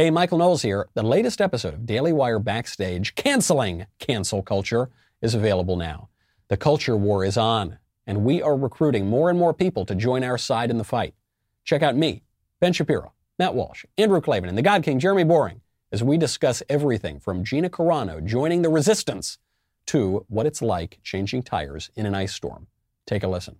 Hey, Michael Knowles here. The latest episode of Daily Wire Backstage, Canceling Cancel Culture, is available now. The culture war is on, and we are recruiting more and more people to join our side in the fight. Check out me, Ben Shapiro, Matt Walsh, Andrew Klavan, and the God King Jeremy Boreing as we discuss everything from Gina Carano joining the resistance to what it's like changing tires in an ice storm. Take a listen.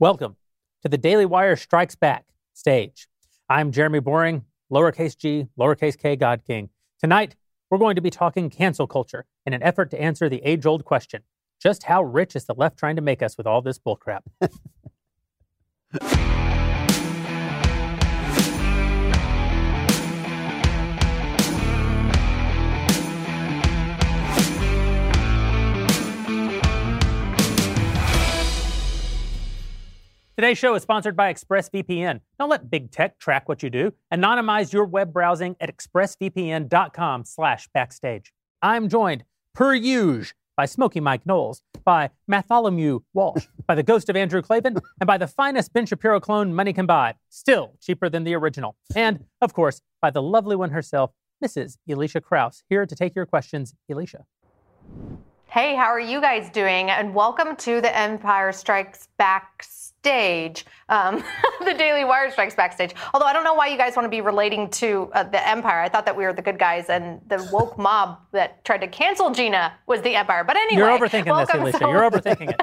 Welcome to the Daily Wire Strikes Back stage. I'm Jeremy Boreing, lowercase g, lowercase k, God King. Tonight, we're going to be talking cancel culture in an effort to answer the age old question just how rich is the left trying to make us with all this bullcrap? Today's show is sponsored by ExpressVPN. Don't let big tech track what you do. Anonymize your web browsing at expressvpn.com slash backstage. I'm joined, per usual, by Smoky Mike Knowles, by Matholomew Walsh, by the ghost of Andrew Klavan, and by the finest Ben Shapiro clone money can buy, still cheaper than the original. And, of course, by the lovely one herself, Mrs. Elisha Krauss, here to take your questions. Elisha. Hey, how are you guys doing? And welcome to the Empire Strikes Backstage, um, the Daily Wire Strikes backstage. Although I don't know why you guys want to be relating to uh, the Empire. I thought that we were the good guys, and the woke mob that tried to cancel Gina was the Empire. But anyway, you're overthinking this, Elisha. So- you're overthinking it.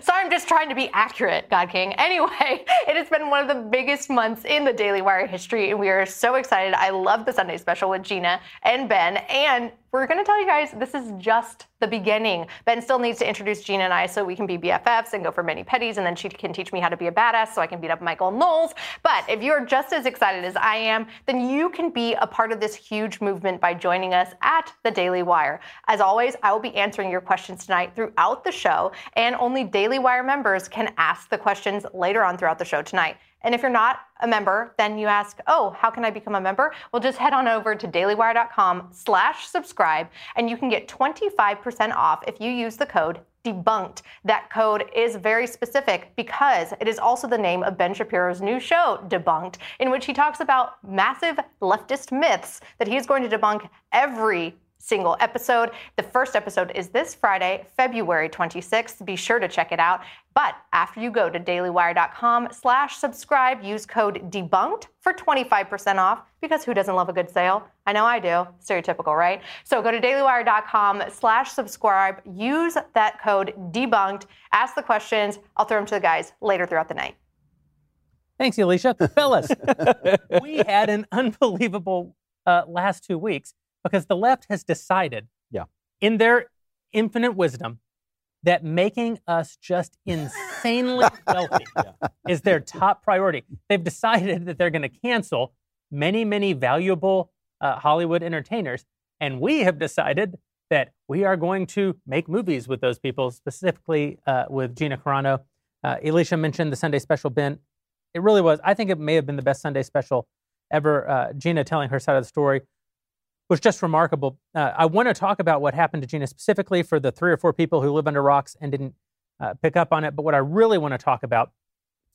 so I'm just trying to be accurate, God King. Anyway, it has been one of the biggest months in the Daily Wire history, and we are so excited. I love the Sunday special with Gina and Ben, and we're going to tell you guys this is just the beginning. Ben still needs to introduce Gina and I so we can be BFFs and go for many petties, and then she can teach me how to be a badass so I can beat up Michael Knowles. But if you're just as excited as I am, then you can be a part of this huge movement by joining us at the Daily Wire. As always, I will be answering your questions tonight throughout the show, and only Daily Wire members can ask the questions later on throughout the show tonight. And if you're not a member, then you ask, oh, how can I become a member? Well, just head on over to dailywire.com slash subscribe and you can get 25% off if you use the code debunked. That code is very specific because it is also the name of Ben Shapiro's new show, Debunked, in which he talks about massive leftist myths that he is going to debunk every single episode. The first episode is this Friday, February 26th. Be sure to check it out. But after you go to dailywire.com slash subscribe, use code debunked for 25% off because who doesn't love a good sale? I know I do. Stereotypical, right? So go to dailywire.com slash subscribe, use that code debunked, ask the questions. I'll throw them to the guys later throughout the night. Thanks, Elisha. Fellas, we had an unbelievable uh, last two weeks because the left has decided, yeah. in their infinite wisdom, that making us just insanely wealthy yeah. is their top priority. They've decided that they're going to cancel many, many valuable uh, Hollywood entertainers. And we have decided that we are going to make movies with those people, specifically uh, with Gina Carano. Uh, Elisha mentioned the Sunday special, Ben. It really was. I think it may have been the best Sunday special ever. Uh, Gina telling her side of the story was just remarkable. Uh, I want to talk about what happened to Gina specifically for the three or four people who live under rocks and didn't uh, pick up on it. But what I really want to talk about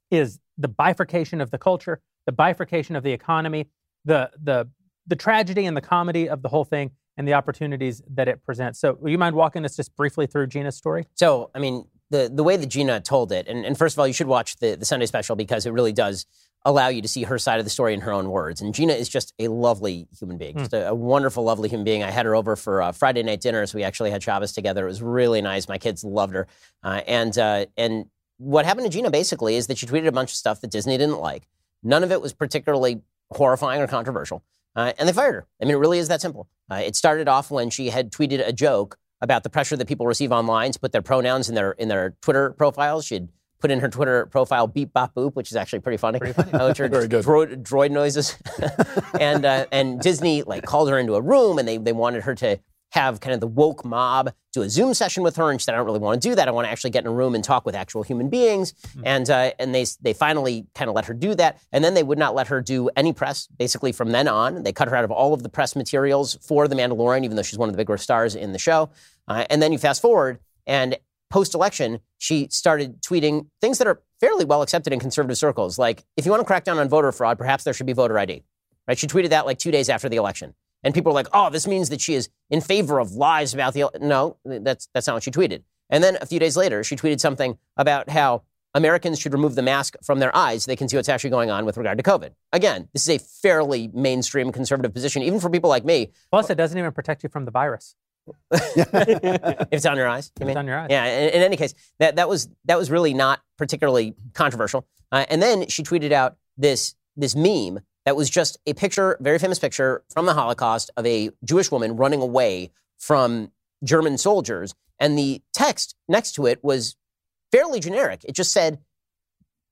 is the bifurcation of the culture, the bifurcation of the economy, the the the tragedy and the comedy of the whole thing, and the opportunities that it presents. So, will you mind walking us just briefly through Gina's story? So, I mean, the the way that Gina told it, and, and first of all, you should watch the the Sunday special because it really does allow you to see her side of the story in her own words. And Gina is just a lovely human being, mm. just a, a, wonderful, lovely human being. I had her over for uh, Friday night dinner, so we actually had Shabbos together. It was really nice. My kids loved her, uh, and uh, and what happened to Gina basically is that she tweeted a bunch of stuff that Disney didn't like. None of it was particularly horrifying or controversial, uh, and they fired her. I mean, it really is that simple. Uh, it started off when she had tweeted a joke about the pressure that people receive online to put their pronouns in their in their Twitter profiles. She had put in her Twitter profile beep bop boop, which is actually pretty funny. Pretty funny. Uh, which are Very good. Droid, droid noises. and uh, and Disney like called her into a room and they they wanted her to have kind of the woke mob do a Zoom session with her, and she said, "I don't really want to do that. I want to actually get in a room and talk with actual human beings." Mm-hmm. And uh, and they they finally kind of let her do that, and then they would not let her do any press. Basically, from then on, they cut her out of all of the press materials for The Mandalorian, even though she's one of the bigger stars in the show. Uh, and then you fast forward, and post election, she started tweeting things that are fairly well accepted in conservative circles. Like, if you want to crack down on voter fraud, perhaps there should be voter ID. right? She tweeted that like two days after the election. And people were like, oh, this means that she is in favor of lies about the. No, that's, that's not what she tweeted. And then a few days later, she tweeted something about how Americans should remove the mask from their eyes so they can see what's actually going on with regard to COVID. Again, this is a fairly mainstream conservative position, even for people like me. Plus, it doesn't even protect you from the virus. If it's on your eyes, you If it's on your eyes. Yeah. In, in any case, that that was that was really not particularly controversial. Uh, and then she tweeted out this this meme that was just a picture, very famous picture from the Holocaust of a Jewish woman running away from German soldiers, and the text next to it was fairly generic. It just said.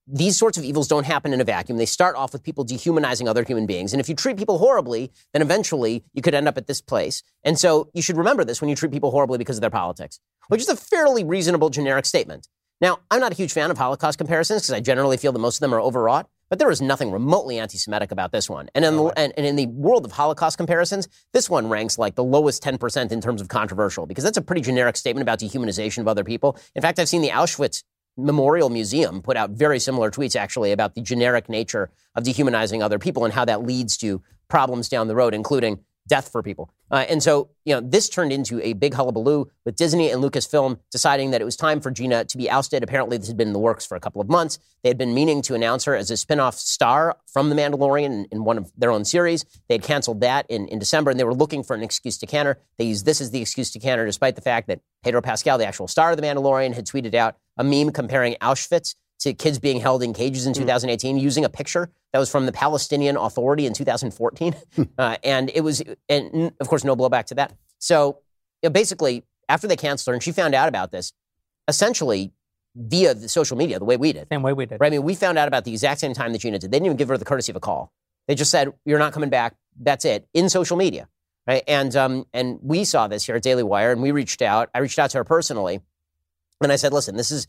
These sorts of evils don't happen in a vacuum. They start off with people dehumanizing other human beings. And if you treat people horribly, then eventually you could end up at this place. And so you should remember this when you treat people horribly because of their politics, which is a fairly reasonable generic statement. Now, I'm not a huge fan of Holocaust comparisons because I generally feel that most of them are overwrought, but there is nothing remotely anti Semitic about this one. And in, the, and, and in the world of Holocaust comparisons, this one ranks like the lowest 10% in terms of controversial because that's a pretty generic statement about dehumanization of other people. In fact, I've seen the Auschwitz Memorial Museum put out very similar tweets actually about the generic nature of dehumanizing other people and how that leads to problems down the road, including death for people. Uh, and so, you know, this turned into a big hullabaloo with Disney and Lucasfilm deciding that it was time for Gina to be ousted. Apparently, this had been in the works for a couple of months. They had been meaning to announce her as a spin-off star from The Mandalorian in, in one of their own series. They had canceled that in, in December, and they were looking for an excuse to can her. They used this as the excuse to can her, despite the fact that Pedro Pascal, the actual star of The Mandalorian, had tweeted out a meme comparing Auschwitz to kids being held in cages in 2018 using a picture that was from the Palestinian Authority in 2014. uh, and it was, and of course, no blowback to that. So you know, basically, after they canceled her and she found out about this, essentially via the social media, the way we did, Same way we did. right? I mean, we found out about the exact same time that Gina did. They didn't even give her the courtesy of a call. They just said, "You're not coming back. That's it." In social media, right? And um, and we saw this here at Daily Wire, and we reached out. I reached out to her personally, and I said, "Listen, this is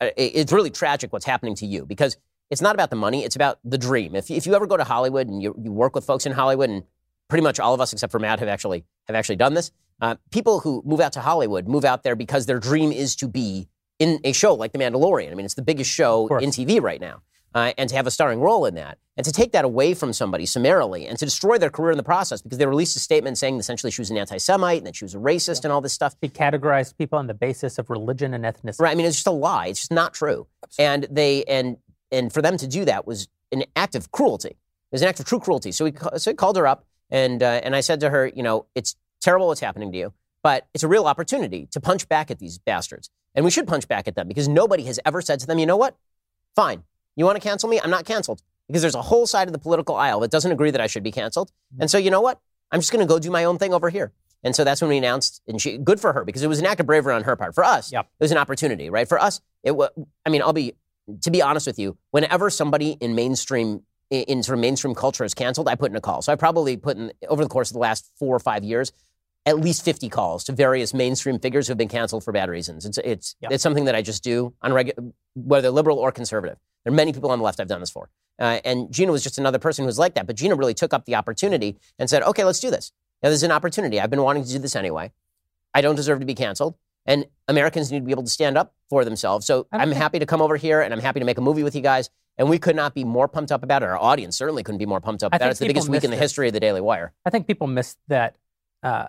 it's really tragic what's happening to you because it's not about the money; it's about the dream. If if you ever go to Hollywood and you you work with folks in Hollywood, and pretty much all of us except for Matt have actually have actually done this. Uh, people who move out to Hollywood move out there because their dream is to be in a show like The Mandalorian. I mean, it's the biggest show in TV right now. Uh, and to have a starring role in that, and to take that away from somebody summarily, and to destroy their career in the process, because they released a statement saying essentially she was an anti-Semite and that she was a racist and all this stuff. She categorized people on the basis of religion and ethnicity. Right? I mean, it's just a lie. It's just not true. Absolutely. And they and and for them to do that was an act of cruelty. It was an act of true cruelty. So we so called her up, and uh, and I said to her, you know, it's terrible what's happening to you, but it's a real opportunity to punch back at these bastards, and we should punch back at them because nobody has ever said to them, you know what? Fine, you want to cancel me? I'm not canceled because there's a whole side of the political aisle that doesn't agree that I should be canceled, mm-hmm. and so you know what? I'm just going to go do my own thing over here. And so that's when we announced, and she, good for her because it was an act of bravery on her part. For us, Yep. it was an opportunity, right? For us, it was. I mean, I'll be to be honest with you. Whenever somebody in mainstream in, sort of mainstream culture is canceled, I put in a call. So I probably put in over the course of the last four or five years at least 50 calls to various mainstream figures who have been canceled for bad reasons. It's it's Yep. it's something that I just do on regu- whether liberal or conservative. There are many people on the left I've done this for. Uh, and Gina was just another person who was like that. But Gina really took up the opportunity and said, okay, let's do this. Now, there's an opportunity. I've been wanting to do this anyway. I don't deserve to be canceled. And Americans need to be able to stand up for themselves. So I'm happy to come over here and I'm happy to make a movie with you guys. And we could not be more pumped up about it. Our audience certainly couldn't be more pumped up I about it. It's the biggest week in the history of the Daily Wire. I think people missed that. Uh,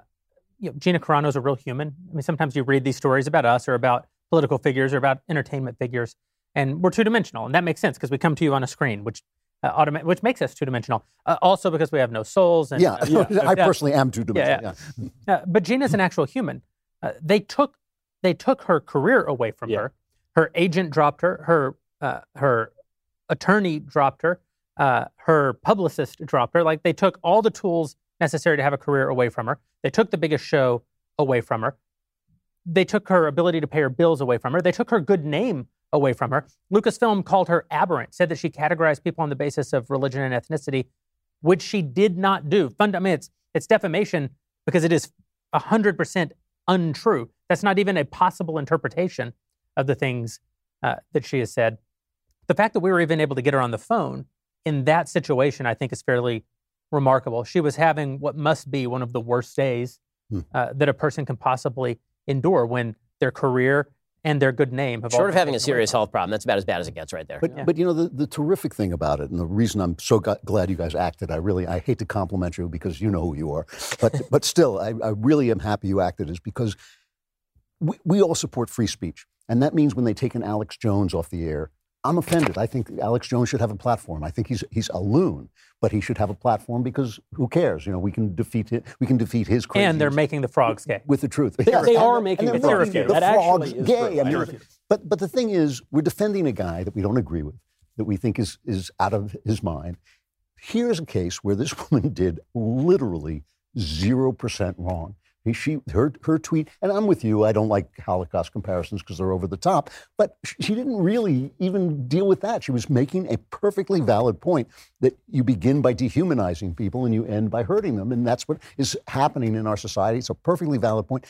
you know, Gina Carano is a real human. I mean, sometimes you read these stories about us or about political figures or about entertainment figures, and we're two dimensional, and that makes sense because we come to you on a screen, which uh, automa- which makes us two dimensional. Uh, also because we have no souls. And, Yeah, uh, no I personally am two dimensional. yeah. Yeah. Uh, but Gina's an actual human. Uh, they took they took her career away from Yeah. her. Her agent dropped her. Her uh, her attorney dropped her. Uh, her publicist dropped her. Like they took all the tools necessary to have a career away from her. They took the biggest show away from her. They took her ability to pay her bills away from her. They took her good name away from her. Lucasfilm called her aberrant, said that she categorized people on the basis of religion and ethnicity, which she did not do. Fund- I mean, it's, it's defamation because it is 100% untrue. That's not even a possible interpretation of the things uh, that she has said. The fact that we were even able to get her on the phone in that situation, I think, is fairly remarkable. She was having what must be one of the worst days Hmm. uh, that a person can possibly endure when their career and their good name have all Short of having a serious health problem, that's about as bad as it gets right there. But, but you know the, the terrific thing about it, and the reason I'm so g- glad you guys acted. I really I hate to compliment you because you know who you are, but but still I, I really am happy you acted is because we, we all support free speech, and that means when they take an Alex Jones off the air, I'm offended. I think Alex Jones should have a platform. I think he's he's a loon, but he should have a platform because who cares? You know, we can defeat it. We can defeat his crazy. And they're making the frogs gay. with the truth. They- they are making and the frogs gay. the That frogs gay. I mean, but but the thing is, we're defending a guy that we don't agree with, that we think is is out of his mind. Here's a case where this woman did literally zero percent wrong. He- She her her tweet, and I'm with you. I don't like Holocaust comparisons because they're over the top. But she didn't really even deal with that. She was making a perfectly valid point that you begin by dehumanizing people and you end by hurting them, and that's what is happening in our society. It's a perfectly valid point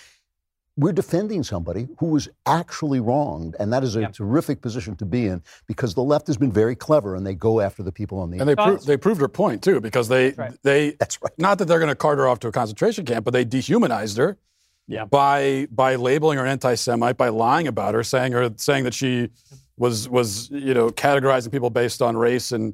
we're defending somebody who was actually wronged, and that is a Yeah. terrific position to be in because the left has been very clever and they go after the people on the. And they, pro- they proved her point too, because they right. they That's right. not that they're going to cart her off to a concentration camp, but they dehumanized her Yeah. by by labeling her anti-Semite, by lying about her, saying her saying that she was was you know categorizing people based on race and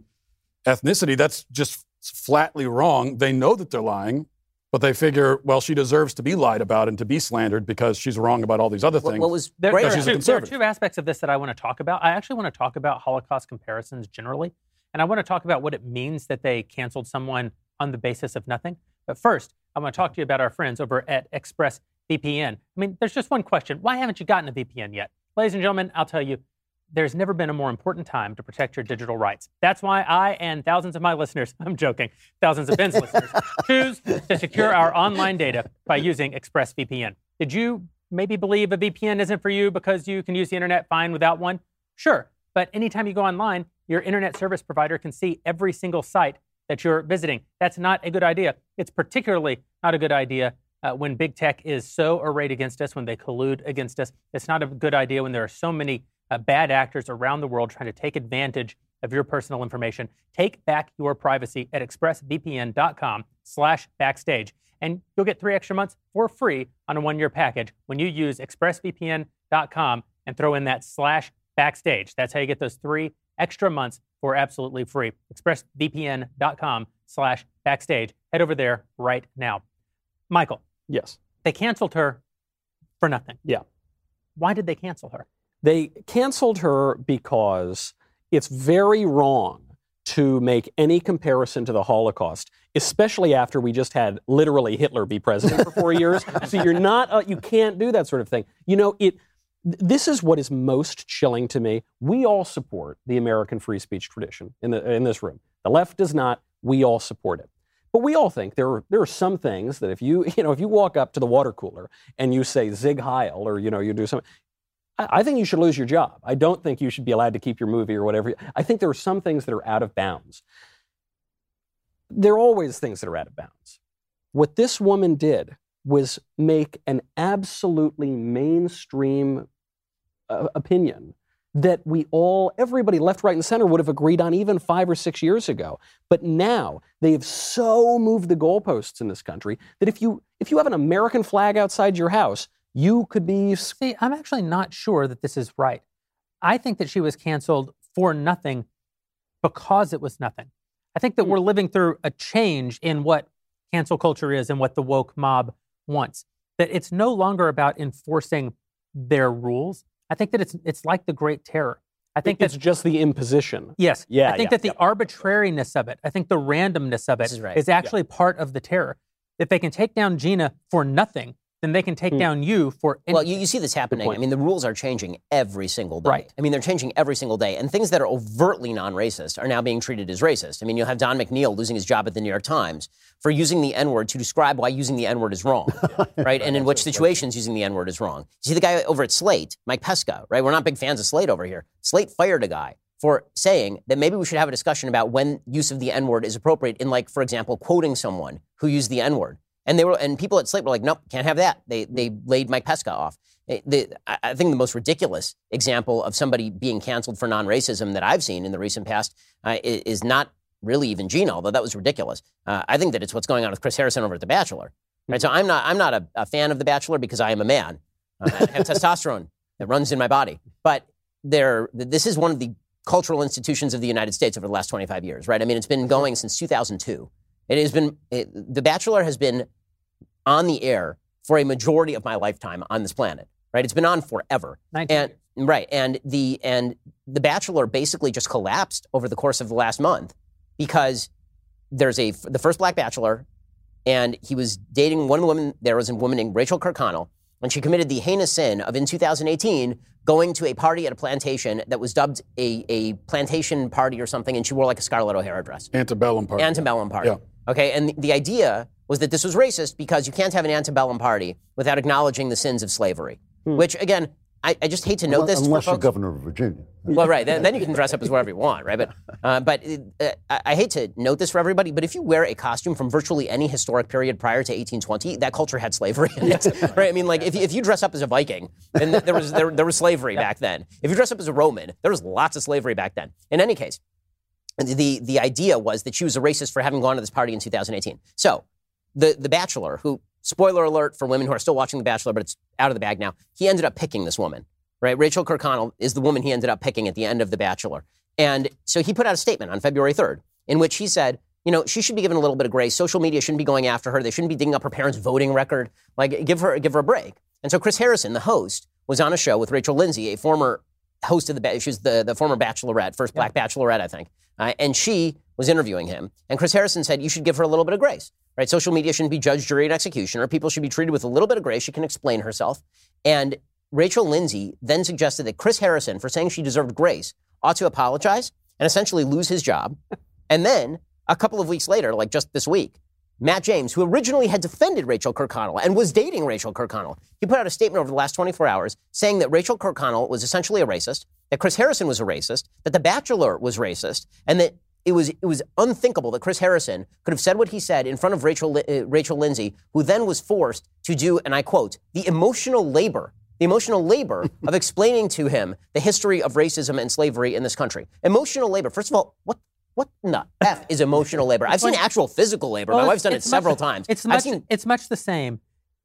ethnicity. That's just flatly wrong. They know that they're lying, but they figure, well, she deserves to be lied about and to be slandered because she's wrong about all these other things. what was There, there, she's are a two, there are two aspects of this that I want to talk about. I actually want to talk about Holocaust comparisons generally, and I want to talk about what it means that they canceled someone on the basis of nothing. But first, I want to talk to you about our friends over at ExpressVPN. I mean, there's just one question: Why haven't you gotten a VPN yet? Ladies and gentlemen, I'll tell you. There's never been a more important time to protect your digital rights. That's why I and thousands of my listeners, I'm joking, thousands of Ben's listeners, choose to secure our online data by using ExpressVPN. Did you maybe believe a VPN isn't for you because you can use the internet fine without one? Sure. But anytime you go online, your internet service provider can see every single site that you're visiting. That's not a good idea. It's particularly not a good idea uh, when big tech is so arrayed against us, when they collude against us. It's not a good idea when there are so many uh, bad actors around the world trying to take advantage of your personal information. Take back your privacy at expressvpn.com slash backstage. And you'll get three extra months for free on a one-year package when you use expressvpn.com and throw in that slash backstage. That's how you get those three extra months for absolutely free. expressvpn.com slash backstage. Head over there right now. Michael, Yes. they canceled her for nothing. Yeah. Why did they cancel her? They canceled her because it's very wrong to make any comparison to the Holocaust, especially after we just had literally Hitler be president for four years. So you're not, uh, you can't do that sort of thing. You know, it. This is what is most chilling to me. We all support the American free speech tradition in the in this room. The left does not. We all support it. But we all think there are, there are some things that if you you know if you walk up to the water cooler and you say Sieg Heil or you know you do something, I think you should lose your job. I don't think you should be allowed to keep your movie or whatever. I think there are some things that are out of bounds. There are always things that are out of bounds. What this woman did was make an absolutely mainstream uh, opinion that we all, everybody left, right, and center would have agreed on even five or six years ago. But now they have so moved the goalposts in this country that if you if you have an American flag outside your house, you could be See, I'm actually not sure that this is right. I think that she was canceled for nothing because it was nothing. I think that hmm. we're living through a change in what cancel culture is and what the woke mob wants. That it's no longer about enforcing their rules. I think that it's it's like the Great Terror. I think it's that's just the imposition. Yes. Yeah, I think yeah, that the yeah. arbitrariness of it, I think the randomness of it is, This is right. actually part of the terror. If they can take down Gina for nothing, then they can take Hmm. down you for any- Well, you, you see this happening. I mean, the rules are changing every single day. Right. I mean, they're changing every single day. And things that are overtly non racist are now being treated as racist. I mean, you'll have Don McNeil losing his job at the New York Times for using the N word to describe why using the N word is wrong, right? And in which situations using the N word is wrong. See the guy over at Slate, Mike Pesca, right? We're not big fans of Slate over here. Slate fired a guy for saying that maybe we should have a discussion about when use of the N word is appropriate in, like, for example, quoting someone who used the N word. And they were, and people at Slate were like, nope, can't have that. They they laid Mike Pesca off. Eh, The, I think the most ridiculous example of somebody being canceled for non-racism that I've seen in the recent past uh, is not really even Gina, although that was ridiculous. Uh, I think that it's what's going on with Chris Harrison over at The Bachelor. Right. So I'm not I'm not a, a fan of The Bachelor because I am a man. Uh, I have testosterone that runs in my body. But there, this is one of the cultural institutions of the United States over the last 25 years, right? I mean, it's been going since 2002. It has been, it, The Bachelor has been on the air for a majority of my lifetime on this planet, right? It's been on forever. And, years. right. And the, and The Bachelor basically just collapsed over the course of the last month because there's a, the first black bachelor and he was dating one of the women, there was a woman named Rachel Kirkconnell, and she committed the heinous sin of in 2018 going to a party at a plantation that was dubbed a, a plantation party or something, and she wore like a Scarlett O'Hara dress. Antebellum part. Antebellum party. Yeah. Okay, and the, the idea was that this was racist because you can't have an antebellum party without acknowledging the sins of slavery. Which, again, I, I just hate to note this. for Unless you're governor of Virginia. Well, right. Then, then you can dress up as whatever you want, right? But, uh, but uh, I, I hate to note this for everybody, but if you wear a costume from virtually any historic period prior to 1820, that culture had slavery in it, right? I mean, like if you, if you dress up as a Viking, then there was there, there was slavery back then. If you dress up as a Roman, there was lots of slavery back then. In any case, the the idea was that she was a racist for having gone to this party in 2018. So, the the Bachelor, who spoiler alert for women who are still watching The Bachelor, but it's out of the bag now. He ended up picking this woman, right? Rachel Kirkconnell is the woman he ended up picking at the end of The Bachelor, and so he put out a statement on February 3rd in which he said. You know, she should be given a little bit of grace. Social media shouldn't be going after her. They shouldn't be digging up her parents' voting record. Like, give her give her a break. And so Chris Harrison, the host, was on a show with Rachel Lindsay, a former host of the, she was the, the former bachelorette, first black bachelorette, I think. Uh, and she was interviewing him. And Chris Harrison said, you should give her a little bit of grace, right? Social media shouldn't be judge, jury, and executioner. People should be treated with a little bit of grace. She can explain herself. And Rachel Lindsay then suggested that Chris Harrison, for saying she deserved grace, ought to apologize and essentially lose his job. And then a couple of weeks later, like just this week, Matt James, who originally had defended Rachel Kirkconnell and was dating Rachel Kirkconnell, he put out a statement over the last 24 hours saying that Rachel Kirkconnell was essentially a racist, that Chris Harrison was a racist, that The Bachelor was racist, and that it was it was unthinkable that Chris Harrison could have said what he said in front of Rachel uh, Rachel Lindsay, who then was forced to do, and I quote, the emotional labor. The emotional labor of explaining to him the history of racism and slavery in this country. Emotional labor. First of all, what what the f is emotional labor? I've seen actual physical labor. Well, My wife's done it several times. It's much, seen it's much the same.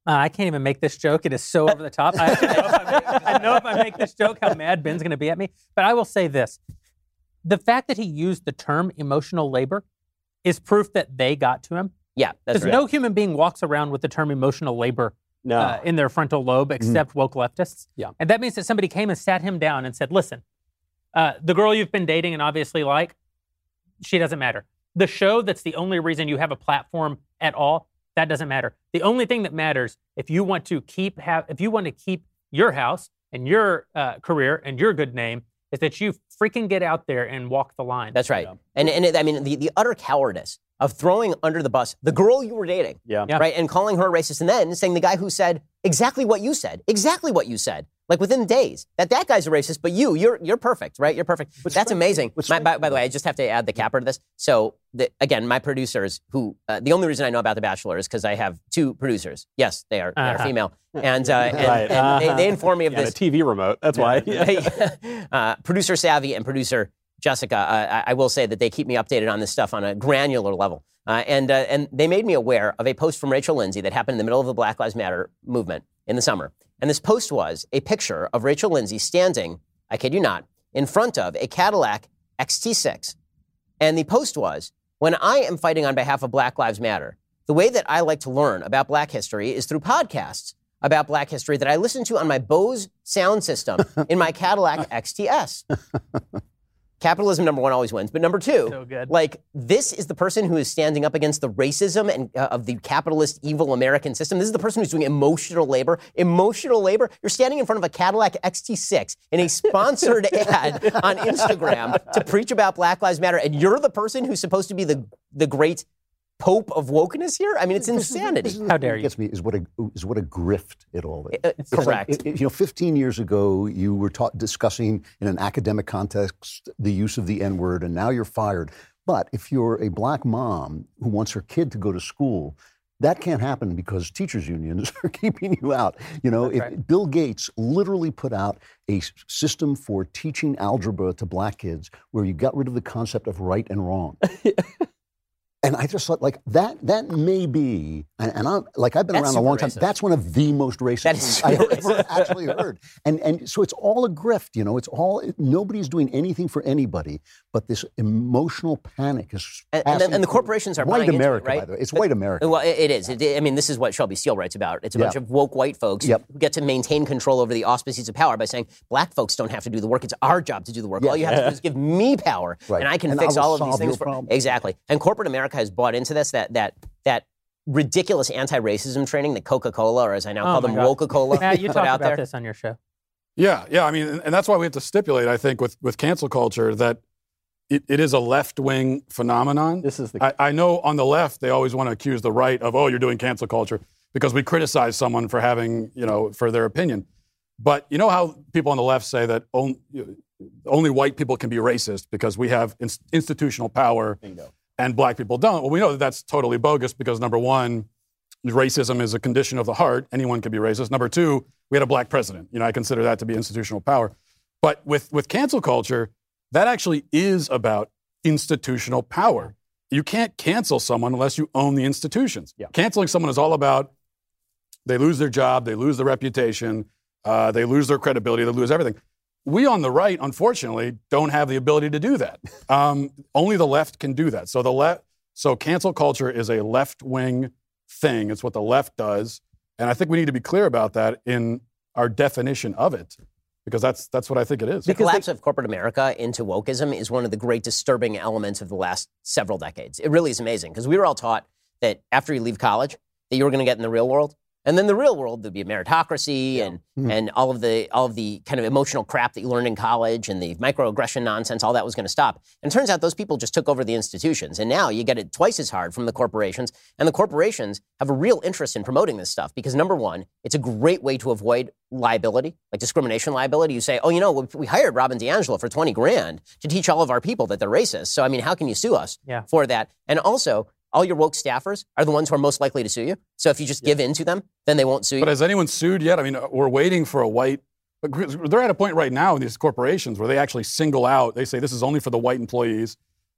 Uh, I can't even make this joke. It is so over the top. I, I, know I, make, I know if I make this joke, how mad Ben's going to be at me. But I will say this: the fact that he used the term emotional labor is proof that they got to him. yeah, that's Because right. no human being walks around with the term emotional labor No. uh, in their frontal lobe except woke leftists. Yeah. And that means that somebody came and sat him down and said, listen, uh, the girl you've been dating and obviously like, she doesn't matter. The show that's the only reason you have a platform at all, that doesn't matter. The only thing that matters if you want to keep have if you want to keep your house and your uh, career and your good name is that you freaking get out there and walk the line. That's right. And and it, I mean the, the utter cowardice of throwing under the bus the girl you were dating, Yeah. Yeah. right, and calling her a racist, and then saying the guy who said exactly what you said, exactly what you said, like within days, that that guy's a racist, but you, you're you're perfect, right? You're perfect. That's amazing. what's My, by, by the way, I just have to add the capper to this. So the, again, my producers, who uh, the only reason I know about The Bachelor is because I have two producers. Yes, they are they are Uh-huh. female, and, uh, and, Right. and they, Uh-huh. they inform me of Yeah, this. the TV remote. That's why. uh, producer Savvy and producer Jessica, uh, I, I will say that they keep me updated on this stuff on a granular level. Uh, and, uh, and they made me aware of a post from Rachel Lindsay that happened in the middle of the Black Lives Matter movement in the summer. And this post was a picture of Rachel Lindsay standing, I kid you not, in front of a Cadillac XT6. And the post was When I am fighting on behalf of Black Lives Matter, the way that I like to learn about black history is through podcasts about black history that I listen to on my Bose sound system in my Cadillac XTS. Capitalism, number one, always wins. But number two, So like this is the person who is standing up against the racism and uh, of the capitalist, evil American system. This is the person who's doing emotional labor. Emotional labor. You're standing in front of a Cadillac XT6 in a sponsored ad on Instagram to preach about Black Lives Matter, and you're the person who's supposed to be the the great pope of wokeness here. I mean, it's This is- insanity. this is How dare you. Gets me is what a is what a grift it all is. Uh, It's like, correct. it- it- you know, 15 years ago, you were taught, discussing in an academic context the use of the N word, and now you're fired. But if you're a black mom who wants her kid to go to school, that can't happen because teachers' unions are keeping you out. You know, if right. Bill Gates literally put out a system for teaching algebra to black kids where you got rid of the concept of right and wrong. And I just thought, like that. That may be, and, and I'm like I've been That's around a long time. racist. That's one of the most racist things I've ever actually heard. And and so it's all a grift, you know. It's all nobody's doing anything for anybody, but this emotional panic is. And, and, passing and the corporations are white into it, America, right? by the way. It's But- white America. Well, it it is. It, I mean, this is what Shelby Steele writes about. It's a bunch of woke white folks Yep. who get to maintain control over the auspices of power by saying black folks don't have to do the work. It's our job to do the work. All you have to do is give me power, Right. and I can fix I all of these things. For, exactly. And corporate America has bought into this. That that that ridiculous anti-racism training that Coca-Cola, or as I now Oh call them, God. Woca-Cola, Matt, you put talked out about there. this on your show. Yeah, yeah. I mean, and- and that's why we have to stipulate, I think, with, with cancel culture that it, it is a left wing phenomenon. This is the I, I know on the left, they always want to accuse the right of, oh, you're doing cancel culture because we criticize someone for having, you know, for their opinion. But you know how people on the left say that only, only white people can be racist because we have ins- institutional power and black people don't? Well, we know that that's totally bogus because number one, racism is a condition of the heart. Anyone can be racist. Number two, we had a black president. You know, I consider that to be institutional power. But with, with cancel culture, that actually is about institutional power. You can't cancel someone unless you own the institutions. Yeah. Canceling someone is all about they lose their job, they lose their reputation, uh, they lose their credibility, they lose everything. We on the right, unfortunately, don't have the ability to do that. Um, only the left can do that. So the left, so cancel culture is a left wing thing. It's what the left does, and I think we need to be clear about that in our definition of it, because that's that's what I think it is. The collapse of corporate America into wokeism is one of the great disturbing elements of the last several decades. It really is amazing because we were all taught that after you leave college, that you were going to get in the real world. And then the real world, there'd be a meritocracy and, hmm. and all of the all of the kind of emotional crap that you learned in college and the microaggression nonsense, all that was going to stop. And it turns out those people just took over the institutions. And now you get it twice as hard from the corporations. And the corporations have a real interest in promoting this stuff because number one, it's a great way to avoid liability, like discrimination liability. You say, oh, you know, we- we hired Robin DiAngelo for 20 grand to teach all of our people that they're racist. So, I mean, how can you sue us Yeah. for that? And also, all your woke staffers are the ones who are most likely to sue you. So if you just give in to them, then they won't sue you. But has anyone sued yet? I mean, uh, we're waiting for a white. They're at a point right now in these corporations where they actually single out. They say this is only for the white employees.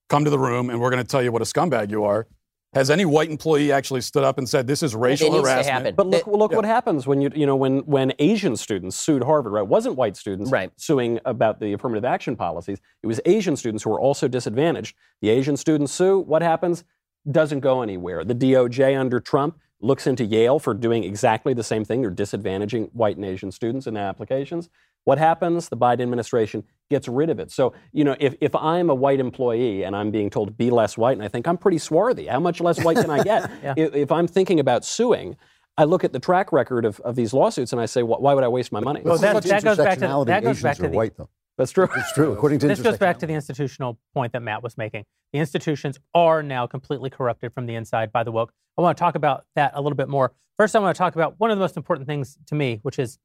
Come to the room, and we're going to tell you what a scumbag you are. Has any white employee actually stood up and said this is racial it needs harassment? happen. But look, It- look yeah. what happens when you you know when when Asian students sued Harvard, right? It wasn't white students Right. suing about the affirmative action policies. It was Asian students who were also disadvantaged. The Asian students sue. What happens? Doesn't go anywhere. The DOJ under Trump looks into Yale for doing exactly the same thing. They're disadvantaging white and Asian students in applications. What happens? The Biden administration gets rid of it. So, you know, if, if I'm a white employee and I'm being told be less white, and I think I'm pretty swarthy, how much less white can I get? Yeah. if, if I'm thinking about suing, I look at the track record of, of these lawsuits and I say, wh- why would I waste my money? Well, that- that goes back to- that goes Asians back to are the- white, though. That's true. It's true. According to This goes back to the institutional point that Matt was making. The institutions are now completely corrupted from the inside by the woke. I want to talk about that a little bit more. First, I want to talk about one of the most important things to me, which is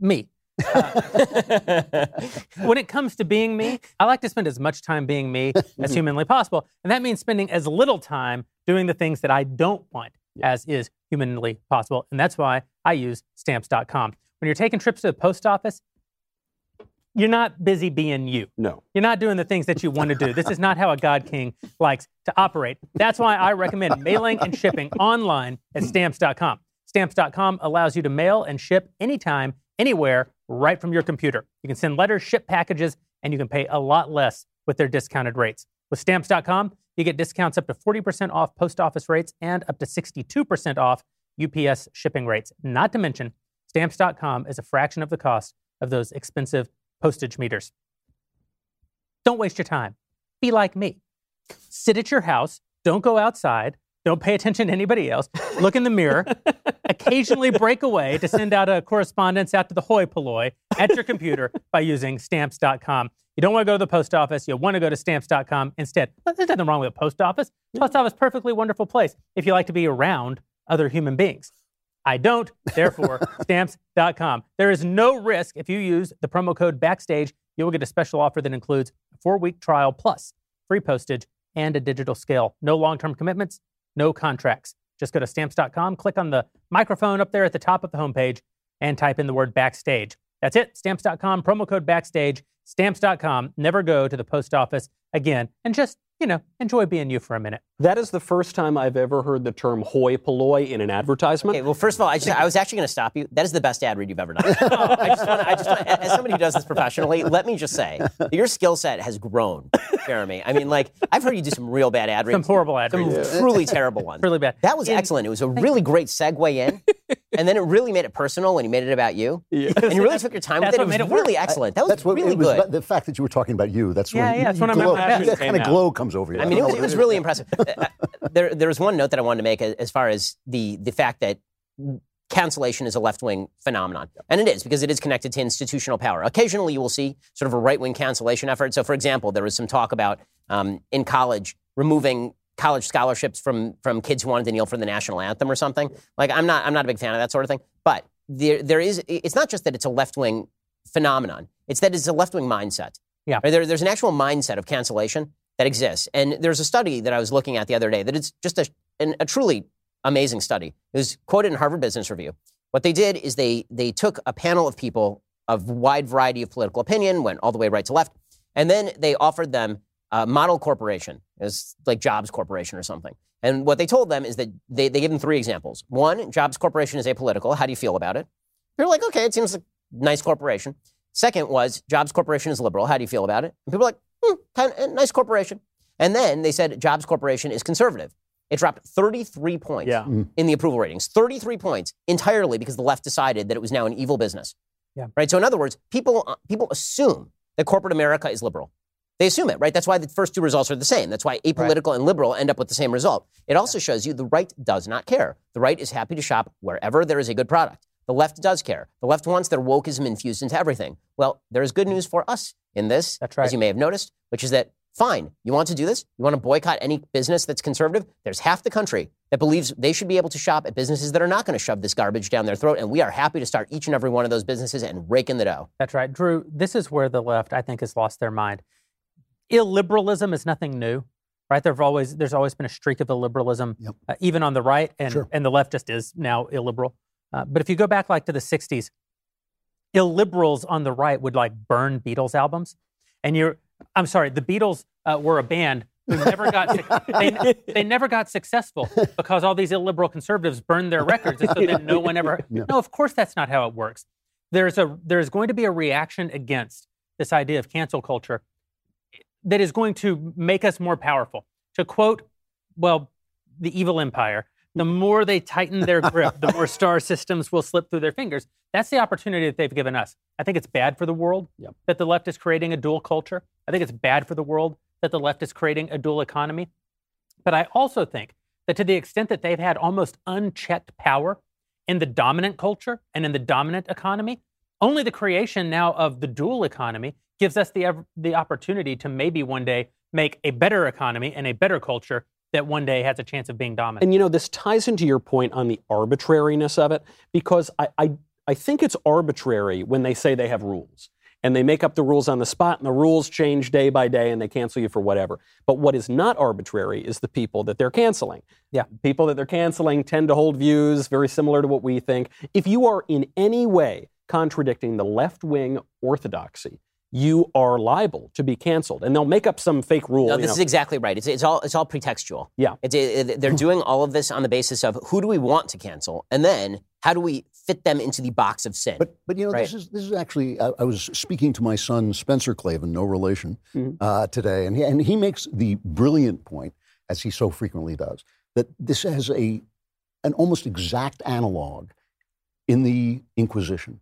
me. Uh, when it comes to being me, I like to spend as much time being me as humanly possible. And that means spending as little time doing the things that I don't want as is humanly possible. And that's why I use stamps.com. When you're taking trips to the post office, you're not busy being you. No. You're not doing the things that you want to do. This is not how a God King likes to operate. That's why I recommend mailing and shipping online at stamps.com. Stamps.com allows you to mail and ship anytime, anywhere, right from your computer. You can send letters, ship packages, and you can pay a lot less with their discounted rates. With stamps.com, you get discounts up to 40% off post office rates and up to 62% off UPS shipping rates. Not to mention, stamps.com is a fraction of the cost of those expensive postage meters. Don't waste your time. Be like me. Sit at your house. Don't go outside. Don't pay attention to anybody else. Look in the mirror. Occasionally break away to send out a correspondence out to the hoi polloi at your computer by using stamps.com. You don't want to go to the post office. You want to go to stamps.com instead. There's nothing wrong with a post office. Post office, is perfectly wonderful place if you like to be around other human beings. I don't, therefore, stamps.com. There is no risk if you use the promo code backstage. You will get a special offer that includes a four week trial plus free postage and a digital scale. No long term commitments, no contracts. Just go to stamps.com, click on the microphone up there at the top of the homepage, and type in the word backstage. That's it. Stamps.com, promo code backstage. Stamps.com. Never go to the post office again and just, you know, enjoy being you for a minute. That is the first time I've ever heard the term hoi polloi in an advertisement. Okay, well, first of all, I, just, I was actually going to stop you. That is the best ad read you've ever done. I just want to, I just wanna, as somebody who does this professionally, let me just say, your skill set has grown, Jeremy. I mean, like, I've heard you do some real bad ad reads. Some horrible ad reads. Some reads. truly terrible ones. Really bad. That was In- excellent. It was a really great segue in. and then it really made it personal when you made it about you. And you really took your time with it. It was made it work. really excellent. That was That's what really it was good. About- the fact that you were talking about you. That's Yeah, when yeah, you, that's you when I'm glow, passionate that kind of glow comes over you. I mean, it was, it was really impressive. Uh, there, there was one note that I wanted to make as as far as the the fact that cancellation is a left wing phenomenon, and it is because it is connected to institutional power. Occasionally, you will see sort of a right wing cancellation effort. So, for example, there was some talk about um, in college removing college scholarships from from kids who wanted to kneel for the national anthem or something. Like, I'm not I'm not a big fan of that sort of thing, but there there is. It's not just that it's a left wing phenomenon; it's that it's a left wing mindset. Yeah. Right? There, there's an actual mindset of cancellation that exists. And there's a study that I was looking at the other day that it's just a, an, a truly amazing study. It was quoted in Harvard Business Review. What they did is they, they took a panel of people of wide variety of political opinion, went all the way right to left, and then they offered them a model corporation. It was like Jobs Corporation or something. And what they told them is that they, they gave them three examples. One, Jobs Corporation is apolitical. How do you feel about it? They're like, okay, it seems like nice corporation. Second was Jobs Corporation is liberal. How do you feel about it? And people were like, hmm, kind of, nice corporation. And then they said Jobs Corporation is conservative. It dropped 33 points Yeah. in the approval ratings. 33 points entirely because the left decided that it was now an evil business. Yeah. Right. So in other words, people uh, people assume that corporate America is liberal. They assume it, right? That's why the first two results are the same. That's why apolitical and liberal end up with the same result. It also shows you the right does not care. The right is happy to shop wherever there is a good product. The left does care. The left wants their wokeism infused into everything. Well, there is good news for us in this, That's right. as you may have noticed, which is that fine, you want to do this? You want to boycott any business that's conservative? There's half the country that believes they should be able to shop at businesses that are not going to shove this garbage down their throat, and we are happy to start each and every one of those businesses and rake in the dough. That's right. Drew, this is where the left, I think, has lost their mind. Illiberalism is nothing new, right? There've always, there's always been a streak of illiberalism, Yep. uh, even on the right, and, Sure. and the left just is now illiberal. Uh, but if you go back like to the 60s, illiberals on the right would like burn Beatles albums. And you're, I'm sorry, the Beatles uh, were a band who never got, they, they never got successful because all these illiberal conservatives burned their records. And so then no one ever, No. no, of course that's not how it works. There's a, there's going to be a reaction against this idea of cancel culture that is going to make us more powerful. To quote, well, the evil empire, the more they tighten their grip, the more star systems will slip through their fingers. That's the opportunity that they've given us. I think it's bad for the world Yep. that the left is creating a dual culture. I think it's bad for the world that the left is creating a dual economy. But I also think that to the extent that they've had almost unchecked power in the dominant culture and in the dominant economy, only the creation now of the dual economy gives us the, the opportunity to maybe one day make a better economy and a better culture that one day has a chance of being dominant. And you know, this ties into your point on the arbitrariness of it, because I, I, I think it's arbitrary when they say they have rules. And they make up the rules on the spot, and the rules change day by day, and they cancel you for whatever. But what is not arbitrary is the people that they're canceling. Yeah. People that they're canceling tend to hold views very similar to what we think. If you are in any way contradicting the left wing orthodoxy, you are liable to be canceled. And they'll make up some fake rule. No, you this know. is exactly right. It's, it's all it's all pretextual. Yeah. It's, it, they're doing all of this on the basis of who do we want to cancel, and then how do we fit them into the box of sin. But but you know this is this is actually I, I was speaking to my son Spencer Klavan, no relation, Mhm. uh, today, and he, and he makes the brilliant point, as he so frequently does, that this has a an almost exact analog in the Inquisition,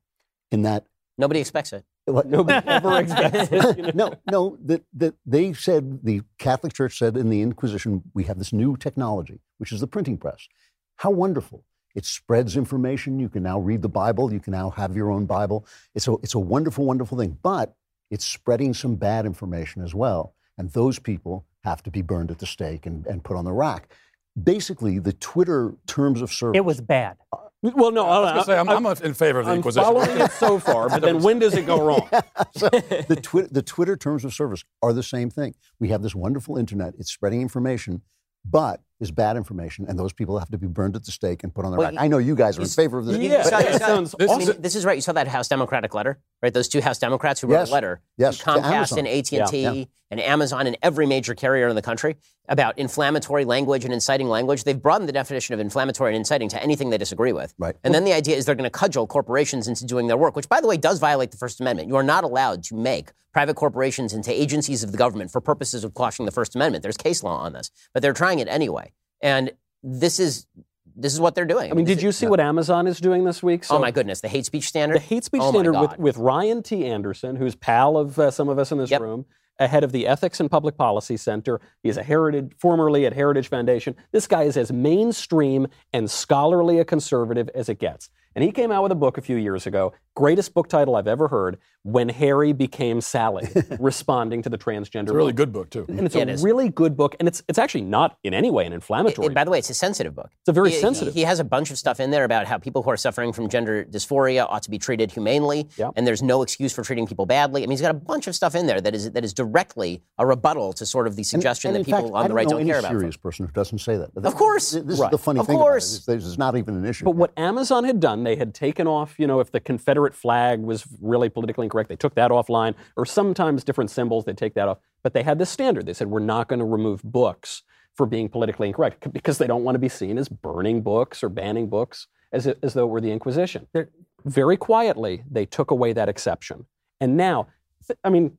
in that Nobody expects it. Nobody ever expects it. you know? no, no, that, that they said, the Catholic Church said in the Inquisition, we have this new technology, which is the printing press. How wonderful. It spreads information. You can now read the Bible. You can now have your own Bible. It's a, it's a wonderful, wonderful thing. But it's spreading some bad information as well. And those people have to be burned at the stake and, and put on the rack. Basically, the Twitter terms of service. It was bad. Uh, well, no, I was going to say, I'm, I'm in favor of the I'm Inquisition. following it so far, but then when does it go wrong? so the, Twi- the Twitter terms of service are the same thing. We have this wonderful internet, it's spreading information, but is bad information, and those people have to be burned at the stake and put on the Well, rack. I know you guys are in favor of this. Yeah, You saw- you that sounds I mean, awesome. this is right. You saw that House Democratic letter, right? Those two House Democrats who wrote Yes. a letter Yes, to to Comcast Amazon. and AT and T Yeah, yeah. and Amazon and every major carrier in the country about inflammatory language and inciting language. They've broadened the definition of inflammatory and inciting to anything they disagree with. Right. And then the idea is they're going to cudgel corporations into doing their work, which, by the way, does violate the First Amendment. You are not allowed to make private corporations into agencies of the government for purposes of quashing the First Amendment. There's case law on this, but they're trying it anyway. And this is this is what they're doing. I mean, this did is- you see what Amazon is doing this week? Oh my goodness, the hate speech standard. The hate speech Oh standard with, with Ryan T. Anderson, who's pal of uh, some of us in this Yep. room, ahead of the Ethics and Public Policy Center. He's a heritage, formerly at Heritage Foundation. This guy is as mainstream and scholarly a conservative as it gets. And he came out with a book a few years ago, greatest book title I've ever heard, When Harry Became Sally, responding to the transgender. It's a really movement. good book too. And it's Yeah, a is. really good book, and it's it's actually not in any way an inflammatory. it- by the way, it's a sensitive book. It's a very He- he- sensitive. He, has a bunch of stuff in there about how people who are suffering from gender dysphoria ought to be treated humanely, Yeah. and there's no excuse for treating people badly. I mean, he's got a bunch of stuff in there that is that is directly a rebuttal to sort of the suggestion and that people fact, on the right know don't care about. I serious person who doesn't say that. Of course. This Right. is the funny Of thing course. about it. This is not even an issue. But what Amazon had done, they had taken off, you know, if the Confederate flag was really politically incorrect, they took that offline, or sometimes different symbols, they take that off. But they had this standard. They said, we're not going to remove books for being politically incorrect because they don't want to be seen as burning books or banning books as, as though it were the Inquisition. They're, very quietly, they took away that exception. And now, th- I mean,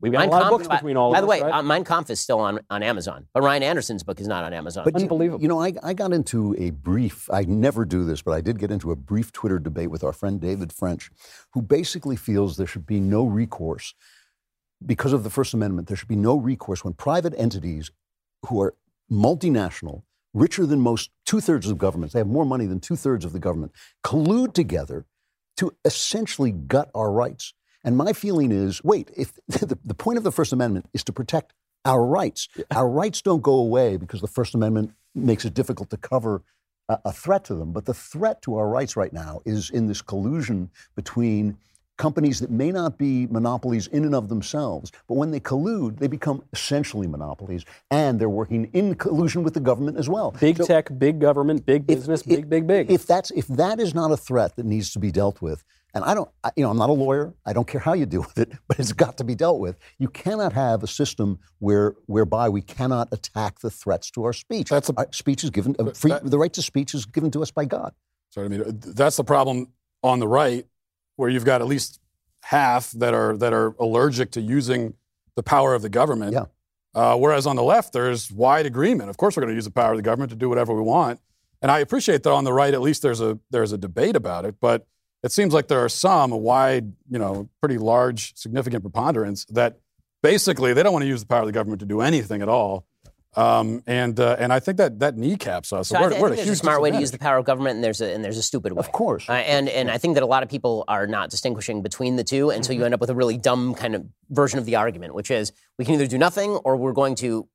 we've got Mein a lot of books by- between all By of the us, way, right? uh, Mein Kampf is still on, on Amazon, but Ryan Anderson's book is not on Amazon. But Unbelievable. You know, I, I got into a brief, I never do this, but I did get into a brief Twitter debate with our friend David French, who basically feels there should be no recourse because of the First Amendment. There should be no recourse when private entities who are multinational, richer than most, two thirds of governments, they have more money than two thirds of the government, collude together to essentially gut our rights. And my feeling is wait, if the, the point of the First Amendment is to protect our rights, our rights don't go away because the First Amendment makes it difficult to cover a, a threat to them. But the threat to our rights right now is in this collusion between companies that may not be monopolies in and of themselves, but when they collude, they become essentially monopolies, and they're working in collusion with the government as well. big So- tech, big government, big business, if- big, big, big. If that's if that is not a threat that needs to be dealt with, and I don't, I, you know, I'm not a lawyer. I don't care how you deal with it, but it's got to be dealt with. You cannot have a system where whereby we cannot attack the threats to our speech. That's a- our speech is given. Uh, free, that- the right to speech is given to us by God. Sorry, I mean that's the problem on the right, where you've got at least half that are that are allergic to using the power of the government. Yeah. Uh, whereas on the left, there's wide agreement. Of course, we're going to use the power of the government to do whatever we want. And I appreciate that on the right, at least there's a there's a debate about it. But it seems like there are some, a wide, you know, pretty large, significant preponderance that basically they don't want to use the power of the government to do anything at all. Um, and uh, and I think that that kneecaps us. So I, we're, thi- I we're think a there's a huge smart way to use the power of government, and there's a and there's a stupid way. Of course. Uh, and and I think that a lot of people are not distinguishing between the two, and so Mm-hmm. you end up with a really dumb kind of version of the argument, which is we can either do nothing or we're going to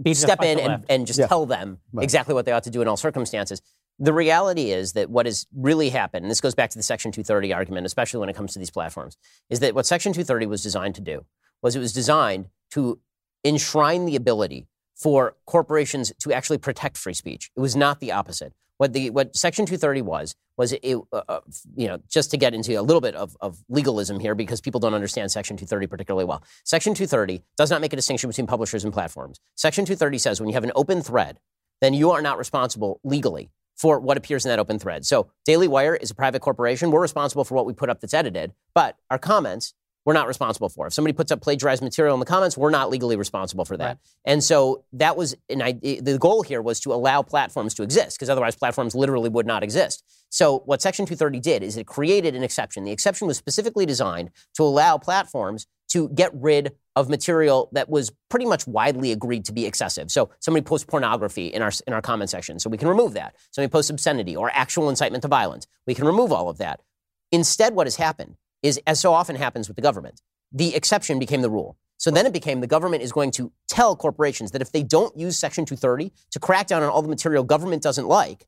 Be just step in and, and just Yeah. tell them Right. exactly what they ought to do in all circumstances. The reality is that what has really happened, and this goes back to the Section 230 argument, especially when it comes to these platforms, is that what Section 230 was designed to do was it was designed to enshrine the ability for corporations to actually protect free speech. It was not the opposite. What the what Section 230 was was it, uh, uh, you know just to get into a little bit of, of legalism here because people don't understand Section 230 particularly well. Section 230 does not make a distinction between publishers and platforms. Section 230 says when you have an open thread, then you are not responsible legally for what appears in that open thread. So Daily Wire is a private corporation. We're responsible for what we put up that's edited, but our comments we're not responsible for. If somebody puts up plagiarized material in the comments, we're not legally responsible for that. Right. And so that was an idea. The goal here was to allow platforms to exist because otherwise platforms literally would not exist. So what Section 230 did is it created an exception. The exception was specifically designed to allow platforms to get rid of material that was pretty much widely agreed to be excessive. So somebody posts pornography in our in our comment section, so we can remove that. Somebody posts obscenity or actual incitement to violence, we can remove all of that. Instead, what has happened is, as so often happens with the government, the exception became the rule. So then it became the government is going to tell corporations that if they don't use Section 230 to crack down on all the material government doesn't like,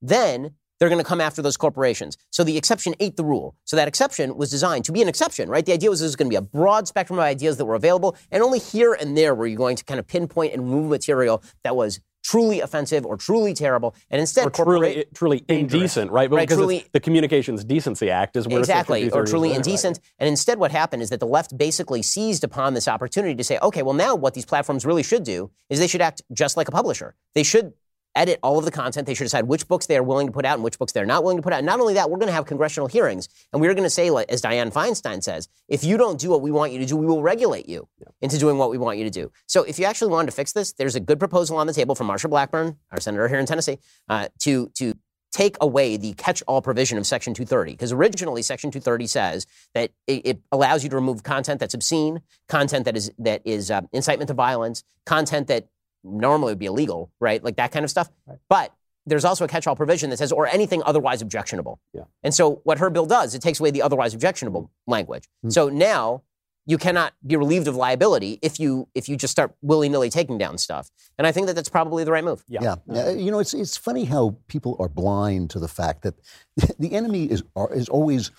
then they're going to come after those corporations. So the exception ate the rule. So that exception was designed to be an exception, right? The idea was there was going to be a broad spectrum of ideas that were available, and only here and there were you going to kind of pinpoint and remove material that was truly offensive or truly terrible, and instead or truly, truly Dangerous. indecent, right? Right, Because truly- the Communications Decency Act is where exactly, or truly indecent. And instead, what happened is that the left basically seized upon this opportunity to say, okay, well, now what these platforms really should do is they should act just like a publisher. They should edit all of the content. They should decide which books they are willing to put out and which books they're not willing to put out. Not only that, we're going to have congressional hearings, and we're going to say, as Dianne Feinstein says, if you don't do what we want you to do, we will regulate you into doing what we want you to do. So, if you actually wanted to fix this, there's a good proposal on the table from Marsha Blackburn, our senator here in Tennessee, uh, to to take away the catch-all provision of Section 230. Because originally, Section 230 says that it, it allows you to remove content that's obscene, content that is that is uh, incitement to violence, content that normally would be illegal, right? Like that kind of stuff. But there's also a catch-all provision that says, or anything otherwise objectionable. Yeah. And so what her bill does, it takes away the otherwise objectionable language. Hmm. So now you cannot be relieved of liability if you if you just start willy-nilly taking down stuff. And I think that that's probably the right move. Yeah. Yeah, Uh, you know, it's it's funny how people are blind to the fact that the enemy is are, is always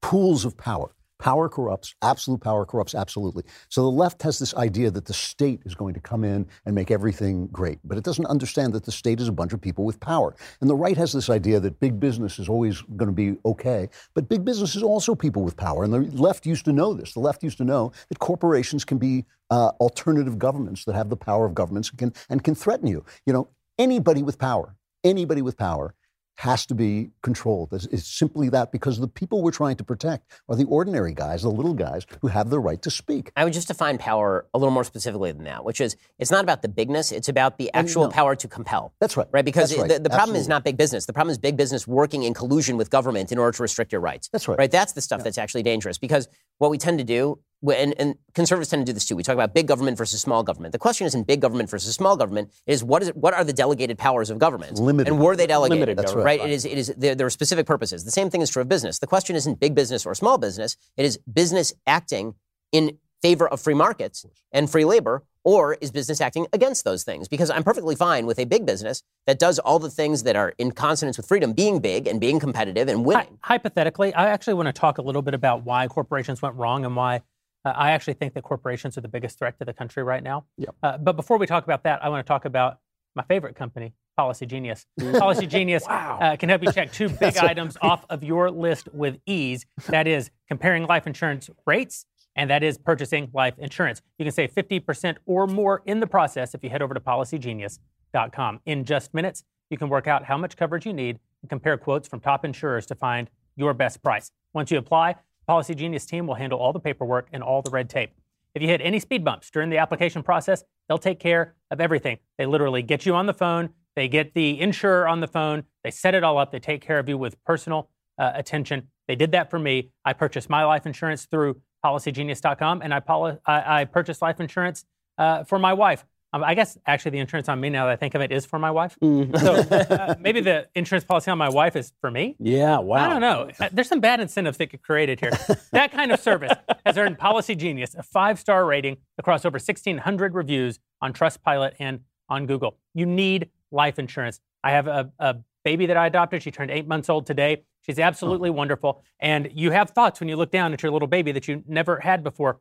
pools of power. Power corrupts. Absolute power corrupts absolutely. So the left has this idea that the state is going to come in and make everything great, but it doesn't understand that the state is a bunch of people with power. And the right has this idea that big business is always going to be okay, but big business is also people with power. And the left used to know this. The left used to know that corporations can be uh, alternative governments that have the power of governments and can and can threaten you. You know, anybody with power, anybody with power has to be controlled. It's, it's simply that because the people we're trying to protect are the ordinary guys, the little guys who have the right to speak. I would just define power a little more specifically than that, which is it's not about the bigness, it's about the actual no. power to compel. That's right. Right? Because right. the, the problem is not big business. The problem is big business working in collusion with government in order to restrict your rights. That's right. Right? That's the stuff that's actually dangerous because what we tend to do, and, and conservatives tend to do this too, we talk about big government versus small government. The question isn't big government versus small government, it is what, is it, what are the delegated powers of government? Limited. And were they delegated? Limited That's right. right. It is, it is, there, there are specific purposes. The same thing is true of business. The question isn't big business or small business, it is business acting in favor of free markets and free labor, or is business acting against those things? Because I'm perfectly fine with a big business that does all the things that are in consonance with freedom, being big and being competitive and Hy- winning. hypothetically, I actually want to talk a little bit about why corporations went wrong and why uh, I actually think that corporations are the biggest threat to the country right now. Yep. Uh, but before we talk about that, I want to talk about my favorite company, Policy Genius. Policy Genius uh, can help you check two big items off of your list with ease. That is comparing life insurance rates, and that is purchasing life insurance. You can save 50% or more in the process if you head over to policygenius.com. In just minutes, you can work out how much coverage you need and compare quotes from top insurers to find your best price. Once you apply, Policy Genius team will handle all the paperwork and all the red tape. If you hit any speed bumps during the application process, they'll take care of everything. They literally get you on the phone, they get the insurer on the phone, they set it all up, they take care of you with personal uh, attention. They did that for me. I purchased my life insurance through policygenius.com, and I, poli- I, I purchased life insurance uh, for my wife. Um, I guess actually the insurance on me, now that I think of it, is for my wife. So uh, maybe the insurance policy on my wife is for me. Yeah, wow. I don't know. Uh, There's some bad incentives that get created here. that kind of service has earned Policy Genius a five star rating across over 1,600 reviews on Trustpilot and on Google. You need life insurance. I have a, a baby that I adopted. She turned eight months old today. She's absolutely wonderful. And you have thoughts when you look down at your little baby that you never had before.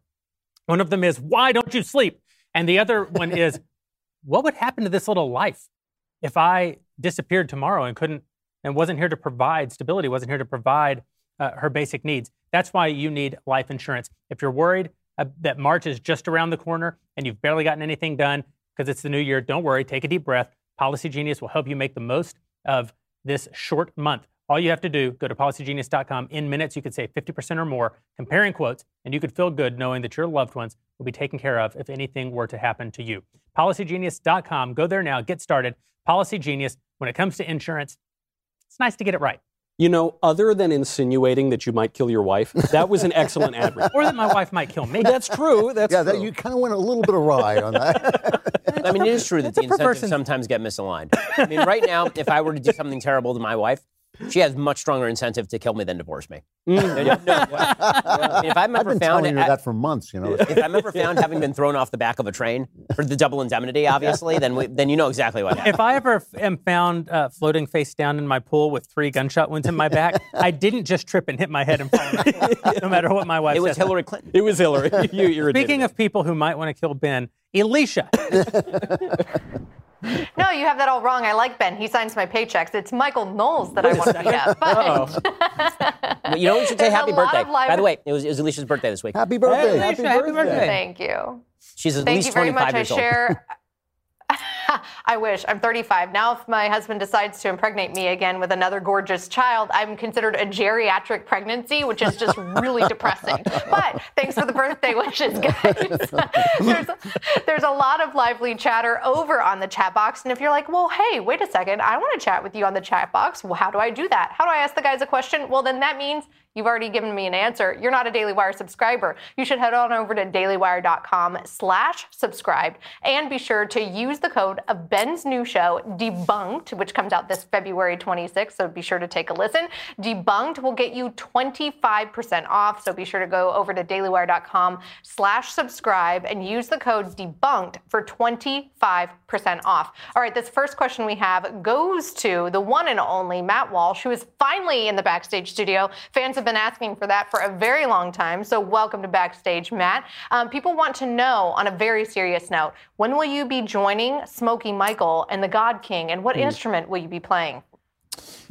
One of them is, Why don't you sleep? And the other one is, What would happen to this little life if I disappeared tomorrow and couldn't and wasn't here to provide stability, wasn't here to provide uh, her basic needs. That's why you need life insurance. If you're worried uh, that March is just around the corner and you've barely gotten anything done because it's the new year, don't worry, take a deep breath. Policy Genius will help you make the most of this short month. All you have to do, go to policygenius.com. In minutes, you could save 50% or more comparing quotes, and you could feel good knowing that your loved ones will be taken care of if anything were to happen to you. Policygenius.com. Go there now, get started. Policy Genius, when it comes to insurance, it's nice to get it right. You know, other than insinuating that you might kill your wife, that was an excellent ad read. Or that my wife might kill me. That's true. That's yeah, true. that, you kind of went a little bit awry on that. I mean, it is true that the incentives person. sometimes get misaligned. I mean, right now, if I were to do something terrible to my wife, she has much stronger incentive to kill me than divorce me. No, no, no. I mean, if I'm I've ever been found telling her that for months, you know. if I'm ever found having been thrown off the back of a train for the double indemnity, obviously, then we, then you know exactly what happened. if I ever am found uh, floating face down in my pool with three gunshot wounds in my back, I didn't just trip and hit my head and fall in the pool, no matter what my wife It was says. Hillary Clinton. it was Hillary. you irritated Speaking of people who might want to kill Ben, Elisha. No, you have that all wrong. I like Ben. He signs my paychecks. It's Michael Knowles that I want to beat up. But oh. you know, we should say happy birthday. live- By the way, it was, it was Elisha's birthday this week. Happy birthday. Hey, Elisha, happy birthday. thank you. She's at Thank least you very 25 much. I years old. share. I wish. I'm 35. Now, if my husband decides to impregnate me again with another gorgeous child, I'm considered a geriatric pregnancy, which is just really depressing. But thanks for the birthday wishes, guys. there's, there's a lot of lively chatter over on the chat box. And if you're like, well, hey, wait a second, I want to chat with you on the chat box. Well, how do I do that? How do I ask the guys a question? Well, then that means You've already given me an answer. You're not a Daily Wire subscriber. You should head on over to dailywire.com slash subscribe and be sure to use the code of Ben's new show, Debunked, which comes out this February 26th. So be sure to take a listen. Debunked will get you 25% off. So be sure to go over to dailywire.com slash subscribe and use the code Debunked for 25% off. All right, this first question we have goes to the one and only Matt Walsh, who is finally in the backstage studio. Fans have been asking for that for a very long time. So welcome to backstage, Matt. Um, people want to know, on a very serious note, when will you be joining Smokey Michael and the God King, and what instrument will you be playing?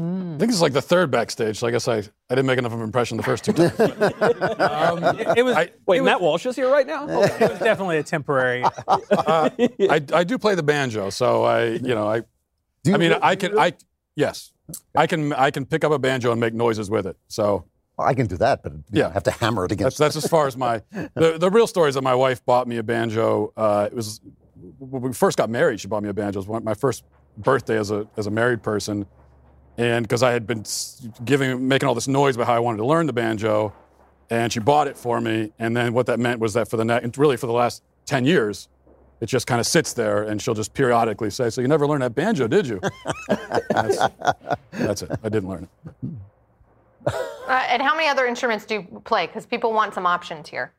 I think it's like the third backstage. So I guess I, I didn't make enough of an impression the first two times. um, It was, I- Wait, it was, Matt Walsh is here right now? it was definitely a temporary. uh, I, I do play the banjo, so I you know I Do you I mean really- I can I yes I can I can pick up a banjo and make noises with it. So Well, I can do that, but you Yeah. have to hammer it that's against. that's as far as my the, the real story is that my wife bought me a banjo. Uh, it was when we first got married. She bought me a banjo. It was my first birthday as a as a married person, and because I had been giving making all this noise about how I wanted to learn the banjo, and she bought it for me. And then what that meant was that for the next really for the last ten years. It just kind of sits there, and she'll just periodically say, "So you never learned that banjo, did you?" that's, that's it. I didn't learn it. Uh, and how many other instruments do you play? Because people want some options here.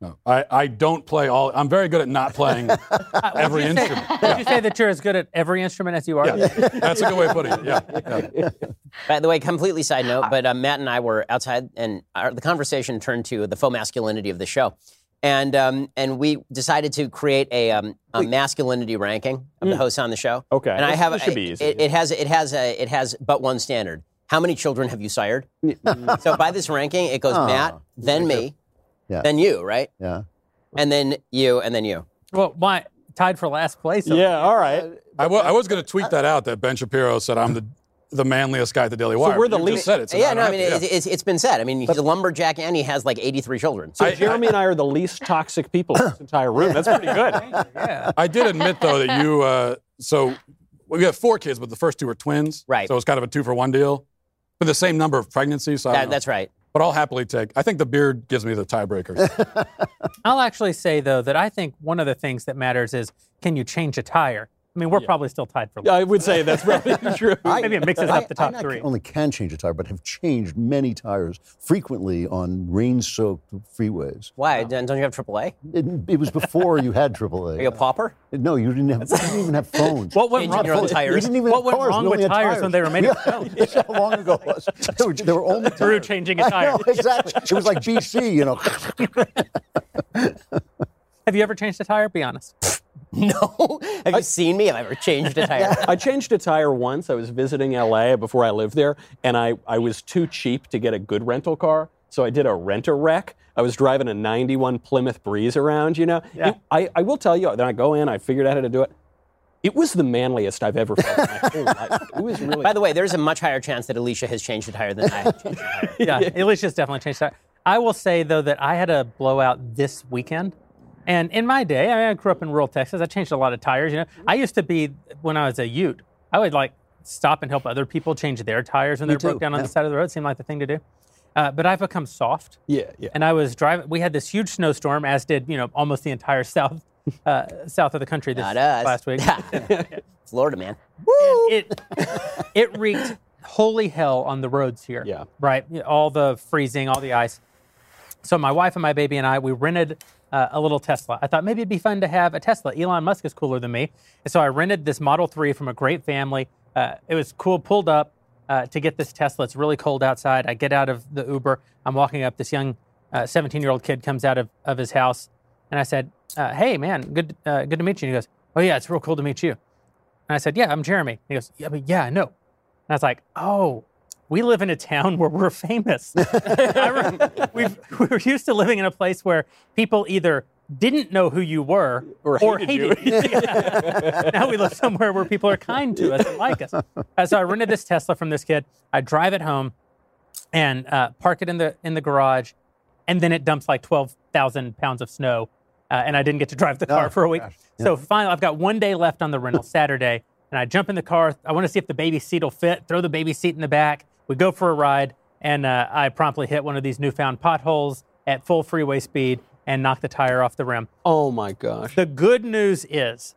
No, I, I don't play all. I'm very good at not playing every Would you say- instrument. Would you say that you're as good at every instrument as you are? Yeah, that's a good way of putting it. Yeah. yeah. By the way, completely side note, but uh, Matt and I were outside, and our, the conversation turned to the faux masculinity of the show, and um, and we decided to create a, um, a masculinity ranking of the hosts on the show. Okay. and I This- have this should be easy. It, it has it has a, it has but one standard. How many children have you sired? so by this ranking, it goes Oh, Matt, then me, Yeah. then you, right, yeah. and then you, and then you. Well, my tied for last place? so- Yeah, uh, all right. I wa- I was going to uh, tweet that out that Ben Shapiro said I'm the the manliest guy at the Daily Wire. we're the You least- Just said it. so yeah, now no, I have mean to- it's, yeah. it's, it's been said. I mean, he's a lumberjack and he has like 83 children. So I- Jeremy and I are the least toxic people in this entire room. That's pretty good. Yeah. I did admit though that you. Uh, so we have four kids, but the first two were twins. Right. So it's kind of a two for one deal. But the same number of pregnancies. So I that, that's right. But I'll happily take. I think the beard gives me the tiebreaker. I'll actually say though that I think one of the things that matters is can you change a tire? I mean, we're probably still tied for. Yeah, I would say that's probably true. Maybe it mixes I, up the top I not three. only can change a tire, but have changed many tires frequently on rain-soaked freeways. Why? Don't you have AAA? It, it was before you had AAA. Are you a pauper? No, you didn't have. You didn't even have phones. What went Changing wrong? your own You tires. didn't even What went cars. wrong with had tires when they were made of Yeah, That's how long ago it was. They were, they were only Through changing a tire. know, exactly. It was like BC, you know. Have you ever changed a tire? Be honest. No. Have you seen me? Have I ever changed a tire? I changed a tire once. I was visiting LA before I lived there, and I, I was too cheap to get a good rental car. So I did a rent a wreck. I was driving a 91 Plymouth Breeze around, you know. Yeah. It- I, I will tell you, then I go in, I figured out how to do it. It was the manliest I've ever felt in my whole life. It was really. By the way, there's a much higher chance that Elisha has changed a tire than I have changed a tire. yeah, Elisha's definitely changed that. I will say though that I had a blowout this weekend, and in my day, I, mean, I grew up in rural Texas. I changed a lot of tires. You know, I used to be when I was a Ute. I would like stop and help other people change their tires when they broke down on yeah. the side of the road. It seemed like the thing to do. Uh, but I've become soft, yeah, yeah. and I was driving. We had this huge snowstorm, as did you know almost the entire south uh, south of the country this last week. Florida, man. And it it wreaked holy hell on the roads here. Yeah. Right. All the freezing, all the ice. So my wife and my baby and I, we rented uh, a little Tesla. I thought maybe it'd be fun to have a Tesla. Elon Musk is cooler than me, and so I rented this Model Three from a great family. Uh, it was cool. Pulled up uh, to get this Tesla. It's really cold outside. I get out of the Uber. I'm walking up. This young 17 year old kid comes out of, of his house, and I said, uh, "Hey, man, good uh, good to meet you." And he goes, "Oh yeah, it's real cool to meet you." And I said, Yeah, I'm Jeremy. He goes, Yeah, but yeah, I know. And I was like, Oh, we live in a town where we're famous. We've, we were used to living in a place where people either didn't know who you were Or hated you. Yeah. now we live somewhere where people are kind to us and like us. Uh, so I rented this Tesla from this kid. I drive it home and uh, park it in the in the garage, and then it dumps like twelve thousand pounds of snow, uh, and I didn't get to drive the car Oh, for a week. gosh. So finally, I've got one day left on the rental, Saturday, and I jump in the car. I want to see if the baby seat will fit. Throw the baby seat in the back. We go for a ride, and uh, I promptly hit one of these newfound potholes at full freeway speed and knock the tire off the rim. Oh my gosh. The good news is,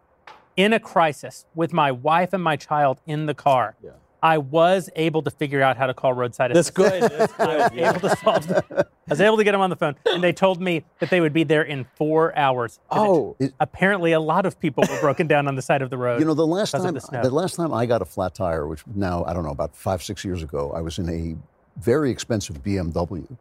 in a crisis with my wife and my child in the car, Yeah. I was able to figure out how to call roadside That's assistance. good. That's I was good. able to solve. The, I was able to get them on the phone, and they told me that they would be there in four hours. Oh. it- apparently, a lot of people were broken down on the side of the road. You know, the last time the the last time I got a flat tire, which now I don't know about five six years ago, I was in a very expensive BMW,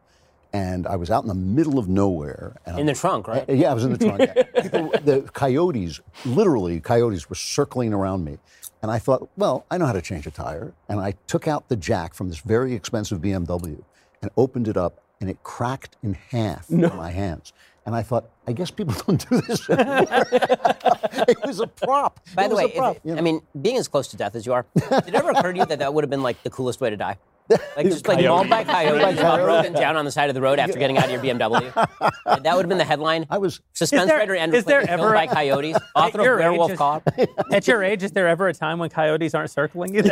and I was out in the middle of nowhere. And In the trunk, right? Yeah, I was in the trunk. People, the coyotes, literally, coyotes were circling around me. And I thought, well, I know how to change a tire. And I took out the jack from this very expensive BMW and opened it up, and it cracked in half in my hands. And I thought, I guess people don't do this anymore. it was a prop. By It the way, prop, if- you know. I mean, being as close to death as you are, did it ever occur to you that that would have been like the coolest way to die? Like just like mauled by coyotes while broken down on the side of the road after getting out of your BMW. That would have been the headline. I was Suspense Is there- writer Andrew is there ever killed by coyotes. Author of Werewolf is- Cop. At your age, is there ever a time when coyotes aren't circling you?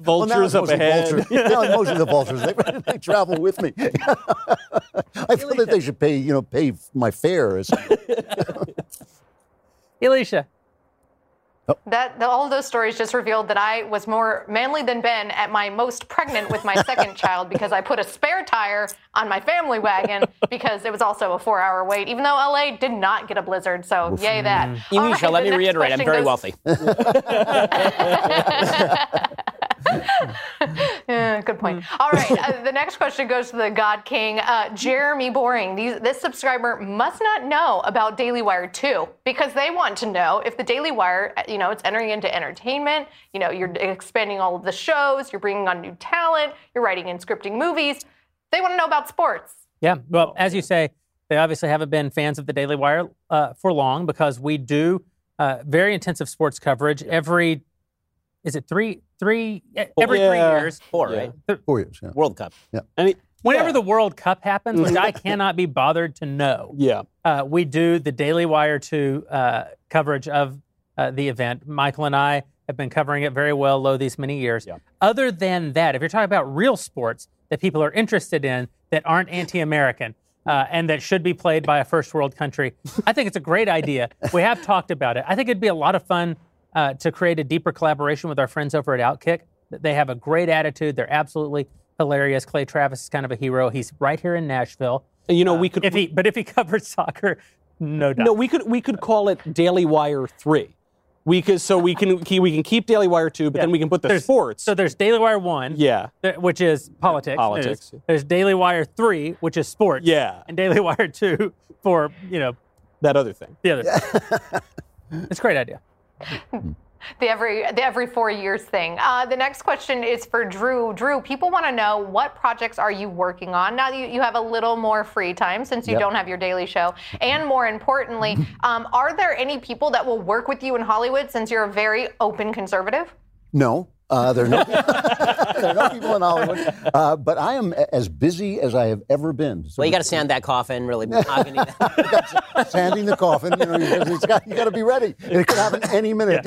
Vultures it's up ahead. vultures. now it's mostly the vultures. They, they travel with me. I feel that they should pay, you know, pay my fare. as- Elisha, Oh. That the, all of those stories just revealed that I was more manly than Ben at my most pregnant with my second child because I put a spare tire on my family wagon because it was also a four-hour wait, even though LA did not get a blizzard. So yay that. Mm. All Elisha, right, let me reiterate, I'm very goes- wealthy. Yeah, good point. All right, uh, the next question goes to the God King, uh, Jeremy Boreing. These, this subscriber must not know about Daily Wire 2 because they want to know if the Daily Wire, uh, you know, it's entering into entertainment. You know, you're expanding all of the shows, you're bringing on new talent, you're writing and scripting movies. They want to know about sports. Yeah, well, as you say, they obviously haven't been fans of the Daily Wire uh, for long because we do uh, very intensive sports coverage every. Is it three, three, every three years? Four, Yeah. right? Four years, yeah. World Cup. Yeah I mean, Whenever yeah. the World Cup happens, which I cannot be bothered to know, Yeah. uh, we do the Daily Wire 2 uh, coverage of uh, the event. Michael and I have been covering it very well lo these many years. Yeah. Other than that, if you're talking about real sports that people are interested in that aren't anti American, uh, and that should be played by a first world country. I think it's a great idea. We have talked about it. I think it'd be a lot of fun uh, to create a deeper collaboration with our friends over at Outkick. They have a great attitude. They're absolutely hilarious. Clay Travis is kind of a hero. He's right here in Nashville. You know, we could If he, but if he covered soccer, no doubt. no, we could we could call it Daily Wire three. We could so we can we can keep Daily Wire two, but then we can put the There's- sports. So there's Daily Wire One, yeah. th- which is politics. Politics. There's Daily Wire Three, which is sports. Yeah. And Daily Wire Two for you know That other thing. the other. it's a great idea. The every the every four years thing. Uh, the next question is for Drew. Drew, people want to know what projects are you working on now that you, you have a little more free time since you Yep. don't have your daily show, and more importantly, um, are there any people that will work with you in Hollywood since you're a very open conservative? No, uh, there, are no there are no people in Hollywood. Uh, but I am as busy as I have ever been. So Well, you got to sand that coffin, really mahogany. sanding the coffin. You know, you, it's got, you got to be ready. It could happen any minute.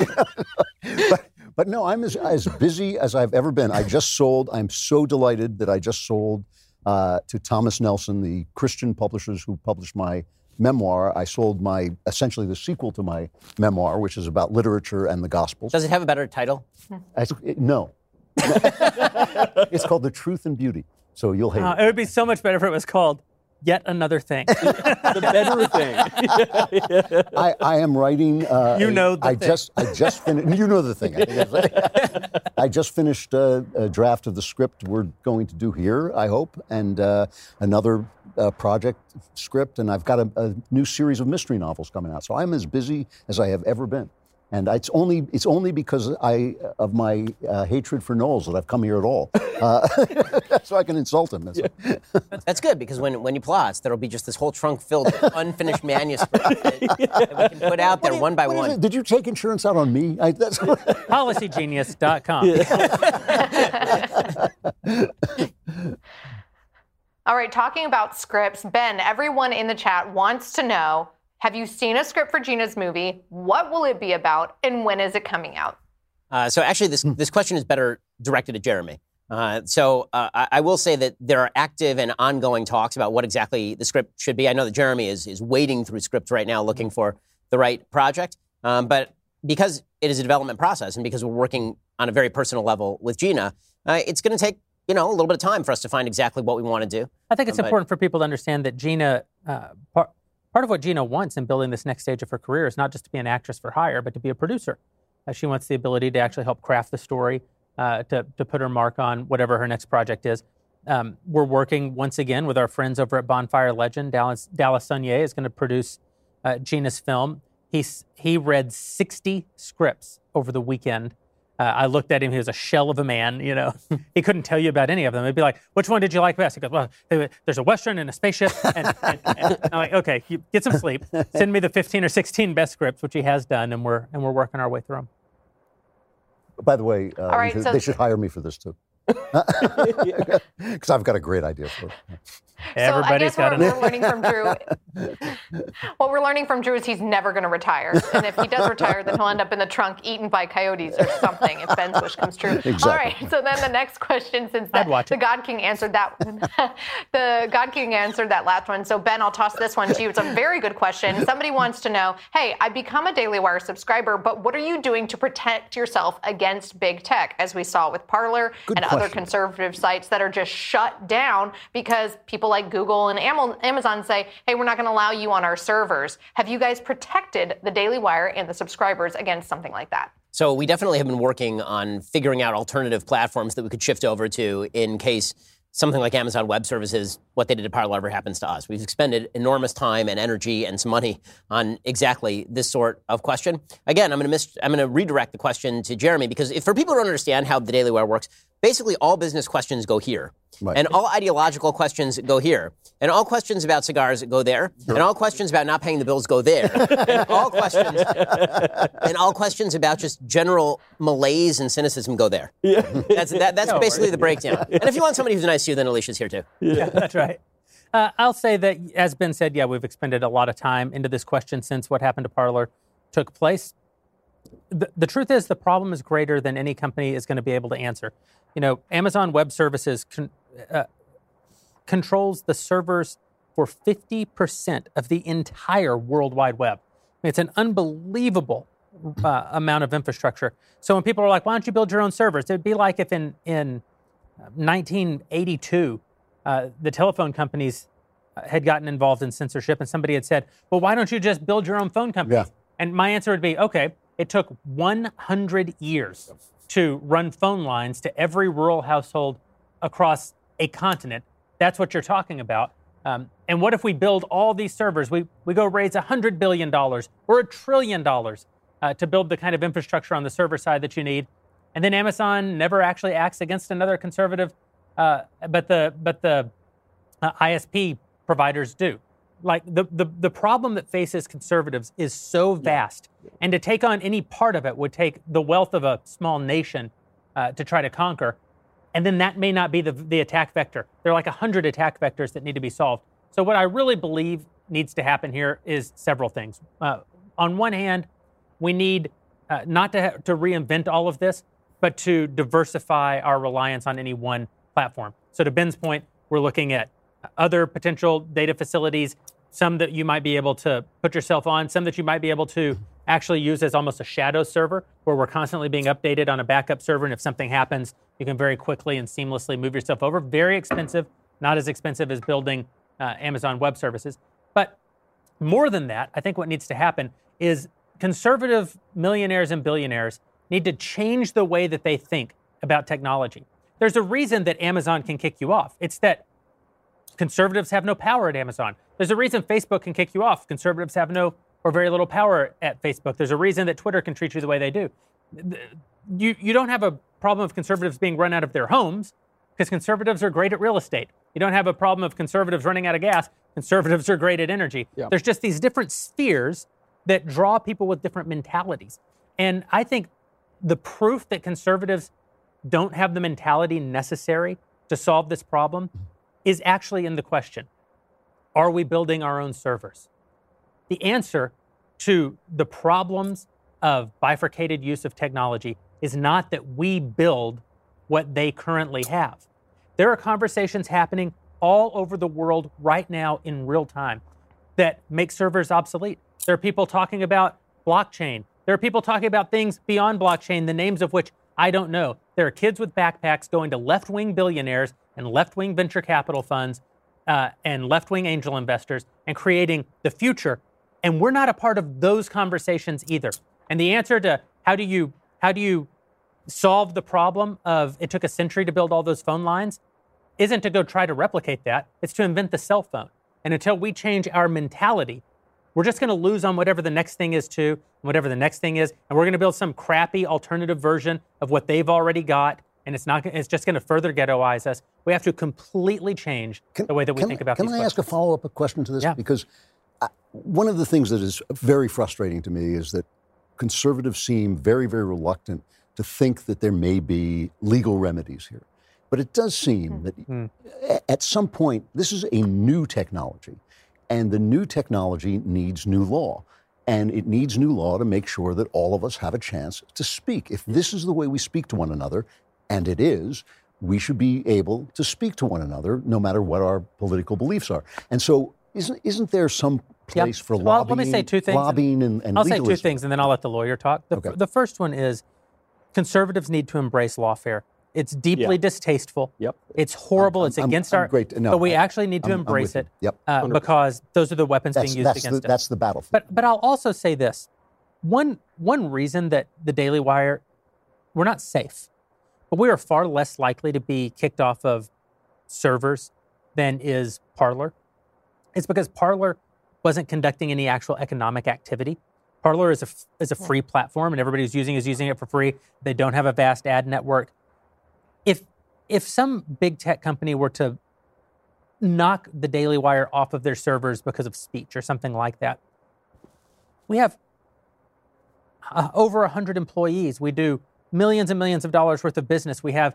but, but no, I'm as, as busy as I've ever been. I just sold. I'm so delighted that I just sold uh, to Thomas Nelson, the Christian publishers who published my memoir. I sold my essentially the sequel to my memoir, which is about literature and the Gospels. Does it have a better title? I- it- no, it's called The Truth and Beauty. So you'll hate Uh, it. it would be so much better if it was called Yet Another Thing. The better thing. I, I am writing. Uh, You a- know the I thing. just I just finished. You know the thing. I, think I just finished uh, a draft of the script we're going to do here. I hope, and uh, another uh, project script, and I've got a, a new series of mystery novels coming out. So I'm as busy as I have ever been. And it's only it's only because I of my uh, hatred for Knowles that I've come here at all, uh, so I can insult him. That's That's good because when, when you plots, there'll be just this whole trunk filled with unfinished manuscripts that, that we can put out there one by one. Did you take insurance out on me? I, that's, PolicyGenius.com. All right, talking about scripts, Ben, everyone in the chat wants to know have you seen a script for Gina's movie? What will it be about? And when is it coming out? Uh, so actually, this this question is better directed at Jeremy. Uh, so uh, I, I will say that there are active and ongoing talks about what exactly the script should be. I know that Jeremy is is wading through scripts right now, looking for the right project. Um, but because it is a development process, and because we're working on a very personal level with Gina, uh, it's going to take you know a little bit of time for us to find exactly what we want to do. I think it's Um, but- important for people to understand that Gina, uh, part, part of what Gina wants in building this next stage of her career is not just to be an actress for hire, but to be a producer. Uh, she wants the ability to actually help craft the story, uh, to, to put her mark on whatever her next project is. Um, we're working once again with our friends over at Bonfire Legend. Dallas, Dallas Sonnier is going to produce uh, Gina's film. He's, he read 60 scripts over the weekend. Uh, I looked at him; he was a shell of a man. You know, he couldn't tell you about any of them. He'd be like, "Which one did you like best?" He goes, "Well, there's a western and a spaceship." And, and, and I'm like, "Okay, you get some sleep. Send me the 15 or 16 best scripts, which he has done, and we're and we're working our way through them." by the way, uh, right, should- so- they should hire me for this too, because I've got a great idea for it. Everybody's so I got guess an what we're learning from Drew. what we're learning from Drew is he's never going to retire, and if he does retire, then he'll end up in the trunk eaten by coyotes or something. If Ben's wish comes true. Exactly. All right. So then the next question, since that, the it. God King answered that, the God King answered that last one. So Ben, I'll toss this one to you. It's a very good question. Somebody wants to know, hey, I become a Daily Wire subscriber, but what are you doing to protect yourself against big tech, as we saw with Parler Good and other conservative sites that are just shut down because people like Google and Amazon say, hey, we're not going to allow you on our servers. Have you guys protected the Daily Wire and the subscribers against something like that? So we definitely have been working on figuring out alternative platforms that we could shift over to in case something like Amazon Web Services, what they did to Parler ever happens to us. We've expended enormous time and energy and some money on exactly this sort of question. Again, I'm going to mis- to redirect the question to Jeremy because if for people who don't understand how the Daily Wire works, basically all business questions go here. Right. And all ideological questions go here. And all questions about cigars go there. And all questions about not paying the bills go there. and all questions and all questions about just general malaise and cynicism go there. Yeah. That's that, that's basically the breakdown. And if you want somebody who's nice to you, then Elisha's here too. Yeah, that's right. Uh, I'll say that, as Ben said, yeah, we've expended a lot of time into this question since what happened to Parler took place. The, the truth is, the problem is greater than any company is going to be able to answer. You know, Amazon Web Services con- uh, controls the servers for 50% of the entire World Wide Web. I mean, it's an unbelievable uh, amount of infrastructure. So when people are like, why don't you build your own servers? It'd be like if in, in 1982, uh, the telephone companies uh, had gotten involved in censorship, and somebody had said, "Well, why don't you just build your own phone company?" Yeah. And my answer would be, "Okay, it took 100 years to run phone lines to every rural household across a continent. That's what you're talking about." Um, and what if we build all these servers? We, we go raise $100 billion or a trillion dollars uh, to build the kind of infrastructure on the server side that you need. And then Amazon never actually acts against another conservative, uh, but the, but the uh, ISP providers do. Like the, the, the problem that faces conservatives is so vast, and to take on any part of it would take the wealth of a small nation uh, to try to conquer. And then that may not be the, the attack vector. There are like 100 attack vectors that need to be solved. So, what I really believe needs to happen here is several things. Uh, on one hand, we need uh, not to, ha- to reinvent all of this, but to diversify our reliance on any one platform. So, to Ben's point, we're looking at other potential data facilities, some that you might be able to put yourself on, some that you might be able to actually use as almost a shadow server where we're constantly being updated on a backup server. And if something happens, you can very quickly and seamlessly move yourself over. Very expensive, not as expensive as building uh, Amazon Web Services. But more than that, I think what needs to happen is conservative millionaires and billionaires need to change the way that they think about technology. There's a reason that Amazon can kick you off. It's that conservatives have no power at Amazon. There's a reason Facebook can kick you off. Conservatives have no, or very little power at Facebook. There's a reason that Twitter can treat you the way they do. You, you don't have a problem of conservatives being run out of their homes because conservatives are great at real estate. You don't have a problem of conservatives running out of gas. Conservatives are great at energy. Yeah. There's just these different spheres that draw people with different mentalities. And I think the proof that conservatives don't have the mentality necessary to solve this problem is actually in the question Are we building our own servers? The answer to the problems of bifurcated use of technology is not that we build what they currently have. There are conversations happening all over the world right now in real time that make servers obsolete. There are people talking about blockchain. There are people talking about things beyond blockchain, the names of which I don't know. There are kids with backpacks going to left wing billionaires and left wing venture capital funds uh, and left wing angel investors and creating the future. And we're not a part of those conversations either. And the answer to how do you how do you solve the problem of it took a century to build all those phone lines isn't to go try to replicate that. It's to invent the cell phone. And until we change our mentality, we're just going to lose on whatever the next thing is too, whatever the next thing is, and we're going to build some crappy alternative version of what they've already got, and it's not. It's just going to further ghettoize us. We have to completely change the way that we can, think about Can these I ask a follow up question to this? Yeah. Because I, one of the things that is very frustrating to me is that conservatives seem very, very reluctant to think that there may be legal remedies here. But it does seem hmm. that hmm. a- at some point, this is a new technology, and the new technology needs new law. And it needs new law to make sure that all of us have a chance to speak. If this is the way we speak to one another, and it is, we should be able to speak to one another no matter what our political beliefs are. And so, isn't, isn't there some Yep. place for Well, lobbying, let me say two things. lobbying and, and I'll say two things, and then I'll let the lawyer talk. The, Okay. the first one is conservatives need to embrace lawfare. It's deeply Yeah. distasteful. Yep. It's horrible. I'm- it's I'm- against I'm our. great- no, but we I- actually need to embrace it. Yep. uh, because those are the weapons That's, being used against the, us. that's the battlefield. But but I'll also say this: one one reason that the Daily Wire we're not safe, but we are far less likely to be kicked off of servers than is Parler. It's because Parler wasn't conducting any actual economic activity. Parler is a is a free platform, and everybody who's using is using it for free. They don't have a vast ad network. If if some big tech company were to knock the Daily Wire off of their servers because of speech or something like that, we have uh, over 100 employees. We do millions and millions of dollars worth of business. We have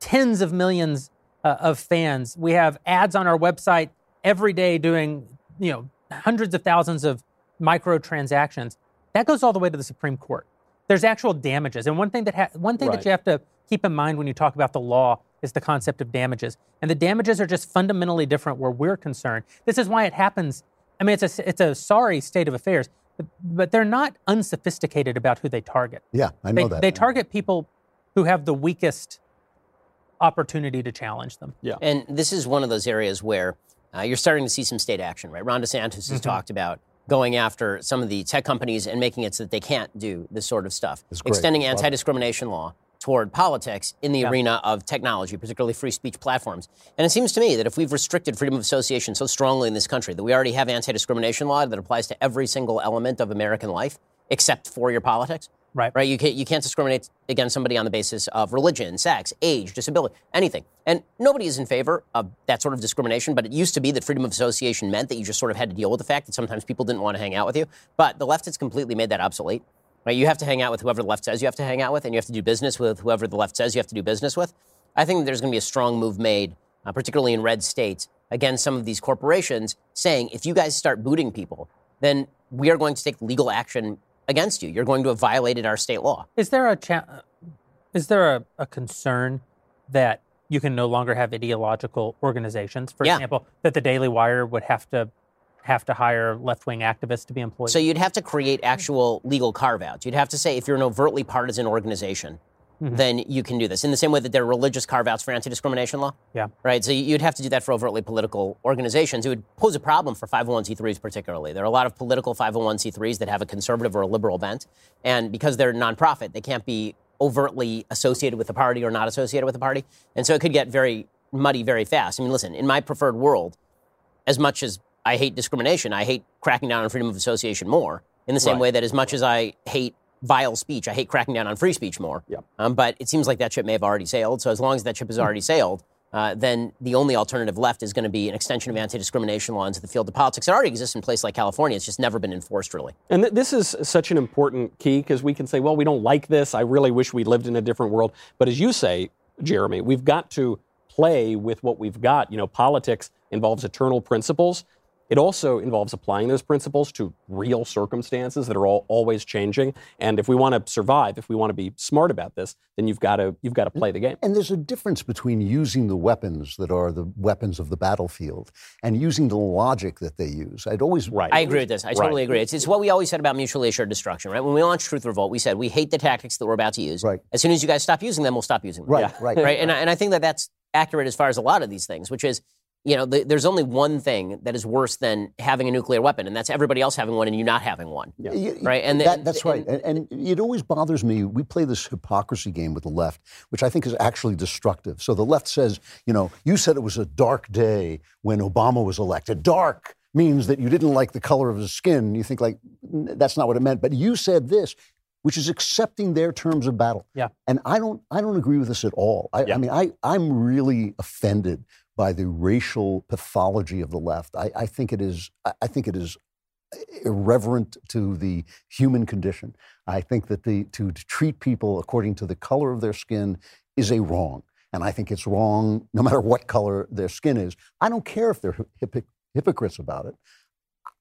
tens of millions uh, of fans. We have ads on our website every day doing, you know, hundreds of thousands of microtransactions. That goes all the way to the Supreme Court. There's actual damages. And one thing that ha- one thing Right. that you have to keep in mind when you talk about the law is the concept of damages. And the damages are just fundamentally different where we're concerned. This is why it happens. I mean, it's a, it's a sorry state of affairs, but, but they're not unsophisticated about who they target. yeah, I They, know that. they target people who have the weakest opportunity to challenge them. Yeah. And this is one of those areas where uh, you're starting to see some state action, right? Ron DeSantis has talked about going after some of the tech companies and making it so that they can't do this sort of stuff. Extending anti discrimination law toward politics in the Yeah. arena of technology, particularly free speech platforms. And it seems to me that if we've restricted freedom of association so strongly in this country, that we already have anti discrimination law that applies to every single element of American life, except for your politics, Right. right? You can't, you can't discriminate against somebody on the basis of religion, sex, age, disability, anything. And nobody is in favor of that sort of discrimination, but it used to be that freedom of association meant that you just sort of had to deal with the fact that sometimes people didn't want to hang out with you. But the left has completely made that obsolete. Right? You have to hang out with whoever the left says you have to hang out with, and you have to do business with whoever the left says you have to do business with. I think there's going to be a strong move made, uh, particularly in red states, against some of these corporations saying, if you guys start booting people, then we are going to take legal action against you. You're going to have violated our state law. Is there a cha- is there a, a concern that you can no longer have ideological organizations? For Yeah. example, that the Daily Wire would have to have to hire left wing activists to be employed. So you'd have to create actual legal carve outs. You'd have to say if you're an overtly partisan organization, mm-hmm. then you can do this. In the same way that there are religious carve outs for anti discrimination law. yeah. Right. So you'd have to do that for overtly political organizations. It would pose a problem for 501c3s, particularly. There are a lot of political 501c3s that have a conservative or a liberal bent. And because they're nonprofit, they can't be overtly associated with the party or not associated with the party. And so it could get very muddy very fast. I mean, listen, in my preferred world, as much as I hate discrimination. I hate cracking down on freedom of association more. In the same Right. way that as much as I hate vile speech, I hate cracking down on free speech more. Yep. Um, but it seems like that ship may have already sailed. So as long as that ship has already sailed, uh, then the only alternative left is going to be an extension of anti-discrimination law into the field of politics. It already exists in places like California. It's just never been enforced really. And th- this is such an important key because we can say, well, we don't like this. I really wish we lived in a different world. But as you say, Jeremy, we've got to play with what we've got. You know, politics involves eternal principles. It also involves applying those principles to real circumstances that are all, always changing. And if we want to survive, if we want to be smart about this, then you've got to you've got to play the game. And there's a difference between using the weapons that are the weapons of the battlefield and using the logic that they use. I'd always Right. I agree with this. I totally Right. agree. It's, it's what we always said about mutually assured destruction, right? When we launched Truth Revolt, we said we hate the tactics that we're about to use. Right. As soon as you guys stop using them, we'll stop using them. Right, right. right? And I, and I think that that's accurate as far as a lot of these things, which is, you know, the, there's only one thing that is worse than having a nuclear weapon, and that's everybody else having one and you not having one. Y- Right, and that, the- that's right. And, and it always bothers me. We play this hypocrisy game with the left, which I think is actually destructive. So the left says, you know, you said it was a dark day when Obama was elected. Dark means that you didn't like the color of his skin. You think like that's not what it meant. But you said this, which is accepting their terms of battle. Yeah. And I don't, I don't agree with this at all. I, Yeah. I mean, I, I'm really offended by the racial pathology of the left. I, I think it is, I, think it is irreverent to the human condition. I think that the, to, to treat people according to the color of their skin is a wrong. And I think it's wrong no matter what color their skin is. I don't care if they're hypoc- hypocrites about it.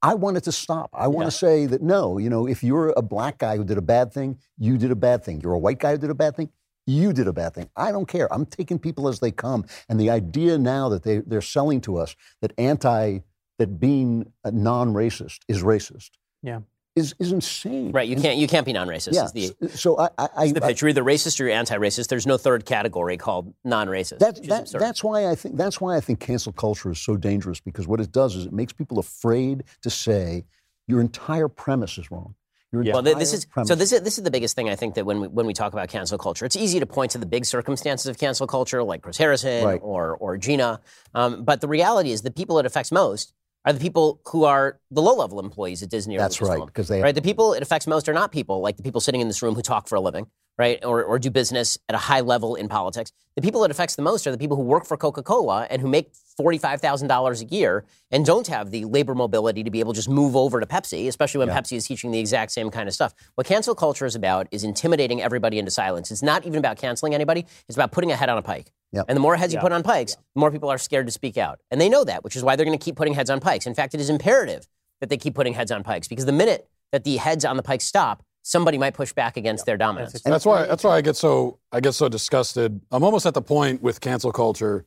I want it to stop. I want Yeah. to say that no, you know, if you're a black guy who did a bad thing, you did a bad thing. You're a white guy who did a bad thing, you did a bad thing. I don't care. I'm taking people as they come. And the idea now that they, they're selling to us that anti, that being a non-racist is racist. Yeah. Is, is insane. Right. You can't you can't be non-racist. Yeah. The, so I, I, I, the pitch. You're either racist or you're anti-racist. There's no third category called non-racist. That, that, that's why I think that's why I think cancel culture is so dangerous because what it does is it makes people afraid to say your entire premise is wrong. Yeah. Well, this is premise so. This is this is the biggest thing I think that when we, when we talk about cancel culture, it's easy to point to the big circumstances of cancel culture, like Chris Harrison Right. or or Gina. Um, but the reality is, the people it affects most are the people who are the low level employees at Disney. Or That's right, because they- right. The people it affects most are not people like the people sitting in this room who talk for a living, right, or or do business at a high level in politics. The people it affects the most are the people who work for Coca Cola and who make forty five thousand dollars a year and don't have the labor mobility to be able to just move over to Pepsi, especially when Pepsi is teaching the exact same kind of stuff. What cancel culture is about is intimidating everybody into silence. It's not even about canceling anybody. It's about putting a head on a pike. Yep. And the more heads you put on pikes, the more people are scared to speak out. And they know that, which is why they're going to keep putting heads on pikes. In fact, it is imperative that they keep putting heads on pikes because the minute that the heads on the pikes stop, somebody might push back against their dominance. And that's why that's why I get so I get so disgusted. I'm almost at the point with cancel culture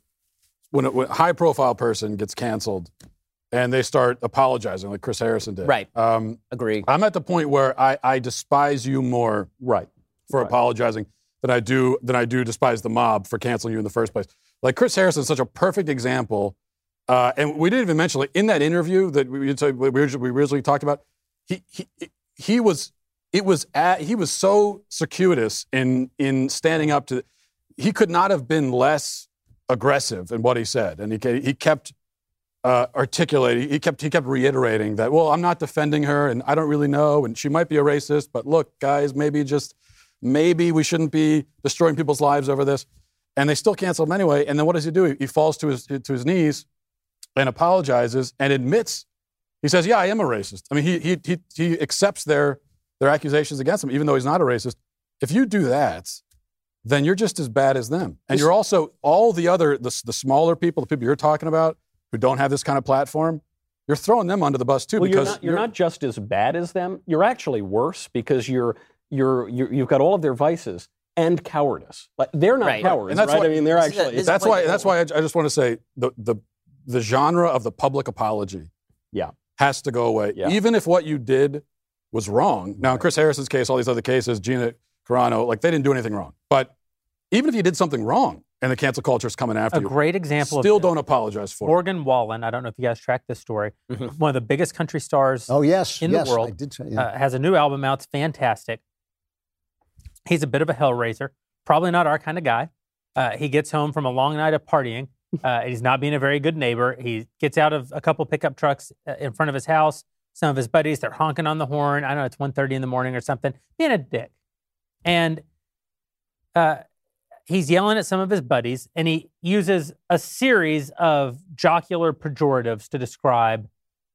when a when a high profile person gets canceled and they start apologizing like Chris Harrison did. Right. Um, Agree. I'm at the point where I, I despise you more Right. for Right. apologizing than I do than I do despise the mob for canceling you in the first place. Like Chris Harrison is such a perfect example, uh, and we didn't even mention like in that interview that we, we, we originally talked about. He he he was it was at, he was so circuitous in in standing up to. He could not have been less aggressive in what he said, and he he kept uh, articulating. He kept he kept reiterating that. Well, I'm not defending her, and I don't really know, and she might be a racist. But look, guys, maybe just maybe we shouldn't be destroying people's lives over this. And they still cancel him anyway. And then what does he do? He falls to his to his knees and apologizes and admits. He says, "Yeah, I am a racist." I mean, he he he, he accepts their their accusations against him, even though he's not a racist. If you do that, then you're just as bad as them. And you're also all the other the, the smaller people, the people you're talking about who don't have this kind of platform. You're throwing them under the bus too Well, you're not, you're not just as bad as them. You're actually worse because you're you're, you're you've got all of their vices and cowardice. Like they're not Right. cowards, And that's right? why- I mean, they're This is a- actually. this that's why that's why I, I just want to say the the the genre of the public apology Yeah. has to go away Yeah. even if what you did was wrong now in chris harrison's case all these other cases gina carano like they didn't do anything wrong but even if you did something wrong and the cancel culture is coming after A you great example still of don't apologize for it Morgan Wallen. I don't know if you guys track this story. One of the biggest country stars Oh yes, in the yes, world, I did say, yeah. uh, has a new album out. It's fantastic. He's a bit of a hellraiser. Probably not our kind of guy. Uh, he gets home from a long night of partying Uh, he's not being a very good neighbor. He gets out of a couple pickup trucks uh, in front of his house. Some of his buddies, they're honking on the horn. I don't know, it's 1.30 in the morning or something, being a dick. And uh, he's yelling at some of his buddies, and he uses a series of jocular pejoratives to describe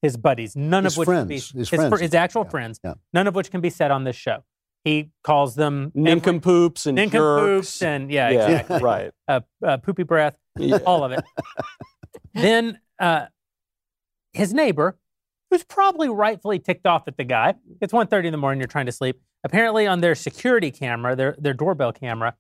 his buddies, none His of which can be friends, his fr- friends. his actual Yeah, friends, yeah. none of which can be said on this show. He calls them every- Nincompoops and nincompoops jerks. and yeah, yeah, exactly. right. uh, uh, poopy breath, Yeah. all of it. then uh, his neighbor, who's probably rightfully ticked off at the guy, it's 1.30 in the morning, you're trying to sleep. Apparently, on their security camera, their, their doorbell camera,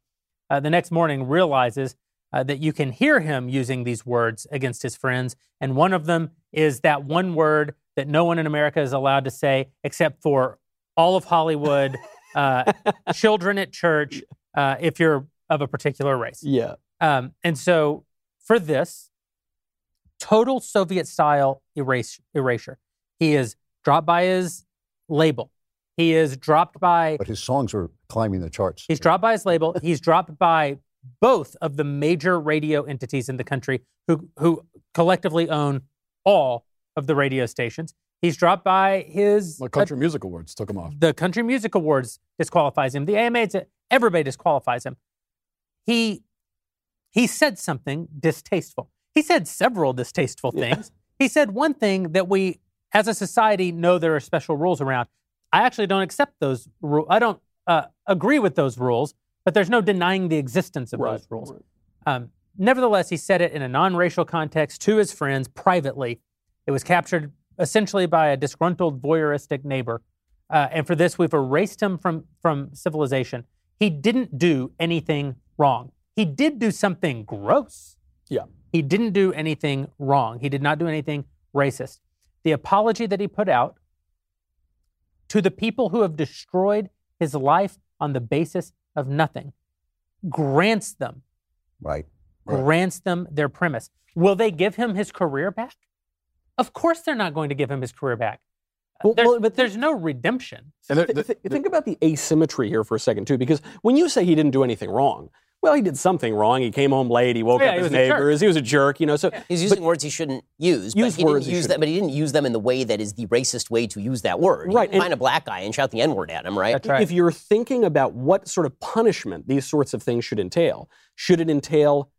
uh, the next morning realizes uh, that you can hear him using these words against his friends. And one of them is that one word that no one in America is allowed to say except for all of Hollywood, uh, children at church, uh, if you're of a particular race. Yeah. Um, and so for this, total Soviet style erase, erasure. He is dropped by his label. He is dropped by But his songs are climbing the charts. he's dropped by his label. He's dropped by both of the major radio entities in the country who who collectively own all of the radio stations. He's dropped by his Well, Country Music Awards took him off. the Country Music Awards disqualifies him. The AMA, everybody disqualifies him. He he said something distasteful. He said several distasteful things. He said one thing that we, as a society, know there are special rules around. I actually don't accept those rules. I don't uh, agree with those rules, but there's no denying the existence of Right. those rules. Um, nevertheless, he said it in a non-racial context to his friends privately. It was captured essentially by a disgruntled voyeuristic neighbor. Uh, and for this, we've erased him from, from civilization. He didn't do anything wrong. He did do something gross. Yeah. He didn't do anything wrong. He did not do anything racist. The apology that he put out to the people who have destroyed his life on the basis of nothing grants them Right. grants them their premise. Will they give him his career back? Of course, they're not going to give him his career back. Well, there's, well, but there's no redemption. And there- Th- the- th- think about the asymmetry here for a second, too, because when you say he didn't do anything wrong, well, he did something wrong. He came home late. He woke Yeah, up he his was a jerk. neighbors. He was a jerk, you know. So He's using words he shouldn't use. Use but he words didn't he use shouldn't. them, but he didn't use them in the way that is the racist way to use that word. Right, You can and- find a black guy and shout the N word at him, right? That's right. if you're thinking about what sort of punishment these sorts of things should entail, should it entail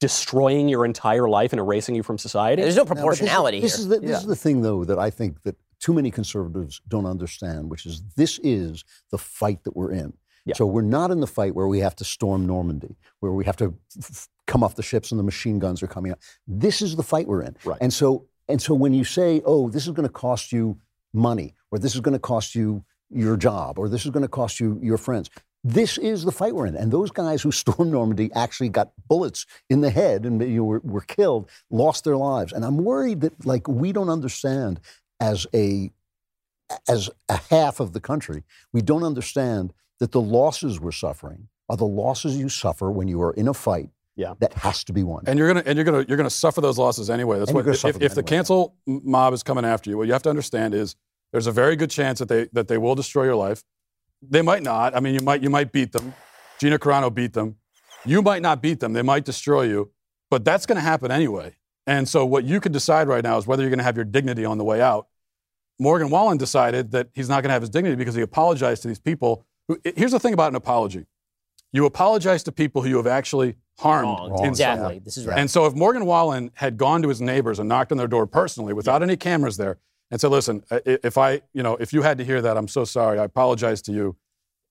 destroying your entire life and erasing you from society? There's no Now, but this- proportionality this, here. Is the, this Yeah. is the thing, though, that I think that too many conservatives don't understand, which is this is the fight that we're in. Yeah. So we're not in the fight where we have to storm Normandy, where we have to f- come off the ships and the machine guns are coming out. This is the fight we're in. Right. And so, and so when you say, "Oh, this is going to cost you money," or "This is going to cost you your job," or "This is going to cost you your friends," this is the fight we're in. And those guys who stormed Normandy actually got bullets in the head and you know, were, were killed, lost their lives. And I'm worried that like we don't understand as a as a half of the country, we don't understand that the losses we're suffering are the losses you suffer when you are in a fight Yeah. that has to be won. and you're gonna and you're gonna you're gonna suffer those losses anyway. That's And what if, if them the cancel mob is coming after you, what you have to understand is there's a very good chance that they that they will destroy your life. They might not. I mean, you might you might beat them. Gina Carano beat them. You might not beat them. They might destroy you, but that's going to happen anyway. And so, what you can decide right now is whether you're going to have your dignity on the way out. Morgan Wallen decided that he's not going to have his dignity because he apologized to these people. Who, here's the thing about an apology: you apologize to people who you have actually harmed Wrong. Exactly. This is right. And so if Morgan Wallen had gone to his neighbors and knocked on their door personally without any cameras there and said, listen, uh, if I, you know, if you had to hear that, I'm so sorry. I apologize to you.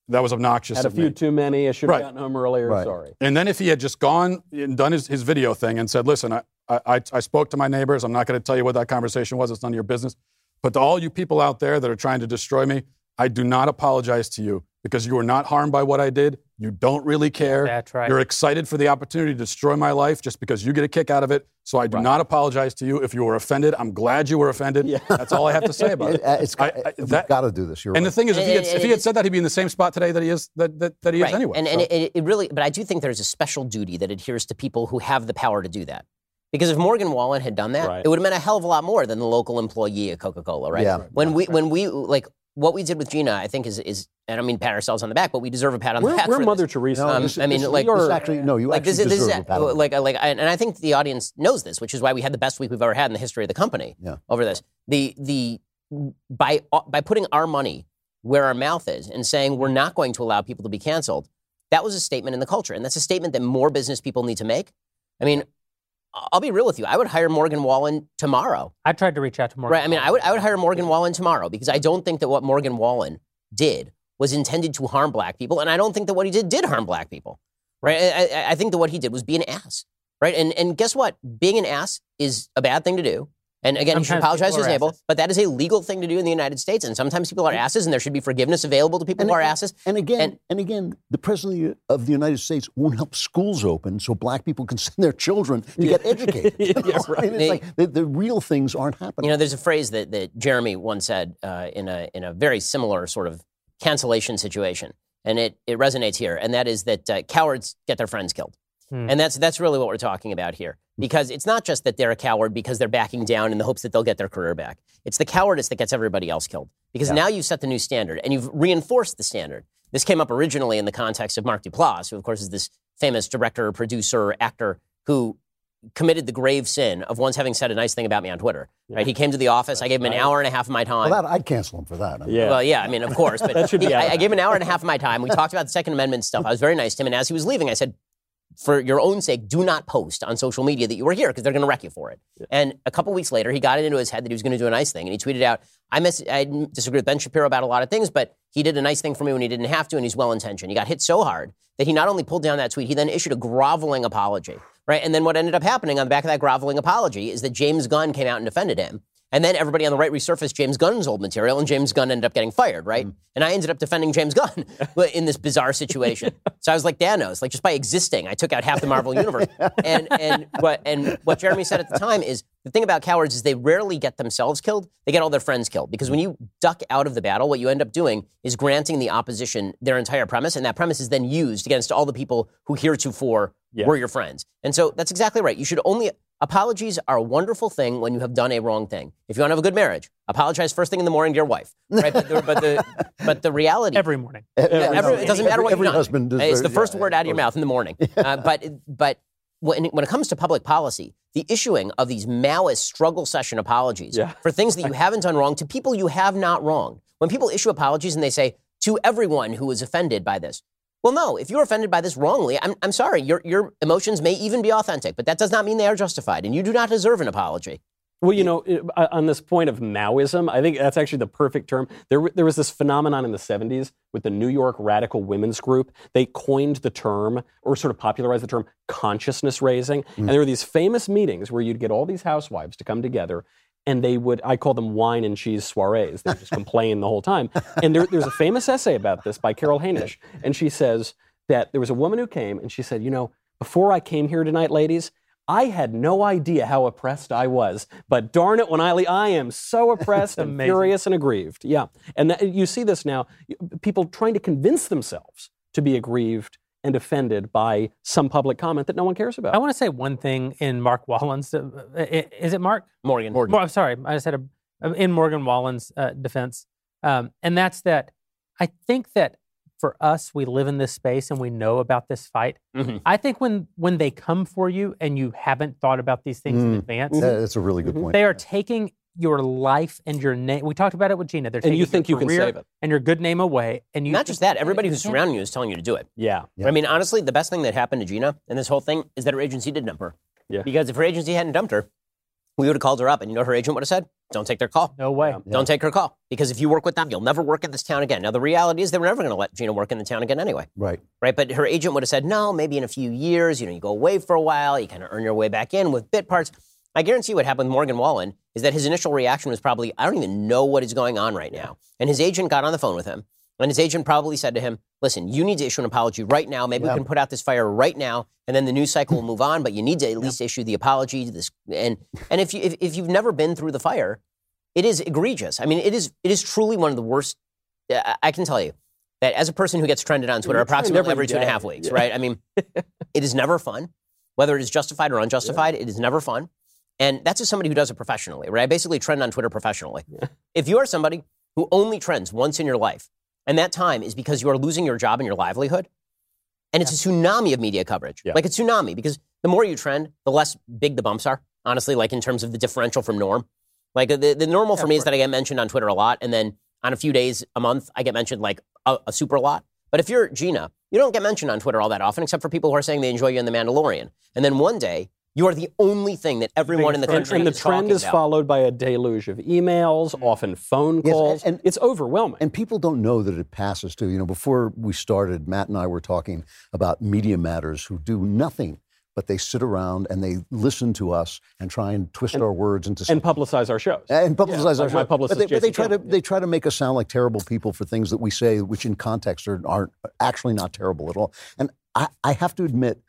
That was obnoxious Had a of few me. too many. I should have Right. gotten home earlier. Right. Sorry. And then if he had just gone and done his, his video thing and said, listen, I, I, I spoke to my neighbors. I'm not going to tell you what that conversation was. It's none of your business. But to all you people out there that are trying to destroy me, I do not apologize to you because you were not harmed by what I did. You don't really care. That's right. You're excited for the opportunity to destroy my life just because you get a kick out of it. So I do not apologize to you. If you were offended, I'm glad you were offended. Yeah. That's all I have to say about It- it. it's I- got, I- that- got to do this. You're And right. the thing is, if he had, And- and if he had said that, he'd be in the same spot today that he is that, that, that he is right. anyway. And, So- and it, it really, but I do think there's a special duty that adheres to people who have the power to do that. Because if Morgan Wallen had done that, Right. it would have meant a hell of a lot more than the local employee at Coca-Cola, right? Yeah. When we when we like what we did with Gina, I think, is is I don't mean pat ourselves on the back, but we deserve a pat on We're, the back. we're for Mother this. Teresa. No, Um, this- I mean, this- like- You're- actually, no, you like actually this is, this is deserve a pat on the like like and I think the audience knows this, which is why we had the best week we've ever had in the history of the company Yeah. over this. The the by by putting our money where our mouth is and saying we're not going to allow people to be canceled, that was a statement in the culture, and that's a statement that more business people need to make. I mean, I'll be real with you. I would hire Morgan Wallen tomorrow. I tried to reach out to Morgan. Right. I mean, I would I would hire Morgan Wallen tomorrow because I don't think that what Morgan Wallen did was intended to harm black people, and I don't think that what he did did harm black people. Right. I, I, I think that what he did was be an ass. Right. And and guess what? Being an ass is a bad thing to do. And again, he should apologize to his neighbor, but that is a legal thing to do in the United States. And sometimes people are asses, and there should be forgiveness available to people And who are asses. And again, And- and, again, the president of the United States won't help schools open so black people can send their children to get educated. You know? Yeah, I mean, it's like the, the real things aren't happening. You know, there's a phrase that, that Jeremy once said uh, in a in a very similar sort of cancellation situation, and it it resonates here, and that is that uh, cowards get their friends killed, Hmm. and that's that's really what we're talking about here, because it's not just that they're a coward because they're backing down in the hopes that they'll get their career back. It's the cowardice that gets everybody else killed, because now you've set the new standard and you've reinforced the standard. This came up originally in the context of Mark Duplass, who of course is this famous director, producer, actor who committed the grave sin of once having said a nice thing about me on Twitter. Right? He came to the office. I gave him an hour and a half of my time. well, that, I'd cancel him for that. I mean, Yeah. Well, yeah, I mean, of course, but That should be he- I, I gave him an hour and a half of my time. We talked about the Second Amendment stuff. I was very nice to him, and as he was leaving, I said, "For your own sake, do not post on social media that you were here because they're going to wreck you for it." And a couple weeks later, he got it into his head that he was going to do a nice thing, and he tweeted out, "I miss, I disagree with Ben Shapiro about a lot of things, but he did a nice thing for me when he didn't have to, and he's well intentioned." He got hit so hard that he not only pulled down that tweet, he then issued a groveling apology. Right, and then what ended up happening on the back of that groveling apology is that James Gunn came out and defended him. And then everybody on the right resurfaced James Gunn's old material, and James Gunn ended up getting fired, right? Mm. And I ended up defending James Gunn in this bizarre situation. so I was like Thanos, like just by existing, I took out half the Marvel universe. And and what and what Jeremy said at the time is the thing about cowards is they rarely get themselves killed; they get all their friends killed. Because when you duck out of the battle, what you end up doing is granting the opposition their entire premise, and that premise is then used against all the people who heretofore Yeah. were your friends. And so that's exactly right. You should only apologies are a wonderful thing when you have done a wrong thing. If you want to have a good marriage, apologize first thing in the morning to your wife. Right? But the, but the, but the reality every morning. yeah, every- it doesn't matter what every you've done. husband it's the first yeah, word out of your mouth in the morning. Uh, but but when, when it comes to public policy, the issuing of these Maoist struggle session apologies Yeah. for things that you haven't done wrong to people you have not wronged. When people issue apologies and they say to everyone who was offended by this. Well, no, if you're offended by this wrongly, I'm, I'm sorry, your, your emotions may even be authentic, but that does not mean they are justified, and you do not deserve an apology. Well, you know, uh, on this point of Maoism, I think that's actually the perfect term. There, there was this phenomenon in the 70s with the New York Radical Women's Group. They coined the term, or sort of popularized the term, consciousness raising. And there were these famous meetings where you'd get all these housewives to come together. And they would, I call them wine and cheese soirees. They would just complain the whole time. And there, there's a famous essay about this by Carol Hanisch. And she says that there was a woman who came and she said, You know, before I came here tonight, ladies, I had no idea how oppressed I was, but darn it, when I leave, I am so oppressed and furious and aggrieved. Yeah, and that, you see this now, people trying to convince themselves to be aggrieved and offended by some public comment that no one cares about. I want to say one thing in Mark Wallen's. Uh, is it Mark? Morgan. Mor- I'm sorry, I just had a in Morgan Wallen's uh, defense, um, and that's that. I think that for us, we live in this space and we know about this fight. Mhm. I think when when they come for you and you haven't thought about these things in Mm. advance, That- that's a really good point. they are taking your life and your name. We talked about it with Gina. They're And you think you can save it. and your good name away. And you Not just that, everybody who's Yeah. surrounding you is telling you to do it. Yeah, Yeah. I mean, honestly, the best thing that happened to Gina in this whole thing is that her agency did dump her. Yeah. Because if her agency hadn't dumped her, we would have called her up, and you know what her agent would have said? Don't take their call. No way. Don't take her call. Because if you work with them, you'll never work in this town again. Now, the reality is they were never going to let Gina work in the town again anyway. right. Right? But her agent would have said, no, maybe in a few years, you know, you go away for a while, you kind of earn your way back in with bit parts. I guarantee what happened with Morgan Wallen is that his initial reaction was probably, I don't even know what is going on right now. And his agent got on the phone with him, and his agent probably said to him, listen, you need to issue an apology right now. Maybe Yeah. we can put out this fire right now, and then the news cycle will move on, but you need to at least issue the apology. To this, and and if, you, if, if you've never been through the fire, it is egregious. I mean, it is, it is truly one of the worst. Uh, I I can tell you that as a person who gets trended on Twitter You're approximately every every two and a half weeks, Yeah. right? I mean, it is never fun. Whether it is justified or unjustified, it is never fun. And that's as somebody who does it professionally, right? I basically trend on Twitter professionally. If you are somebody who only trends once in your life, and that time is because you are losing your job and your livelihood, and it's a tsunami of media coverage, Yeah. like a tsunami, because the more you trend, the less big the bumps are. Honestly, like in terms of the differential from norm. Like the, the normal for me is that I get mentioned on Twitter a lot, and then on a few days a month, I get mentioned like a, a super lot. But if you're Gina, you don't get mentioned on Twitter all that often, except for people who are saying they enjoy you in The Mandalorian. And then one day, you are the only thing that everyone in the And, country and the trend is about. followed by a deluge of emails, mm-hmm. often phone Yes, calls. and- it's overwhelming. And people don't know that it passes too. You know, before we started, Matt and I were talking about media matters who do nothing but they sit around and they listen to us and try and twist our words into and publicize our shows. and publicize Yeah, our my publicist, but they, but they try to Campbell. they try to make us sound like terrible people for things that we say, which in context are, aren't actually not terrible at all. And I, I have to admit,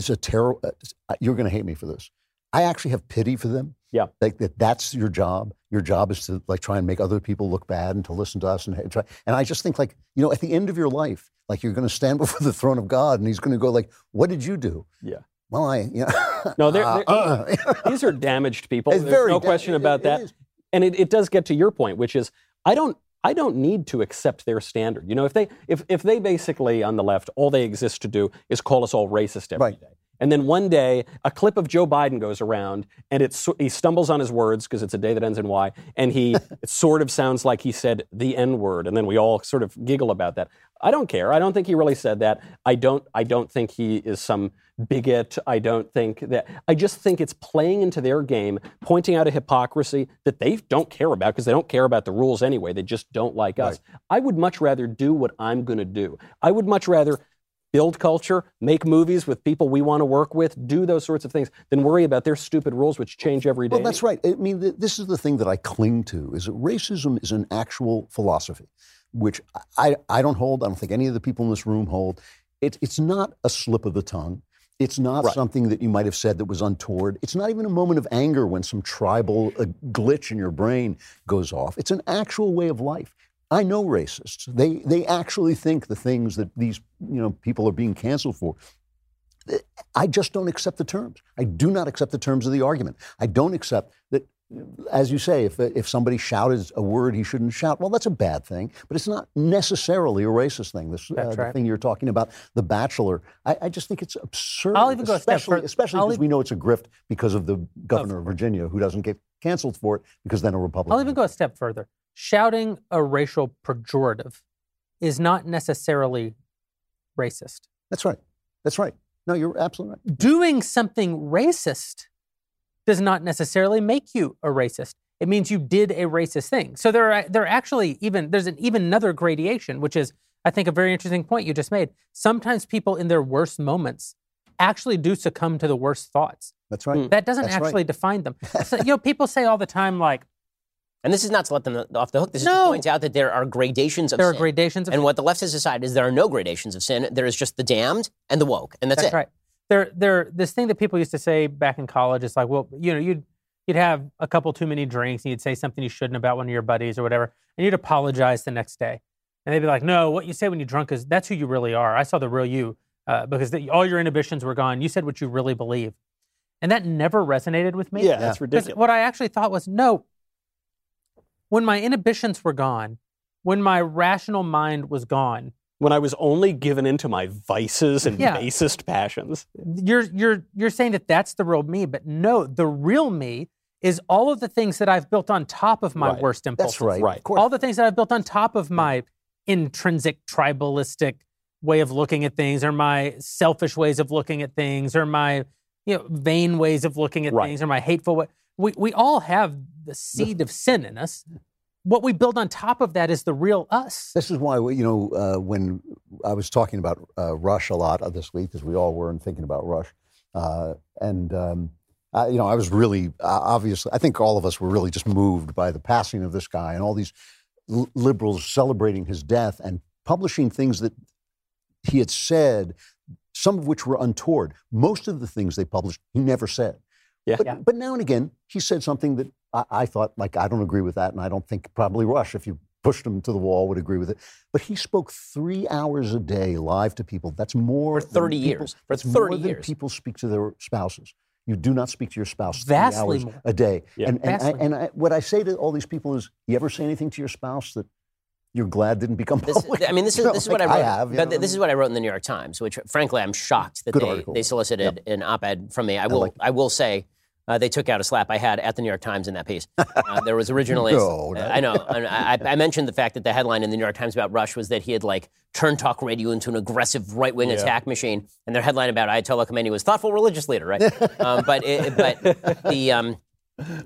it's a terrible. Uh, you're going to hate me for this. I actually have pity for them. Yeah. like that. That's your job. Your job is to like try and make other people look bad and to listen to us and try. And I just think like you know, at the end of your life, like you're going to stand before the throne of God, and He's going to go like, "What did you do?" Yeah. Well, I, you know, No, they're- uh, they're- uh. These are damaged people. There's very no da- question it- about it And it, it does get to your point, which is I don't I don't need to accept their standard. You know, if they if if they basically on the left all they exist to do is call us all racist every day, Right. And then one day, a clip of Joe Biden goes around, and it's he stumbles on his words because it's a day that ends in Y, and he it sort of sounds like he said the N word, and then we all sort of giggle about that. I don't care. I don't think he really said that. I don't. I don't think he is some bigot. I don't think that. I just think it's playing into their game, pointing out a hypocrisy that they don't care about because they don't care about the rules anyway. They just don't like us. I would much rather do what I'm going to do. I would much rather build culture, make movies with people we want to work with, do those sorts of things, then worry about their stupid rules which change every day. Well, that's right. I mean, th- this is the thing that I cling to: is that racism is an actual philosophy, which I, I don't hold. I don't think any of the people in this room hold. It, it's not a slip of the tongue. It's not Right. something that you might have said that was untoward. It's not even a moment of anger when some tribal uh, glitch in your brain goes off. It's an actual way of life. I know racists. They they actually think the things that these you know people are being canceled for. I just don't accept the terms. I do not accept the terms of the argument. I don't accept that, as you say, if, if somebody shouted a word he shouldn't shout, well, that's a bad thing, but it's not necessarily a racist thing. This uh, right. thing you're talking about, The Bachelor, I, I just think it's absurd. I'll even go a step especially, especially I'll because even- we know it's a grift because of the governor of Virginia who doesn't get canceled for it because then a Republican. I'll even go a step further. Shouting a racial pejorative is not necessarily racist. That's right. That's right. No, you're absolutely right. Doing something racist does not necessarily make you a racist. It means you did a racist thing. So there are there are actually even there's an even another gradation, which is I think a very interesting point you just made. Sometimes people in their worst moments actually do succumb to the worst thoughts. That's right. Hmm. That doesn't That's right. actually define them. So, you know, people say all the time like And this is not to let them off the hook. This is to point out that there are gradations of there are gradations of And what the left has decided is there are no gradations of sin. There is just the damned and the woke, and that's, That's it. right. There, there. This thing that people used to say back in college is like, well, you know, you'd you'd have a couple too many drinks and you'd say something you shouldn't about one of your buddies or whatever, and you'd apologize the next day, and they'd be like, no, what you say when you're drunk is that's who you really are. I saw the real you uh, because the, all your inhibitions were gone. You said what you really believe, and that never resonated with me. yeah, that's ridiculous. what I actually thought was no. When my inhibitions were gone, when my rational mind was gone, when I was only given into my vices and Yeah. basest passions. you're you're you're saying that that's the real me, but no, the real me is all of the things that I've built on top of my Right. worst impulses. That's right. Right. Of course. All the things that I've built on top of my intrinsic tribalistic way of looking at things, or my selfish ways of looking at things, or my you know vain ways of looking at Right. things, or my hateful way. We we all have the seed of sin in us. What we build on top of that is the real us. This is why, you know, uh, when I was talking about uh, Rush a lot uh, this week, as we all were, and thinking about Rush, uh, and um, I, you know, I was really uh, obviously, I think all of us were really just moved by the passing of this guy and all these l- liberals celebrating his death and publishing things that he had said, some of which were untoward. Most of the things they published, he never said. Yeah. But, Yeah. but now and again, he said something that I, I thought, like, I don't agree with that, and I don't think probably Rush, if you pushed him to the wall, would agree with it. But he spoke three hours a day live to people. That's more For 30 than people- years. For That's 30 more than people speak to their spouses. You do not speak to your spouse Vastly three hours more. a day. Yeah. And, and, I, and I, what I say to all these people is, you ever say anything to your spouse that you're glad didn't become This, public? I mean, this is You this is like what I wrote. I have. you but know? this is what I wrote in the New York Times, which frankly I'm shocked that Good they, article. they solicited an op-ed from me. I will like I will say. Uh, they took out a slap I had at the New York Times in that piece. Uh, there was originally, No, no. I know, I, I mentioned the fact that the headline in the New York Times about Rush was that he had like turned talk radio into an aggressive right-wing attack machine, and their headline about Ayatollah Khomeini was thoughtful religious leader, right? um, but it, but the um,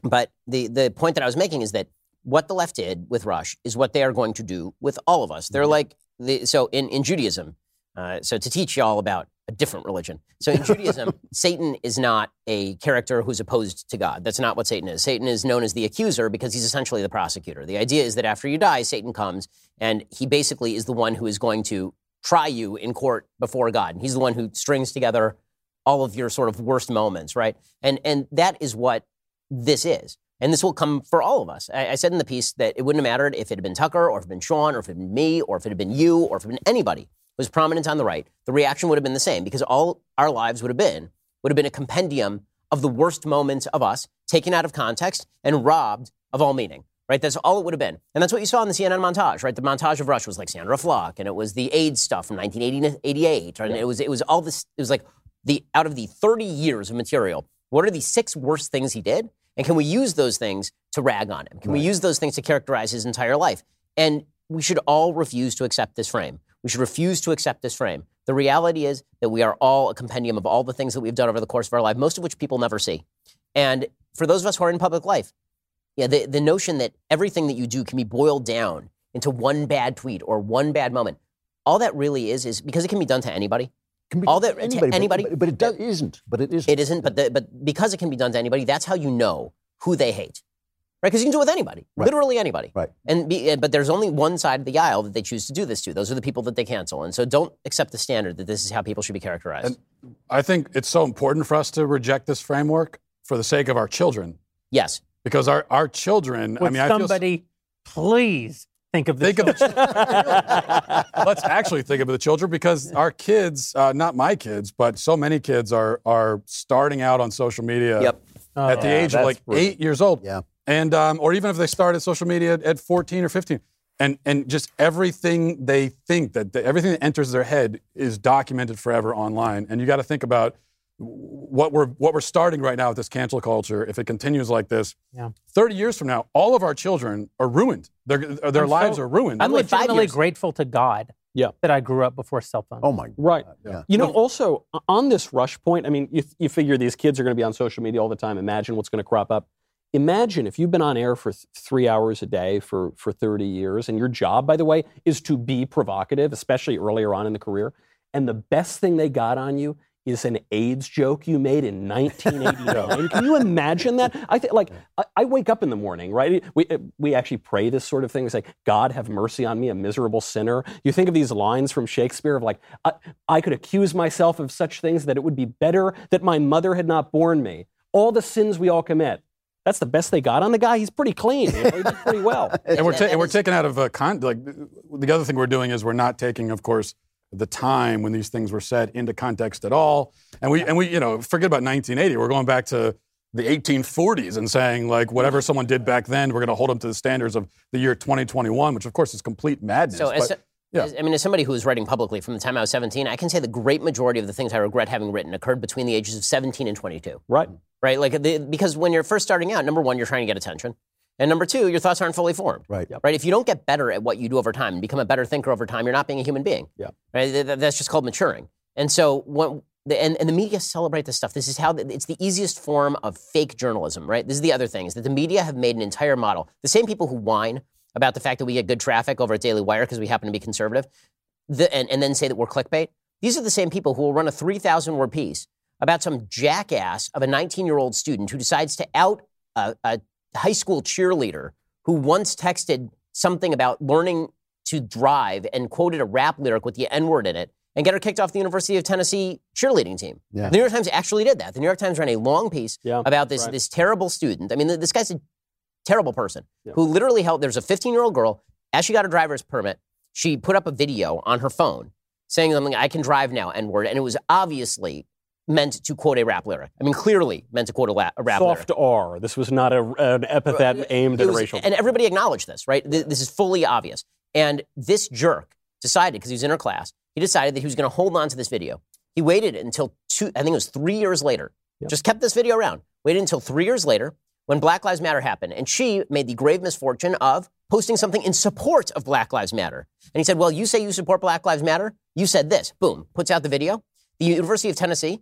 but the the point that I was making is that what the left did with Rush is what they are going to do with all of us. They're like the, so in in Judaism. Uh, so to teach y'all about a different religion. So in Judaism, Satan is not a character who's opposed to God. That's not what Satan is. Satan is known as the accuser because he's essentially the prosecutor. The idea is that after you die, Satan comes and he basically is the one who is going to try you in court before God. And he's the one who strings together all of your sort of worst moments, right? And and that is what this is. And this will come for all of us. I, I said in the piece that it wouldn't have mattered if it had been Tucker or if it had been Sean or if it had been me or if it had been you or if it had been anybody was prominent on the right. The reaction would have been the same because all our lives would have been would have been a compendium of the worst moments of us taken out of context and robbed of all meaning. Right? That's all it would have been. And that's what you saw in the CNN montage, right? The montage of Rush was like Sandra Fluke and it was the AIDS stuff from 1988. And it was it was all this it was like the out of the 30 years of material, what are the six worst things he did? And can we use those things to rag on him? Can we use those things to characterize his entire life? And we should all refuse to accept this frame. We should refuse to accept this frame. The reality is that we are all a compendium of all the things that we've done over the course of our life, most of which people never see. And for those of us who are in public life, yeah, the, the notion that everything that you do can be boiled down into one bad tweet or one bad moment, all that really is is because it can be done to anybody. Can be all that- to but- anybody- but, but it does, isn't. But it isn't. It isn't, but the, but because it can be done to anybody, that's how you know who they hate, right? Because you can do it with anybody, Right. literally anybody. Right. And be, uh, but there's only one side of the aisle that they choose to do this to. Those are the people that they cancel, and so don't accept the standard that this is how people should be characterized. And- I think it's so important for us to reject this framework for the sake of our children, yes, because our, our children. Would I mean, I feel, somebody please think of the think of the children? children. Let's actually think of the children because our kids, uh, not my kids, but so many kids are are starting out on social media Yep. at the yeah, age of like brutal. eight years old. Yeah. And um, or even if they started social media at, at 14 or 15. And, and just everything they think that that everything that enters their head is documented forever online. And you got to think about what we're what we're starting right now with this cancel culture. If it continues like this, Yeah. 30 years from now, all of our children are ruined. Their their I'm lives so- are ruined. I'm By the legitimately grateful to God Yeah. that I grew up before cell phones. oh my God. Right. Yeah. You know, also on this rush point, I mean, you, you figure these kids are going to be on social media all the time. Imagine what's going to crop up. Imagine if you've been on air for th- three hours a day for, for 30 years, and your job, by the way, is to be provocative, especially earlier on in the career. And the best thing they got on you is an AIDS joke you made in 1989. Can you imagine that? I think, like, I, I wake up in the morning, right? We eh, we actually pray this sort of thing. It's like, God have mercy on me, a miserable sinner. You think of these lines from Shakespeare of like, I, I could accuse myself of such things that it would be better that my mother had not borne me. All the sins we all commit. That's the best they got on the guy. He's pretty clean. You know? He did pretty well. and we're, ta- and we're taking out of uh, con- like the other thing we're doing is we're not taking, of course, the time when these things were said into context at all. And we and we you know forget about 1980. We're going back to the 1840s and saying like whatever someone did back then, we're going to hold them to the standards of the year 2021, which of course is complete madness. So, as, But- yeah. I mean, as somebody who was writing publicly from the time I was 17, I can say the great majority of the things I regret having written occurred between the ages of 17 and 22. Right. Right? Like, the, because when you're first starting out, number one, you're trying to get attention. And number two, your thoughts aren't fully formed. Right. Right? If you don't get better at what you do over time and become a better thinker over time, you're not being a human being. Yeah. Right? Th- th- That's just called maturing. And so, when, the, and, and the media celebrate this stuff. This is how the, it's the easiest form of fake journalism, right? This is the other thing is that the media have made an entire model. The same people who whine about the fact that we get good traffic over at Daily Wire because we happen to be conservative, the, and, and then say that we're clickbait. These are the same people who will run a 3,000 word piece about some jackass of a 19 year old student who decides to out a, a high school cheerleader who once texted something about learning to drive and quoted a rap lyric with the N word in it and get her kicked off the University of Tennessee cheerleading team. Yeah. The New York Times actually did that. The New York Times ran a long piece Yeah, about this, right. this terrible student. I mean, this guy's a terrible person Yeah. who literally held, there's a 15 year old girl, as she got her driver's permit, she put up a video on her phone saying something, I can drive now, N word. And it was obviously meant to quote a rap lyric. I mean, clearly meant to quote a, la- a rap Soft lyric. Soft R. This was not a, an epithet aimed It at a was- racial. and everybody acknowledged this, right? Th- This is fully obvious. And this jerk decided, because he was in her class, he decided that he was going to hold on to this video. He waited until two, I think it was three years later, Yep. just kept this video around, waited until three years later when Black Lives Matter happened. And she made the grave misfortune of posting something in support of Black Lives Matter. And he said, Well, you say you support Black Lives Matter? You said this. Boom, puts out the video. The University of Tennessee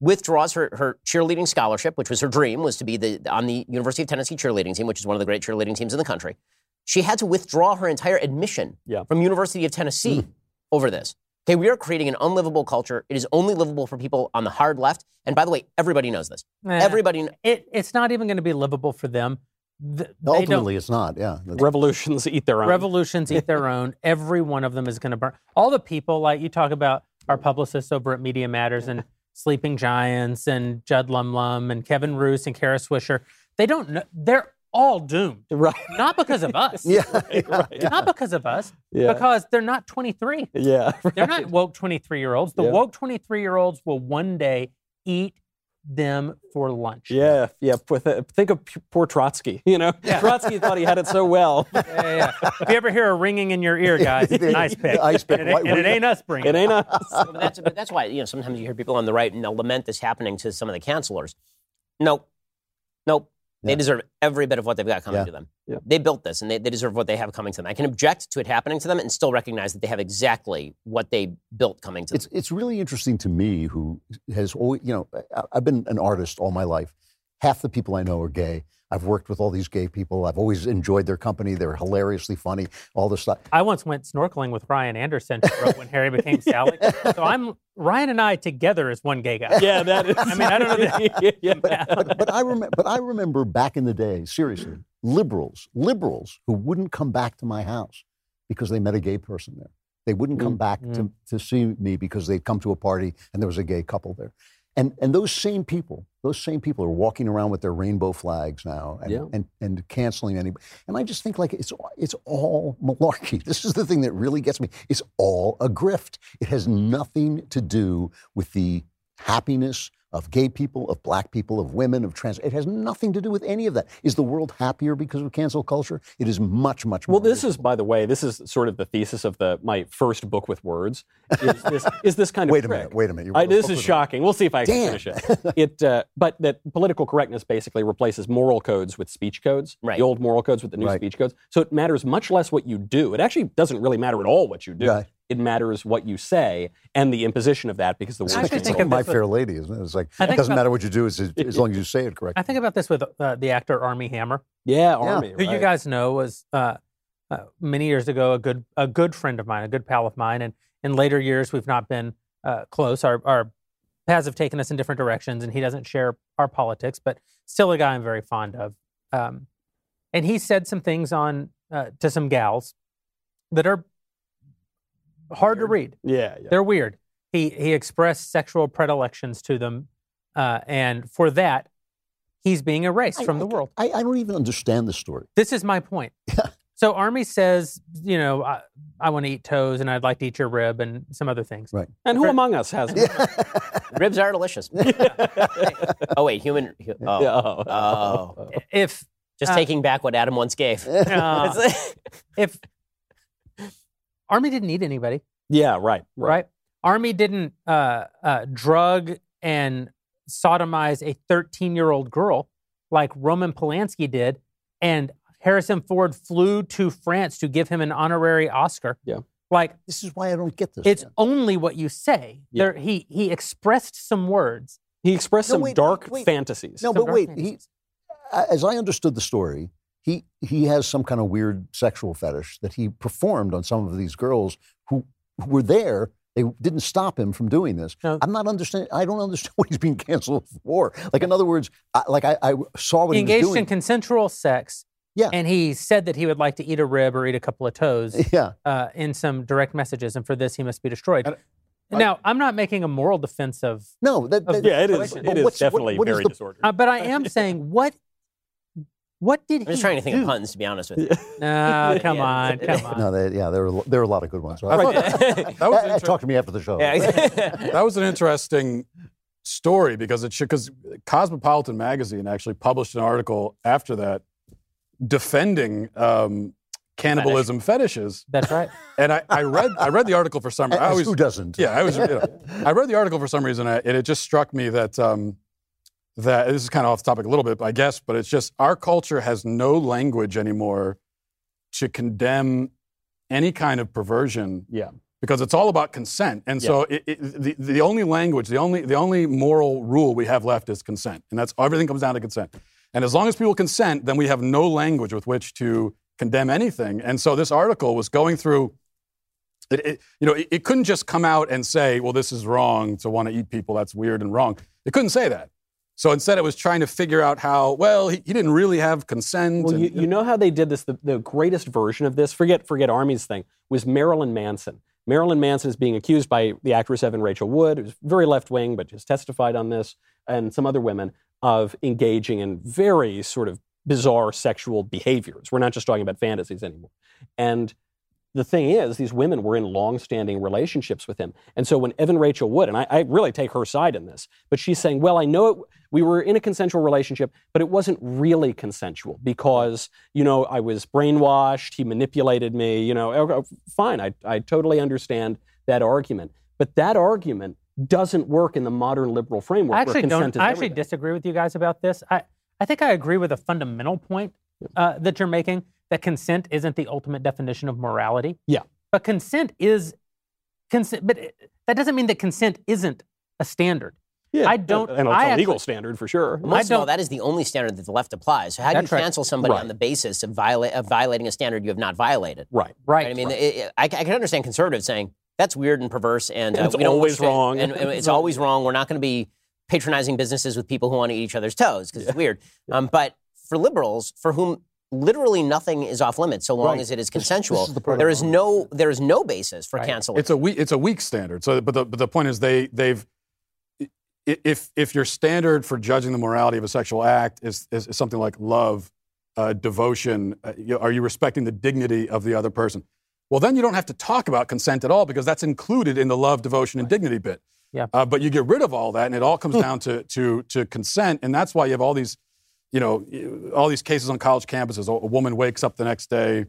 withdraws her, her cheerleading scholarship, which was her dream, was to be the, on the University of Tennessee cheerleading team, which is one of the great cheerleading teams in the country. She had to withdraw her entire admission Yeah. from University of Tennessee hmm. over this. Okay, we are creating an unlivable culture. It is only livable for people on the hard left. And by the way, everybody knows this. Eh, Everybody, kn- it, it's not even going to be livable for them. Th- Ultimately, it's not. Yeah. That's- Revolutions eat their own. revolutions eat their own. Every one of them is going to burn. All the people, like you talk about our publicists over at Media Matters and Sleeping Giants and Judd Lumlum and Kevin Roose and Kara Swisher, they don't know. They're all doomed. right. Not because of us. yeah. right. Not because of us. Yeah. Because they're not 23. Yeah. They're not woke 23 year olds. The Yeah. woke 23 year olds will one day eat them for lunch. Yeah, yeah. Poor th- Think of p- poor Trotsky. You know, Trotsky thought he had it so well. Yeah, yeah, yeah. if you ever hear a ringing in your ear, guys, it's an ice pick. Ice pick. And it, and it ain't us bringing It ain't us. but that's, but that's why, you know, sometimes you hear people on the right and they'll lament this happening to some of the counselors. Nope. Nope. They Yeah. deserve every bit of what they've got coming Yeah. to them. Yeah. They built this and they, they deserve what they have coming to them. I can object to it happening to them and still recognize that they have exactly what they built coming to It's them. it's really interesting to me, who has always, you know, I've been an artist all my life. Half the people I know are gay. I've worked with all these gay people. I've always enjoyed their company. They're hilariously funny. All this stuff. I once went snorkeling with Ryan Anderson when Harry became Sally. So I'm Ryan and I together as one gay guy. Yeah, that is. I mean, I don't know that- yeah. but, but I remember, but I remember back in the day, seriously, liberals, liberals who wouldn't come back to my house because they met a gay person there. They wouldn't come mm. back to, mm. to see me because they'd come to a party and there was a gay couple there. And, and those same people, those same people are walking around with their rainbow flags now and, Yeah. and, and canceling any. And I just think like it's, it's all malarkey. This is the thing that really gets me. It's all a grift. It has nothing to do with the happiness of gay people, of black people, of women, of trans. It has nothing to do with any of that. Is the world happier because of cancel culture? It is much, much more. Well, this is, by the way, this is sort of the thesis of the my first book with words. Is this, is this kind of Wait a trick. minute, wait a minute. I, this is with- shocking. We'll see if I can Damn. finish it. It, uh, but that political correctness basically replaces moral codes with speech codes. Right. The old moral codes with the new Right. speech codes. So it matters much less what you do. It actually doesn't really matter at all what you do. Right. It matters what you say and the imposition of that because the It's word actually like, think it's of My this with- Fair Lady, isn't it? It's like it doesn't about- matter what you do as, as long as you say it correctly. I think about this with uh, the actor Armie Hammer, Yeah, Armie. who you guys know was uh, uh, many years ago a good a good friend of mine, a good pal of mine, and in later years we've not been uh, close. Our our paths have taken us in different directions, and he doesn't share our politics, but still a guy I'm very fond of. Um, and he said some things on uh, to some gals that are hard to read. Yeah, yeah. They're weird. He he expressed sexual predilections to them, uh, and for that, he's being erased I- from I- the world. I, I don't even understand the story. This is my point. So Armie says, you know, I, I want to eat toes, and I'd like to eat your rib, and some other things. Right. And who among us has? Ribs are delicious. oh, wait, human. Oh. Oh. Oh. If Just Uh, taking back what Adam once gave. uh, if Armie didn't need anybody, Yeah, right, right. right? Armie didn't uh, uh, drug and sodomize a 13 year old girl like Roman Polanski did, and Harrison Ford flew to France to give him an honorary Oscar. Yeah. Like This is why I don't get this. it's man. only what you say. Yeah. There, he he expressed some words. He expressed No, some wait, dark wait. fantasies. No, some but wait. He, as I understood the story, he he has some kind of weird sexual fetish that he performed on some of these girls who, who were there. They didn't stop him from doing this. No. I'm not understanding. I don't understand what he's being canceled for. Like in other words, I, like I, I saw what he he, was engaged doing. in consensual sex. Yeah. And he said that he would like to eat a rib or eat a couple of toes yeah, uh, in some direct messages, and for this he must be destroyed. And now, I'm not making a moral defense of, no, that, that- yeah, it is. It is what's- what- definitely what is very the- disordered. uh, but I am saying what. What did he? I'm he just trying to think do? of puns, to be honest with you. No, come Yeah. on, come on. No, they, yeah, there were there are a lot of good ones. I thought that was inter- talk to me after the show. Yeah. that was an interesting story because it should because Cosmopolitan magazine actually published an article after that defending um, cannibalism fetishes. That's right. And I, I read I read the article for some. I always who doesn't? yeah, I was. You know, I read the article for some reason, and it just struck me that um, that this is kind of off topic a little bit, I guess, but it's just our culture has no language anymore to condemn any kind of perversion Yeah. because it's all about consent. And so it, it, the, the only language, the only, the only moral rule we have left is consent. And that's everything comes down to consent. And as long as people consent, then we have no language with which to condemn anything. And so this article was going through, it, it, you know, it, it couldn't just come out and say, well, this is wrong to want to eat people. That's weird and wrong. It couldn't say that. So instead, it was trying to figure out how, well, he, he didn't really have consent. Well, and- you, you know how they did this? The, the greatest version of this, forget forget Armie's thing, was Marilyn Manson. Marilyn Manson is being accused by the actress Evan Rachel Wood, who's very left wing, but just testified on this, and some other women, of engaging in very sort of bizarre sexual behaviors. We're not just talking about fantasies anymore. And the thing is, these women were in long-standing relationships with him. And so when Evan Rachel Wood, and I, I really take her side in this, but she's saying, well, I know it, we were in a consensual relationship, but it wasn't really consensual because, you know, I was brainwashed, he manipulated me, you know, oh, oh, fine, I, I totally understand that argument. But that argument doesn't work in the modern liberal framework I actually consent don't. is I actually disagree with you guys about this. I, I think I agree with a fundamental point uh, that you're making that consent isn't the ultimate definition of morality. Yeah. But consent is consent. But it- that doesn't mean that consent isn't a standard. Yeah, I don't- And it's I a legal actually- standard for sure. Most of all, that is the only standard that the left applies. So how do you That's right. cancel somebody Right. on the basis of, viola- of violating a standard you have not violated? Right. Right. I mean, it, it- I, I can understand conservatives saying that's weird and perverse, and uh, It's we don't always wrong. and, and it's always wrong. We're not going to be patronizing businesses with people who want to eat each other's toes because it's weird. Um, but for liberals, for whom literally nothing is off limits so long Right. as it is consensual, is the part there I'm is on. no there is no basis for canceling. It's a weak, it's a weak standard. So, but the, but the point is, they they've if if your standard for judging the morality of a sexual act is is, is something like love, uh, devotion, uh, you are you respecting the dignity of the other person? Well, then you don't have to talk about consent at all because that's included in the love, devotion, and dignity bit. Yeah. Uh, but you get rid of all that, and it all comes down to to to consent, and that's why you have all these, you know, all these cases on college campuses. A woman wakes up the next day,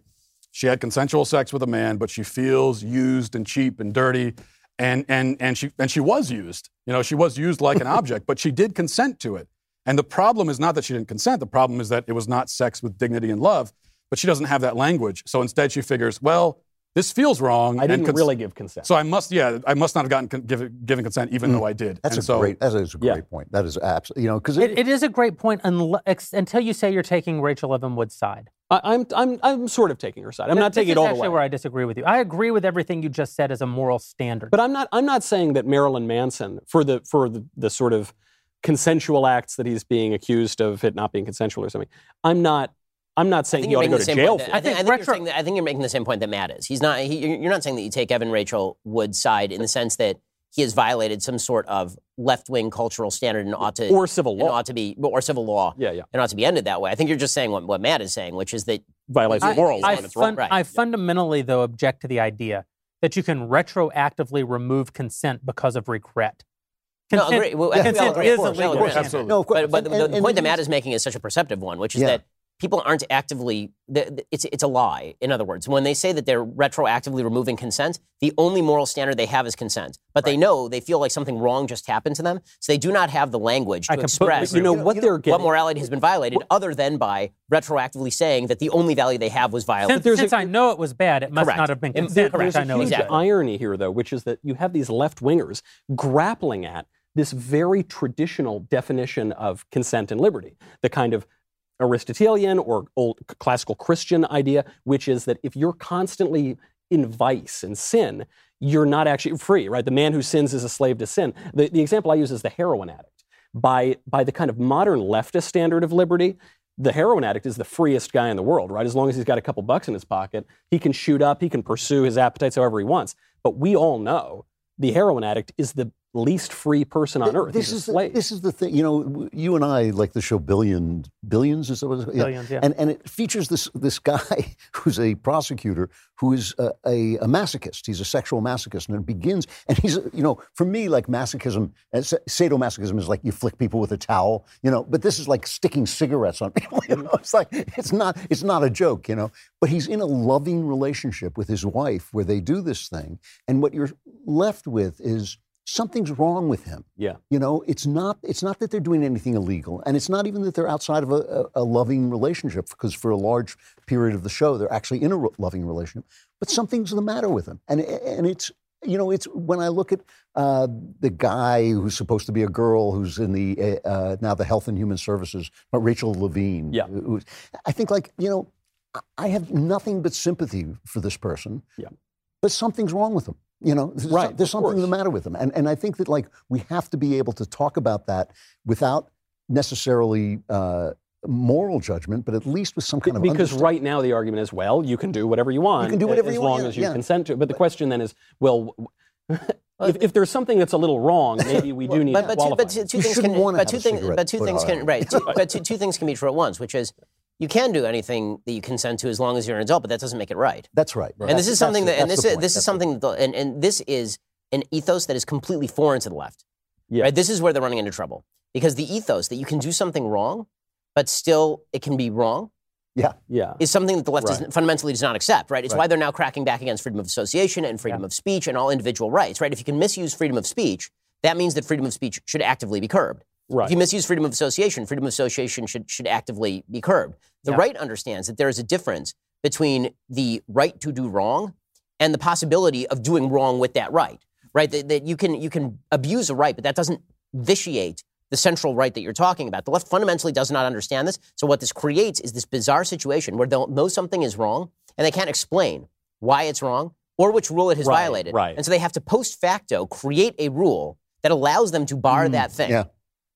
she had consensual sex with a man, but she feels used and cheap and dirty, and and and she and she was used. You know, she was used like an object, but she did consent to it. And the problem is not that she didn't consent. The problem is that it was not sex with dignity and love. But she doesn't have that language, so instead she figures, well, this feels wrong. I didn't cons- really give consent. So I must, yeah, I must not have gotten con- given, given consent, even though mm. I did. That's and a so, great. That is a Yeah. great point. That is absolutely. You know, because it, it is a great point unle- ex- until you say you're taking Rachel Evan Wood's side. I, I'm, I'm, I'm sort of taking her side. I'm not taking is it all the actually way. where I disagree with you. I agree with everything you just said as a moral standard. But I'm not. I'm not saying that Marilyn Manson, for the for the, the sort of consensual acts that he's being accused of it not being consensual or something. I'm not. I'm not saying he you're ought to making go the to same jail point for that- I it. think, I think retro- you're saying that, I think you're making the same point that Matt is. He's not. He, you're not saying that you take Evan Rachel Wood's side in the sense that he has violated some sort of left wing cultural standard and ought to or civil and law. ought to be or civil law Yeah, yeah. and ought to be ended that way. I think you're just saying what, what Matt is saying, which is that Violates I- the moral law. I, and wrong. fun- Right. I fundamentally, though, object to the idea that you can retroactively remove consent because of regret. no, Consent, agree. Well, I think we all consent agree. is Of a course, legal of course, absolutely. No, of course. But, but And- the, and- the and point that Matt is making is such a perceptive one, which is Yeah. that people aren't actively. The, the- it's it's a lie. In other words, when they say that they're retroactively removing consent, the only moral standard they have is consent. But they know they feel like something wrong just happened to them, so they do not have the language to completely express you know what you know- they're getting. what morality has been violated, other than by retroactively saying that the only value they have was violated. Since, since I know it was bad, it must Correct. not have been And consent. correct. which I know huge Exactly. irony here, though, which is that you have these left wingers grappling at this very traditional definition of consent and liberty, the kind of Aristotelian or old classical Christian idea, which is that if you're constantly in vice and sin, you're not actually free, right? The man who sins is a slave to sin. The, the example I use is the heroin addict. By, by the kind of modern leftist standard of liberty, the heroin addict is the freest guy in the world, right? As long as he's got a couple bucks in his pocket, he can shoot up, he can pursue his appetites however he wants. But we all know the heroin addict is the least free person on earth. This is the, this is the thing. You know, you and I like the show Billions. Billions is that what it's yeah. Billions, yeah. And and it features this this guy who's a prosecutor who is a, a, a masochist. He's a sexual masochist, and it begins. And he's you know, for me, like masochism, uh, sadomasochism is like you flick people with a towel. You know, but this is like sticking cigarettes on people. You know, it's like it's not it's not a joke. You know, but he's in a loving relationship with his wife where they do this thing, and what you're left with is something's wrong with him. yeah. You know, it's not it's not that they're doing anything illegal, and it's not even that they're outside of a, a, loving relationship. Because for a large period of the show, they're actually in a loving relationship, but something's the matter with them, and and it's you know it's when I look at uh, the guy who's supposed to be a girl who's in the uh, uh, now the Health and Human Services, Rachel Levine. Yeah. who's- I think like you know, I- have nothing but sympathy for this person. Yeah. but something's wrong with them. You know, there's, Right, there's something the matter with them, and and I think that like we have to be able to talk about that without necessarily uh, moral judgment, but at least with some kind of because understand- right now the argument is, well, you can do whatever you want. you can do whatever as you long want, as you yeah. consent to it. But the question then is, well, if, if there's something that's a little wrong, maybe we do need but, to but, two, but two, two things can but two a things but two things can right two, but two, two things can be true at once, which is you can do anything that you consent to as long as you're an adult, but that doesn't make it right. That's right. And this is something that, and this is, this is is something, that, and, and this is an ethos that is completely foreign to the left. Yeah. Right? This is where they're running into trouble because the ethos that you can do something wrong, but still it can be wrong, Yeah. yeah. is something that the left Right. does, fundamentally does not accept. Right? It's why they're now cracking back against freedom of association and freedom of speech and all individual rights. Right? If you can misuse freedom of speech, that means that freedom of speech should actively be curbed. Right. If you misuse freedom of association, freedom of association should, should actively be curbed. The Yeah. right understands that there is a difference between the right to do wrong and the possibility of doing wrong with that right. Right? That, that you can you can abuse a right, but that doesn't vitiate the central right that you're talking about. The left fundamentally does not understand this. So what this creates is this bizarre situation where they'll know something is wrong and they can't explain why it's wrong or which rule it has Right, violated. right. And so they have to post facto create a rule that allows them to bar mm. that thing Yeah.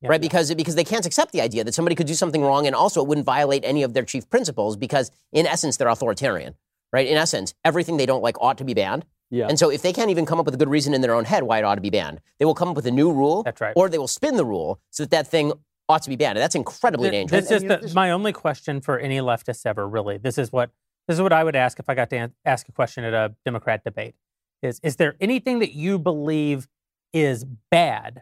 Yeah. right? Because because they can't accept the idea that somebody could do something wrong, and also it wouldn't violate any of their chief principles because in essence they're authoritarian, right? In essence, everything they don't like ought to be banned. Yeah. And so if they can't even come up with a good reason in their own head why it ought to be banned, they will come up with a new rule, That's right. or they will spin the rule so that that thing ought to be banned. And that's incredibly Th- dangerous. This is the, my only question for any leftists ever. Really, this is what this is what I would ask if I got to an- ask a question at a Democrat debate. Is is there anything that you believe is bad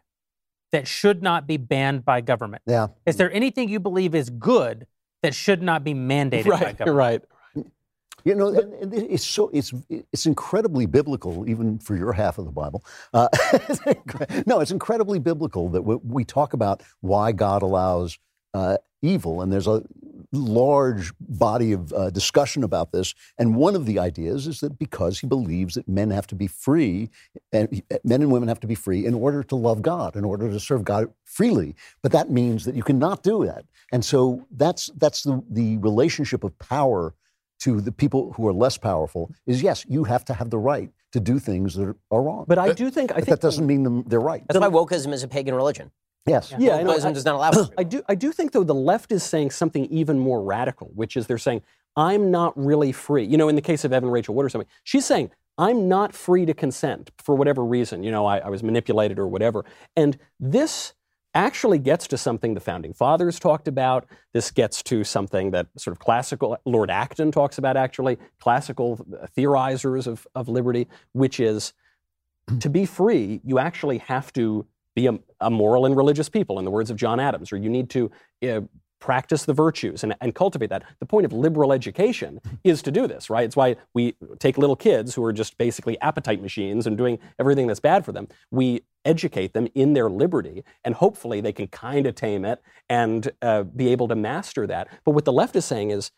that should not be banned by government? Yeah. Is there anything you believe is good that should not be mandated by right. government? Right. You know, and, and it's so it's it's incredibly biblical, even for your half of the Bible. Uh, no, it's incredibly biblical that we, we talk about why God allows uh, evil, and there's a large body of uh, discussion about this. And one of the ideas is that because He believes that men have to be free, and men and women have to be free in order to love God, in order to serve God freely. But that means that you cannot do that, and so that's that's the the relationship of power to the people who are less powerful is yes, you have to have the right to do things that are, are wrong. But I do think I think that doesn't mean them, they're right. that's why wokeism is a pagan religion. Yes. Yeah, I know. I- does not allow it. I do. I do think though the left is saying something even more radical, which is they're saying I'm not really free. You know, in the case of Evan Rachel Wood or something, she's saying I'm not free to consent for whatever reason. You know, I, I was manipulated or whatever. And this actually gets to something the founding fathers talked about. This gets to something that sort of classical Lord Acton talks about. Actually, classical theorizers of of liberty, which is to be free, you actually have to be a, a moral and religious people, in the words of John Adams, or you need to uh, practice the virtues and, and cultivate that. The point of liberal education is to do this, right? It's why we take little kids who are just basically appetite machines and doing everything that's bad for them. We educate them in their liberty, and hopefully they can kind of tame it and uh, be able to master that. But what the left is saying is,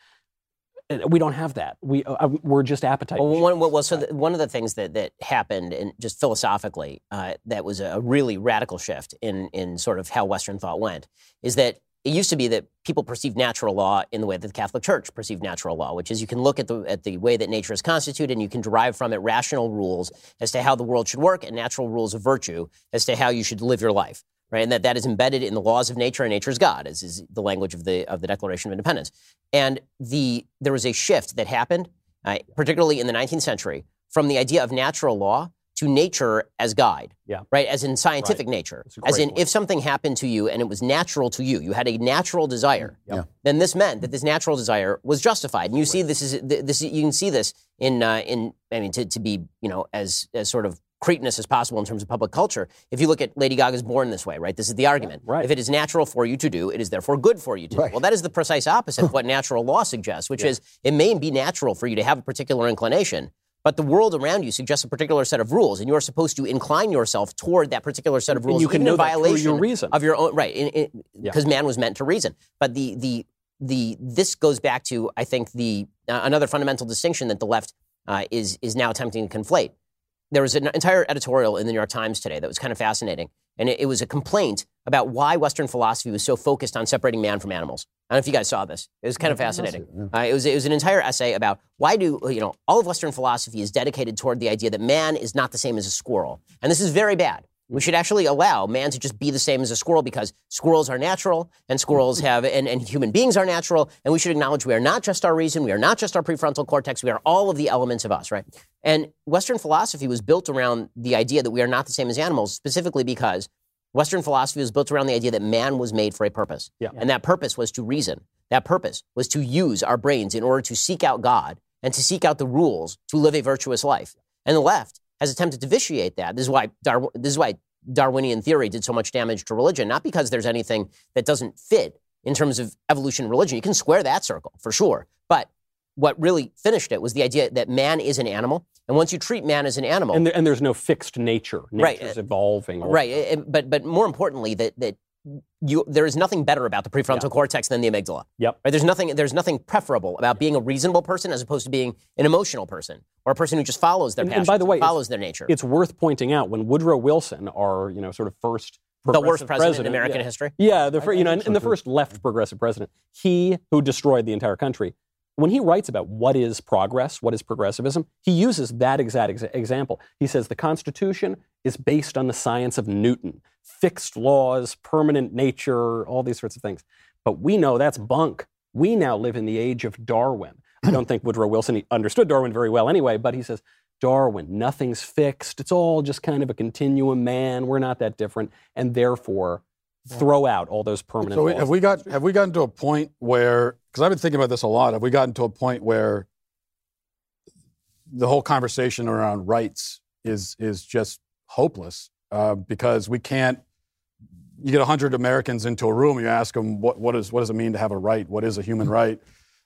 we don't have that. We uh, we're just appetite. Well, one, well, well, so the, one of the things that, that happened, and just philosophically, uh, that was a really radical shift in in sort of how Western thought went, is that it used to be that people perceived natural law in the way that the Catholic Church perceived natural law, which is you can look at the at the way that nature is constituted, and you can derive from it rational rules as to how the world should work, and natural rules of virtue as to how you should live your life. Right, and that, that is embedded in the laws of nature, and nature is God, as is the language of the of the Declaration of Independence. And the there was a shift that happened, uh, particularly in the 19th century, from the idea of natural law to nature as guide. Yeah. Right? As in scientific nature. As in, point. if something happened to you and it was natural to you, you had a natural desire, Yeah. then this meant that this natural desire was justified. And you see this is this you can see this in uh, in I mean to, to be you know as as sort of cretinous as possible in terms of public culture. If you look at Lady Gaga's Born This Way, right? This is the argument. right. If it is natural for you to do, it is therefore good for you to Right. do. Well, that is the precise opposite of what natural law suggests, which is it may be natural for you to have a particular inclination, but the world around you suggests a particular set of rules, and you are supposed to incline yourself toward that particular set of And rules. you can know in that through violation your reason. of your own right, because man was meant to reason. But the the the this goes back to I think the uh, another fundamental distinction that the left uh, is is now attempting to conflate. There was an entire editorial in the New York Times today that was kind of fascinating, and it, it was a complaint about why Western philosophy was so focused on separating man from animals. I don't know if you guys saw this. It was kind of fascinating. Uh, it was it was an entire essay about why do you know all of Western philosophy is dedicated toward the idea that man is not the same as a squirrel, and this is very bad. We should actually allow man to just be the same as a squirrel because squirrels are natural and squirrels have, and, and human beings are natural. And we should acknowledge we are not just our reason, we are not just our prefrontal cortex, we are all of the elements of us, right? And Western philosophy was built around the idea that we are not the same as animals, specifically because Western philosophy was built around the idea that man was made for a purpose. Yeah. And that purpose was to reason. That purpose was to use our brains in order to seek out God and to seek out the rules to live a virtuous life. And the left has attempted to vitiate that. This is why Darwin, this is why Darwinian theory did so much damage to religion, not because there's anything that doesn't fit in terms of evolution and religion. You can square that circle for sure. But what really finished it was the idea that man is an animal. And once you treat man as an animal, And, there, and there's no fixed nature. Right. Nature's evolving. Right, eh, eh, but but more importantly, that that you there is nothing better about the prefrontal cortex than the amygdala. Yep. Right? There's nothing there's nothing preferable about being a reasonable person as opposed to being an emotional person or a person who just follows their And- and by the way, it's- follows their nature. It's worth pointing out when Woodrow Wilson, our you know sort of first the worst progressive president, in American yeah. history. Yeah, the fir- you know, and, and the first left progressive president, he who destroyed the entire country. When he writes about what is progress, what is progressivism, he uses that exact ex- example. He says the Constitution is based on the science of Newton, fixed laws, permanent nature, all these sorts of things. But we know that's bunk. We now live in the age of Darwin. I don't think Woodrow Wilson understood Darwin very well anyway, but he says, Darwin, nothing's fixed. It's all just kind of a continuum, man. We're not that different. And therefore, throw out all those permanent So we, have we got have we gotten to a point where because I've been thinking about this a lot. Have we gotten to a point where the whole conversation around rights is is just hopeless uh, because we can't. You get hundred Americans into a room, you ask them what what is what does it mean to have a right? What is a human right?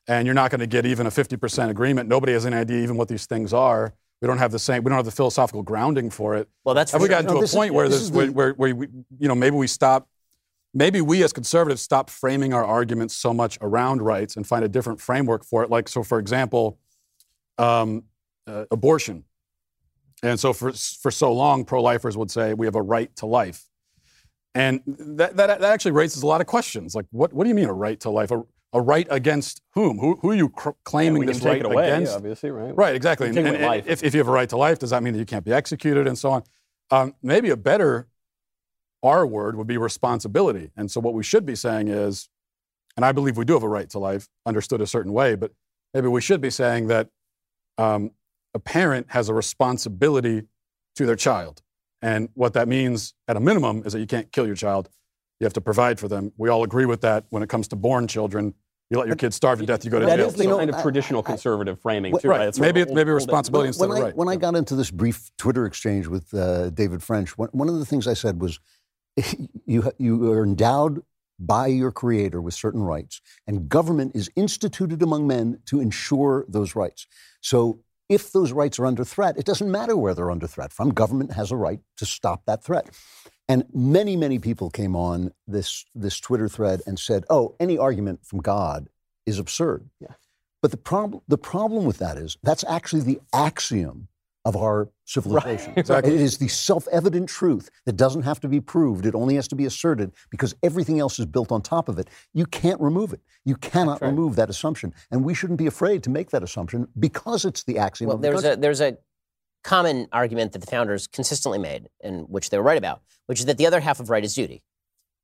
And you're not going to get even a fifty percent agreement. Nobody has any idea even what these things are. We don't have the same. We don't have the philosophical grounding for it. Well, that's Have for we sure. gotten No, to a this is- point where this this, is where, the- where, where we, you know, maybe we stop, maybe we as conservatives stop framing our arguments so much around rights and find a different framework for it. Like, so for example, um, uh, abortion. And so for, for so long, pro-lifers would say we have a right to life. And that, that, that actually raises a lot of questions. Like, what, what do you mean a right to life? A, a right against whom? Who, who are you cr- claiming we this take right it away, against? obviously, right? Right, exactly. And, and- if, if you have a right to life, does that mean that you can't be executed and so on? Um, maybe a better R word would be responsibility. And so what we should be saying is, and I believe we do have a right to life, understood a certain way, but maybe we should be saying that um, a parent has a responsibility to their child. And what that means at a minimum is that you can't kill your child. You have to provide for them. We all agree with that when it comes to born children. You let your kids starve to death, you go to That jail. is the You kind of I- traditional I- conservative framing, too. right. It's Maybe- old- maybe old- responsibility instead when of I, right. When I got into this brief Twitter exchange with uh, David French, one, one of the things I said was, you you are endowed by your Creator with certain rights, and government is instituted among men to ensure those rights. So. If those rights are under threat, it doesn't matter where they're under threat from. Government has a right to stop that threat. And many, many people came on this, this Twitter thread and said, oh, any argument from God is absurd. Yeah. But the, prob- the problem with that is that's actually the axiom of our civilization. Exactly. It is the self evident truth that doesn't have to be proved. It only has to be asserted because everything else is built on top of it. You can't remove it. You cannot right. remove that assumption. And we shouldn't be afraid to make that assumption because it's the axiom Well, of the there's country. a there's a common argument that the founders consistently made, and which they were right about, which is that the other half of right is duty.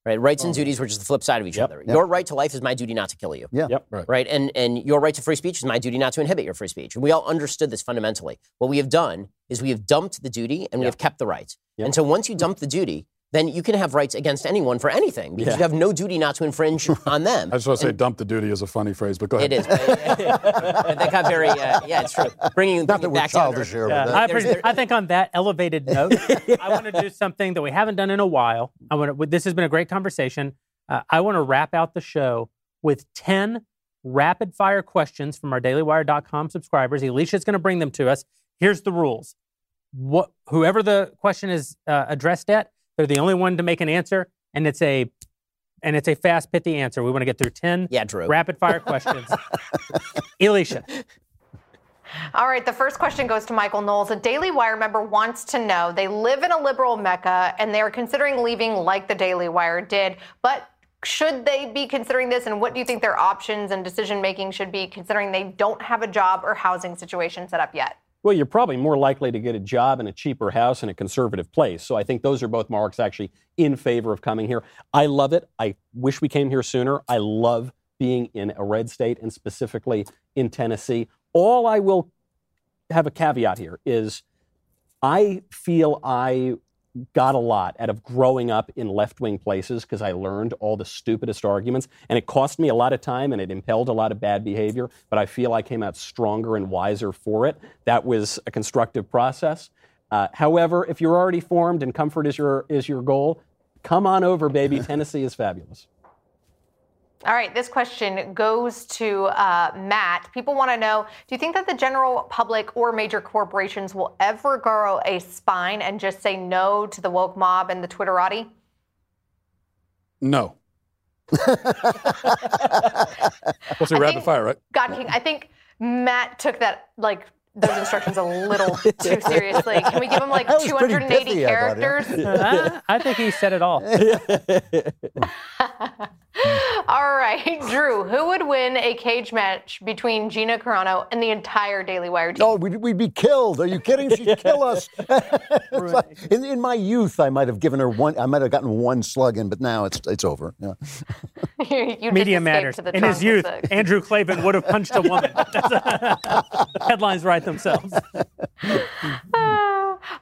Right? Rights and oh. duties were just the flip side of each Yep. other. Yep. Your right to life is my duty not to kill you. Yeah. Yep. Right. right? And and your right to free speech is my duty not to inhibit your free speech. And we all understood this fundamentally. What we have done is we have dumped the duty and we have kept the rights. Yep. And so once you dump the duty, then you can have rights against anyone for anything because Yeah. you have no duty not to infringe on them. I just want to say dump the duty is a funny phrase, but go ahead. It is. that got very, uh, yeah, it's true. Bringing, Not that bringing we're back down to childish earth. here, Yeah, I, that, I think on that elevated note, I want to do something that we haven't done in a while. I want to. This has been a great conversation. Uh, I want to wrap out the show with ten rapid fire questions from our DailyWire.com subscribers. Elisha's going to bring them to us. Here's the rules: what whoever the question is uh, addressed at, they're the only one to make an answer, and it's a and it's a fast, pithy answer. We want to get through ten Yeah, Drew. rapid fire questions. Elisha, All right, the first question goes to Michael Knowles. A Daily Wire member wants to know they live in a liberal mecca and they are considering leaving like the Daily Wire did, but should they be considering this and what do you think their options and decision making should be considering they don't have a job or housing situation set up yet? Well, you're probably more likely to get a job in a cheaper house in a conservative place. So I think those are both marks actually in favor of coming here. I love it. I wish we came here sooner. I love being in a red state and specifically in Tennessee. All I will have a caveat here is I feel I got a lot out of growing up in left wing places because I learned all the stupidest arguments. And it cost me a lot of time and it impelled a lot of bad behavior, but I feel I came out stronger and wiser for it. That was a constructive process. Uh, however, if you're already formed and comfort is your, is your goal, come on over, baby. Tennessee is fabulous. All right, this question goes to uh, Matt. People want to know Do you think that the general public or major corporations will ever grow a spine and just say no to the woke mob and the Twitterati? No. We'll see I rapid think- fire, right? God King, I think Matt took that, like, those instructions a little too seriously. Can we give him like That was pretty 280 pithy, I characters? Uh, I think he said it all. All right, Drew, who would win a cage match between Gina Carano and the entire Daily Wire team? No, we'd, we'd be killed. Are you kidding? She'd kill us. Like- in, in my youth, I might have given her one. I might have gotten one slug in, but now it's it's over. Yeah. you just Media matters. In his youth, Andrew Klavan would have punched a woman. Headlines write themselves.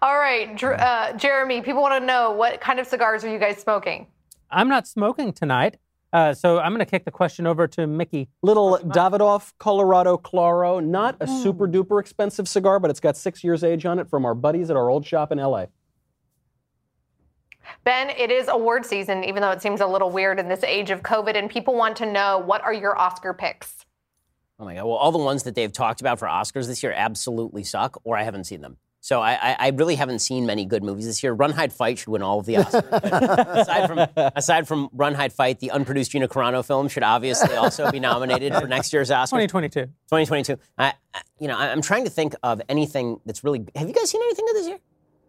All right, Dr- uh, Jeremy. People want to know what kind of cigars are you guys smoking? I'm not smoking tonight, uh, so I'm going to kick the question over to Mickey. Little Davidoff Colorado Claro, not a super duper expensive cigar, but it's got six years age on it from our buddies at our old shop in LA. Ben, it is award season, even though it seems a little weird in this age of COVID, and people want to know what are your Oscar picks? Oh my god! Well, all the ones that they've talked about for Oscars this year absolutely suck, or I haven't seen them. So I, I, I really haven't seen many good movies this year. Run, Hide, Fight should win all of the Oscars. aside from aside from Run, Hide, Fight, the unproduced Gina Carano film should obviously also be nominated for next year's Oscar. 2022. 2022. I, I, you know, I- I'm trying to think of anything that's really. Have you guys seen anything good this year?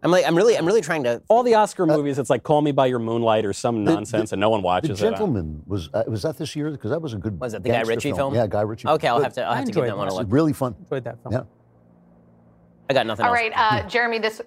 I'm like, I'm really, I'm really trying to. All the Oscar movies, it's like Call Me by Your Moonlight or some nonsense, and no one The watches it. The Gentlemen was uh, was that this year? Because that was a good. Was it the Guy gangster Ritchie film? Yeah, Guy Ritchie. Okay, I'll Good. have to, I'll have to give that one a look. really fun. Enjoyed that film. Yeah. I got nothing All else. right, uh, Jeremy, this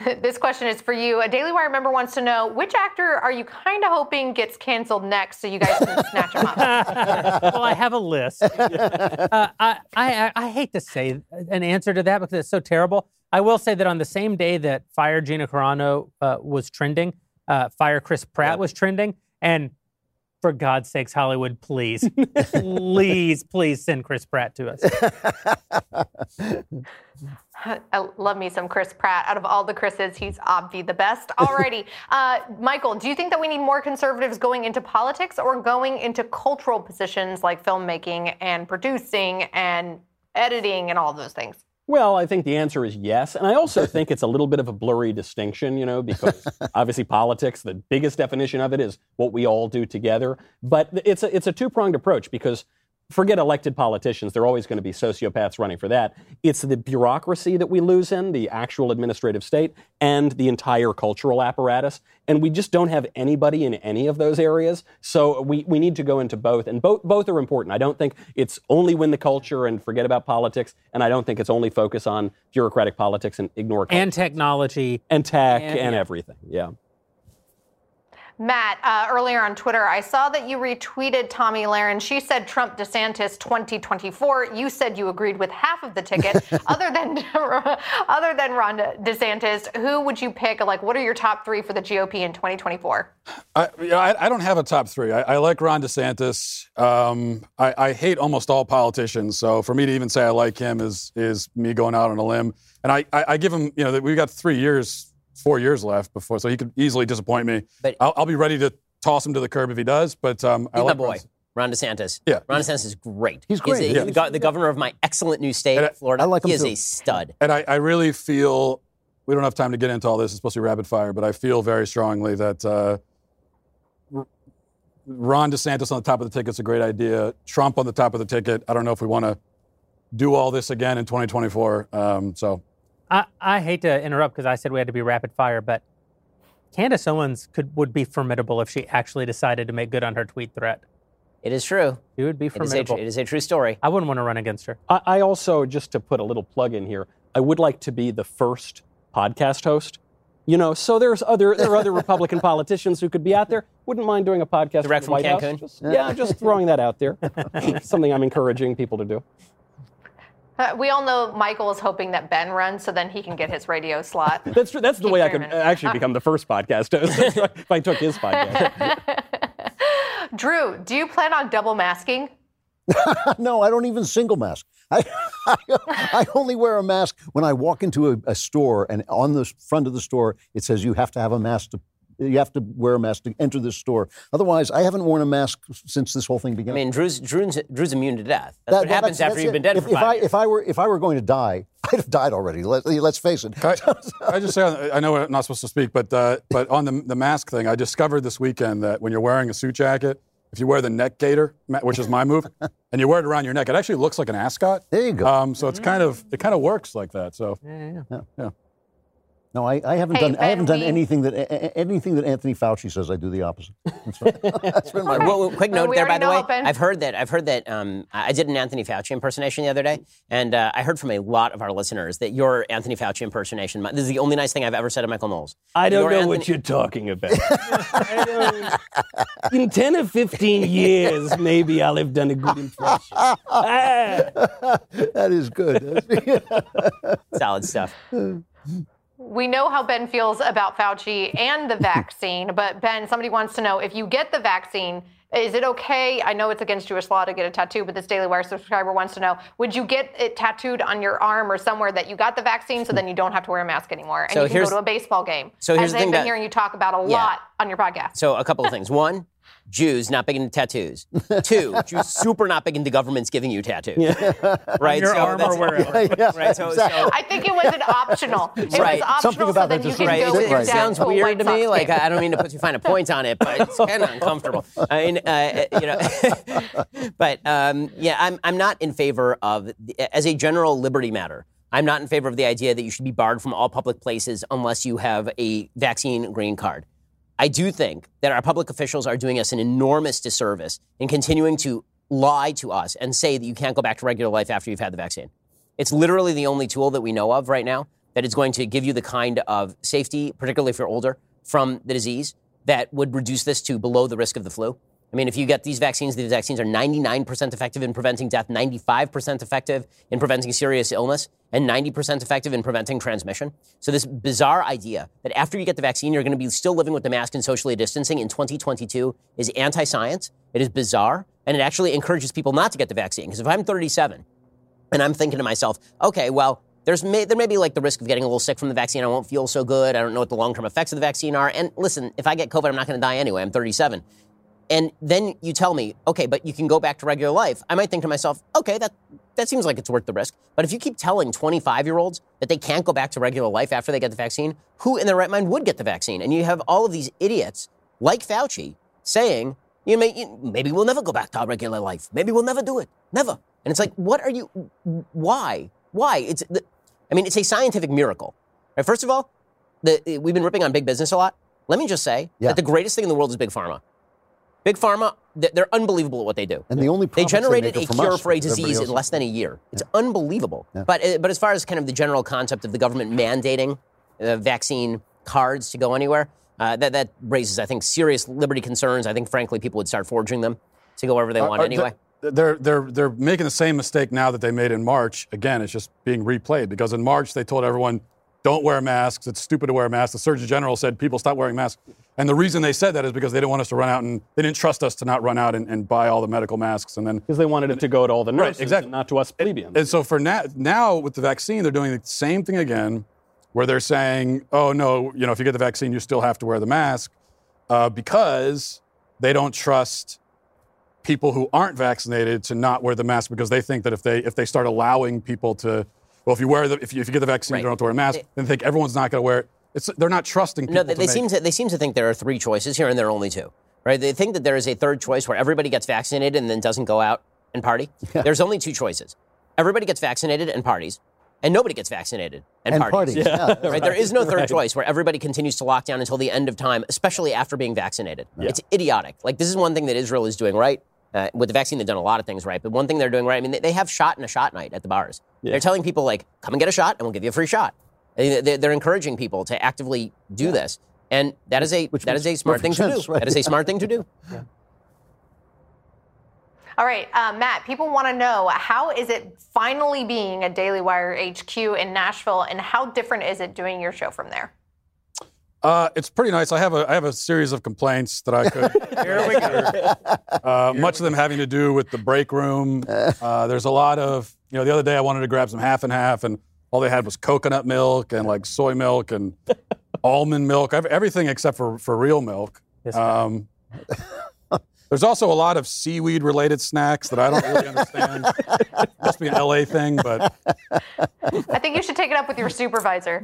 this question is for you. A Daily Wire member wants to know which actor are you kind of hoping gets canceled next, so you guys can snatch him up. well, I have a list. Uh, I, I, I hate to say an answer to that because it's so terrible. I will say that on the same day that Fire Gina Carano uh, was trending, uh, Fire Chris Pratt was trending. And for God's sakes, Hollywood, please, please, please send Chris Pratt to us. I love me some Chris Pratt. Out of all the Chris's, he's obvi the best. Alrighty, uh, Michael, do you think that we need more conservatives going into politics or going into cultural positions like filmmaking and producing and editing and all those things? Well, I think the answer is yes. And I also think it's a little bit of a blurry distinction, you know, because obviously politics, the biggest definition of it is what we all do together. But it's a, it's a two pronged approach because forget elected politicians, there are always going to be sociopaths running for that. It's the bureaucracy that we lose in, the actual administrative state, and the entire cultural apparatus. And we just don't have anybody in any of those areas. So we, we need to go into both. And both, both are important. I don't think it's only win the culture and forget about politics. And I don't think it's only focus on bureaucratic politics and ignore culture. and technology. and tech and- and yeah. everything. Yeah. Matt, uh, earlier on Twitter, I saw that you retweeted Tomi Lahren. She said Trump DeSantis 2024. You said you agreed with half of the ticket. other than other than Ron DeSantis, who would you pick? Like, what are your top three for the GOP in 2024? I, I, I don't have a top three. I, I like Ron DeSantis. Um, I, I hate almost all politicians. So for me to even say I like him is is me going out on a limb. And I, I, I give him, you know, that we've got three years four years left before, so he could easily disappoint me. But- I'll, I'll be ready to toss him to the curb if he does. But um, I He's my like boy, Ron- DeSantis. Yeah. Ron DeSantis is great. He's great, He's, yeah. the, the governor of my excellent new state, I- Florida. I like him he is too. a stud. And I, I really feel we don't have time to get into all this. It's supposed to be rapid fire, but I feel very strongly that uh, Ron DeSantis on the top of the ticket is a great idea. Trump on the top of the ticket. I don't know if we want to do all this again in 2024. Um, so I, I hate to interrupt because I said we had to be rapid fire, but Candace Owens could would be formidable if she actually decided to make good on her tweet threat. It is true. She would be It is, a, formidable. it is a true story. I wouldn't want to run against her. I, I also, just to put a little plug in here, I would like to be the first podcast host. You know, so there's other there are other Republican politicians who could be out there. Wouldn't mind doing a podcast Direct from from White Cancun? House. Just- yeah, just throwing that out there. Something I'm encouraging people to do. Uh, we all know Michael is hoping that Ben runs so then he can get his radio slot. That's true. That's the Keep way I could dreaming. actually become the first podcast host if I took his podcast. Drew, do you plan on double masking? no, I don't even single mask. I, I, I only wear a mask when I walk into a, a store, and on the front of the store it says you have to have a mask to. You have to wear a mask to enter this store. Otherwise, I haven't worn a mask since this whole thing began. I mean, Drew's, Drew's, Drew's immune to death. That's That- what that- happens that's- after that's you've it. been dead if, for if five I, years. if I were if I were going to die, I'd have died already. Let, let's face it. I, I just say I know I'm not supposed to speak, but uh, but on the the mask thing, I discovered this weekend that when you're wearing a suit jacket, if you wear the neck gaiter, which is my move, and you wear it around your neck, it actually looks like an ascot. There you go. Um, so it's kind of it kind of works like that. So No, I, I haven't Hey, done. I haven't done anything that a- a- anything that Anthony Fauci says. I do the opposite. That's. That's been my Well, well, quick Well, note we there, by the way. how Ben- I've heard that. I've heard that. Um, I I did an Anthony Fauci impersonation the other day, and uh, I heard from a lot of our listeners that your Anthony Fauci impersonation. This is the only nice thing I've ever said to Michael Knowles. I don't Your know Anthony- what you're talking about. In 10 or 15 years, maybe I'll have done a good impression. That is good. Solid stuff. We know how Ben feels about Fauci and the vaccine, but Ben, somebody wants to know if you get the vaccine, is it okay? I know it's against Jewish law to get a tattoo, but this Daily Wire subscriber wants to know would you get it tattooed on your arm or somewhere that you got the vaccine so then you don't have to wear a mask anymore and So you can go to a baseball game? so here's as the they've been about- hearing you talk about a Yeah. lot on your podcast. So a couple of things. One, Jews not big into tattoos. Two, Jews super not big into governments giving you tattoos. Right. Your so arm that's- or wherever. yeah, Right. So, exactly. so I think it was an optional. It Right. was optional Something so about then that you just can Right. go so with it your right. dad sounds to weird White to me. Sox Like. I don't mean to put too fine a point on it, but it's kind of uncomfortable. I mean, uh, you know, but um, yeah, I'm I'm not in favor of as a general liberty matter. I'm not in favor of the idea that you should be barred from all public places unless you have a vaccine green card. I do think that our public officials are doing us an enormous disservice in continuing to lie to us and say that you can't go back to regular life after you've had the vaccine. It's literally the only tool that we know of right now that is going to give you the kind of safety, particularly if you're older, from the disease that would reduce this to below the risk of the flu. I mean, if you get these vaccines, these vaccines are 99% effective in preventing death, 95% effective in preventing serious illness, and 90% effective in preventing transmission. So, this bizarre idea that after you get the vaccine, you're going to be still living with the mask and socially distancing in 2022 is anti science. It is bizarre, and it actually encourages people not to get the vaccine. Because if I'm 37 and I'm thinking to myself, okay, well, there's may, there may be like the risk of getting a little sick from the vaccine. I won't feel so good. I don't know what the long term effects of the vaccine are. And listen, if I get COVID, I'm not going to die anyway. I'm 37. And then you tell me, okay, but you can go back to regular life. I might think to myself, okay, that that seems like it's worth the risk. But if you keep telling 25 year olds that they can't go back to regular life after they get the vaccine, who in their right mind would get the vaccine? And you have all of these idiots like Fauci saying, you may, you- maybe we'll never go back to our regular life. Maybe we'll never do it. Never. And it's like, what are you? Why? Why? It's. The, I mean, it's a scientific miracle. Right? First of all, the, we've been ripping on big business a lot. Let me just say Yeah. that the greatest thing in the world is big pharma. Big pharma, they're unbelievable at what they do. And the only They profits they generated make a from cure us, for a disease in less than a year. It's unbelievable. But uh, but as far as kind of the general concept of the government mandating uh, vaccine cards to go anywhere, Uh, that that raises, I think, serious liberty concerns. I think, frankly, people would start forging them to go wherever they want Are- anyway. They're, they're, they're making the same mistake now that they made in March. Again, it's just being replayed because in March they told everyone, don't wear masks. It's stupid to wear masks. The Surgeon General said, people stop wearing masks. And the reason they said that is because they didn't want us to run out and they didn't trust us to not run out and, and buy all the medical masks. And then Because they wanted it to go to all the nurses, Right, exactly. not to us plebeians. And so for now, now with the vaccine, they're doing the same thing again, where they're saying, "Oh no, you know, if you get the vaccine, you still have to wear the mask," uh, because they don't trust people who aren't vaccinated to not wear the mask because they think that if they if they start allowing people to, well, if you wear the if you, if you get the vaccine, you don't have to wear a mask, They- then think everyone's not going to wear it. It's they're not trusting people. No, they, to they make- seem to they seem to think there are three choices here, and there are only two. Right? They think that there is a third choice where everybody gets vaccinated and then doesn't go out and party. There's only two choices: everybody gets vaccinated and parties, and nobody gets vaccinated and, And parties. parties. Yeah. Right? There is no third Right. choice where everybody continues to lock down until the end of time, especially after being vaccinated. It's idiotic. Like this is one thing that Israel is doing right. Uh, with the vaccine, they've done a lot of things right, but one thing they're doing right, I mean, they, they have shot and a shot night at the bars. They're telling people like, come and get a shot, and we'll give you a free shot. They're, they're encouraging people to actively do this, and that is a Which that is a smart thing perfect to do. right? That is a smart thing to do. All right, uh, Matt, people want to know how is it finally being a Daily Wire HQ in Nashville, and how different is it doing your show from there? Uh, it's pretty nice. I have a I have a series of complaints that I could. Here we go. Uh, much of them having to do with the break room. Uh, there's a lot of, you know, the other day I wanted to grab some half and half, and all they had was coconut milk and like soy milk and almond milk, everything except for, for real milk. Yes, Um, there's also a lot of seaweed related snacks that I don't really understand. Must be an LA thing, but I think you should take it up with your supervisor.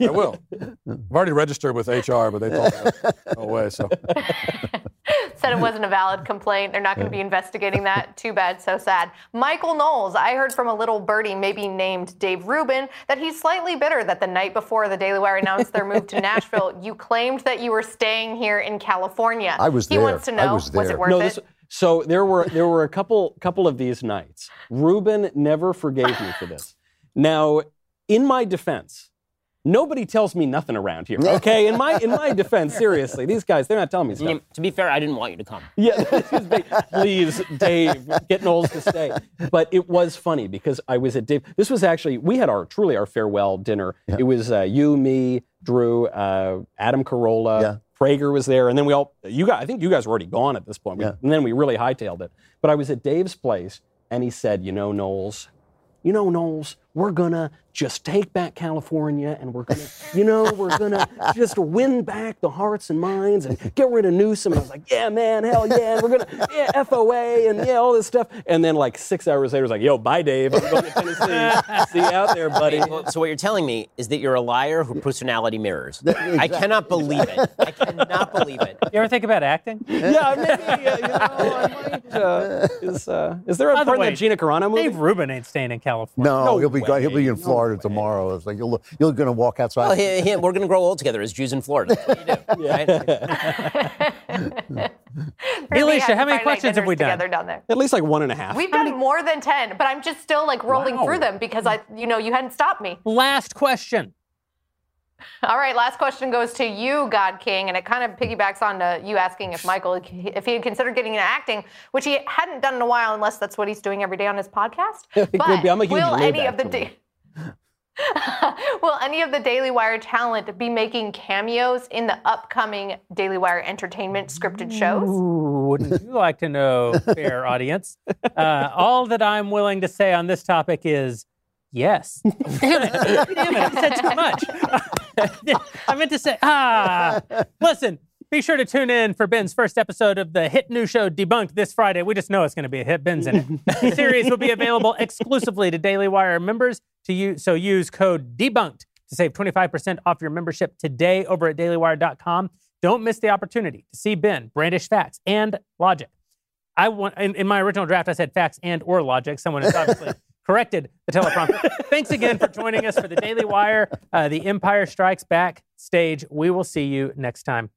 I will. I've already registered with HR, but they told me to go away. So Said it wasn't a valid complaint. They're not going to be investigating that. Too bad, so sad. Michael Knowles, I heard from a little birdie, maybe named Dave Rubin, that he's slightly bitter that the night before the Daily Wire announced their move to Nashville, you claimed that you were staying here in California. I was he there. wants to I know, was it worth no, it? so there were there were a couple couple of these nights. Rubin never forgave me for this. Now, in my defense, nobody tells me nothing around here. Okay, in my in my defense, seriously, these guys they're not telling me stuff. To be fair, I didn't want you to come. Yeah, this is big. please, Dave, get Knowles to stay. But it was funny because I was at Dave. This was actually we had our truly our farewell dinner. It was uh, you, me, Drew, uh, Adam Carolla, Yeah. Prager was there, and then we all you guys. I think you guys were already gone at this point. We- Yeah. And then we really hightailed it. But I was at Dave's place, and he said, "You know, Knowles, you know, Knowles, we're gonna just take back California and we're gonna, you know, we're gonna just win back the hearts and minds and get rid of Newsom. And I was like, yeah, man, hell yeah, we're gonna, yeah, FOA and yeah, all this stuff. And then like six hours later, it was like, yo, bye, Dave. I'm going to Tennessee. See you out there, buddy. Well, so what you're telling me is that you're a liar who personality mirrors. I cannot believe it. I cannot believe it. You ever think about acting? yeah, maybe, uh, you know, I might, uh, is, uh, is there a part in way, that Gina Carano movie? Dave Rubin ain't staying in California. No, No he'll be way. he'll be in No Florida tomorrow. It's like you'll you're going to walk outside. Well, he, he, we're going to grow old together as Jews in Florida. That's what you do. right? Elisha, how many questions have we done? Together down there. At least like one and a half. We've done more than 10, but I'm just still like rolling Wow. through them because I, you know, you hadn't stopped me. Last question. All right, last question goes to you, God King, and it kind of piggybacks on to you asking if Michael, if he had considered getting into acting, which he hadn't done in a while, unless that's what he's doing every day on his podcast. It but be. I'm a huge will any of the for da- will any of the Daily Wire talent be making cameos in the upcoming Daily Wire entertainment scripted shows? Ooh, wouldn't you like to know, fair audience? Uh, all that I'm willing to say on this topic is yes. Damn it. Damn it. I said too much. I meant to say, ah. Listen, be sure to tune in for Ben's first episode of the hit new show Debunked this Friday. We just know it's going to be a hit. Ben's in it. The series will be available exclusively to Daily Wire members. To use, so use code DEBUNKED to save 25% off your membership today over at dailywire.com. Don't miss the opportunity to see Ben brandish facts and logic. I want in, in my original draft I said facts and or logic. Someone has obviously corrected the teleprompter. Thanks again for joining us for the Daily Wire. Uh, the Empire Strikes Back stage. We will see you next time.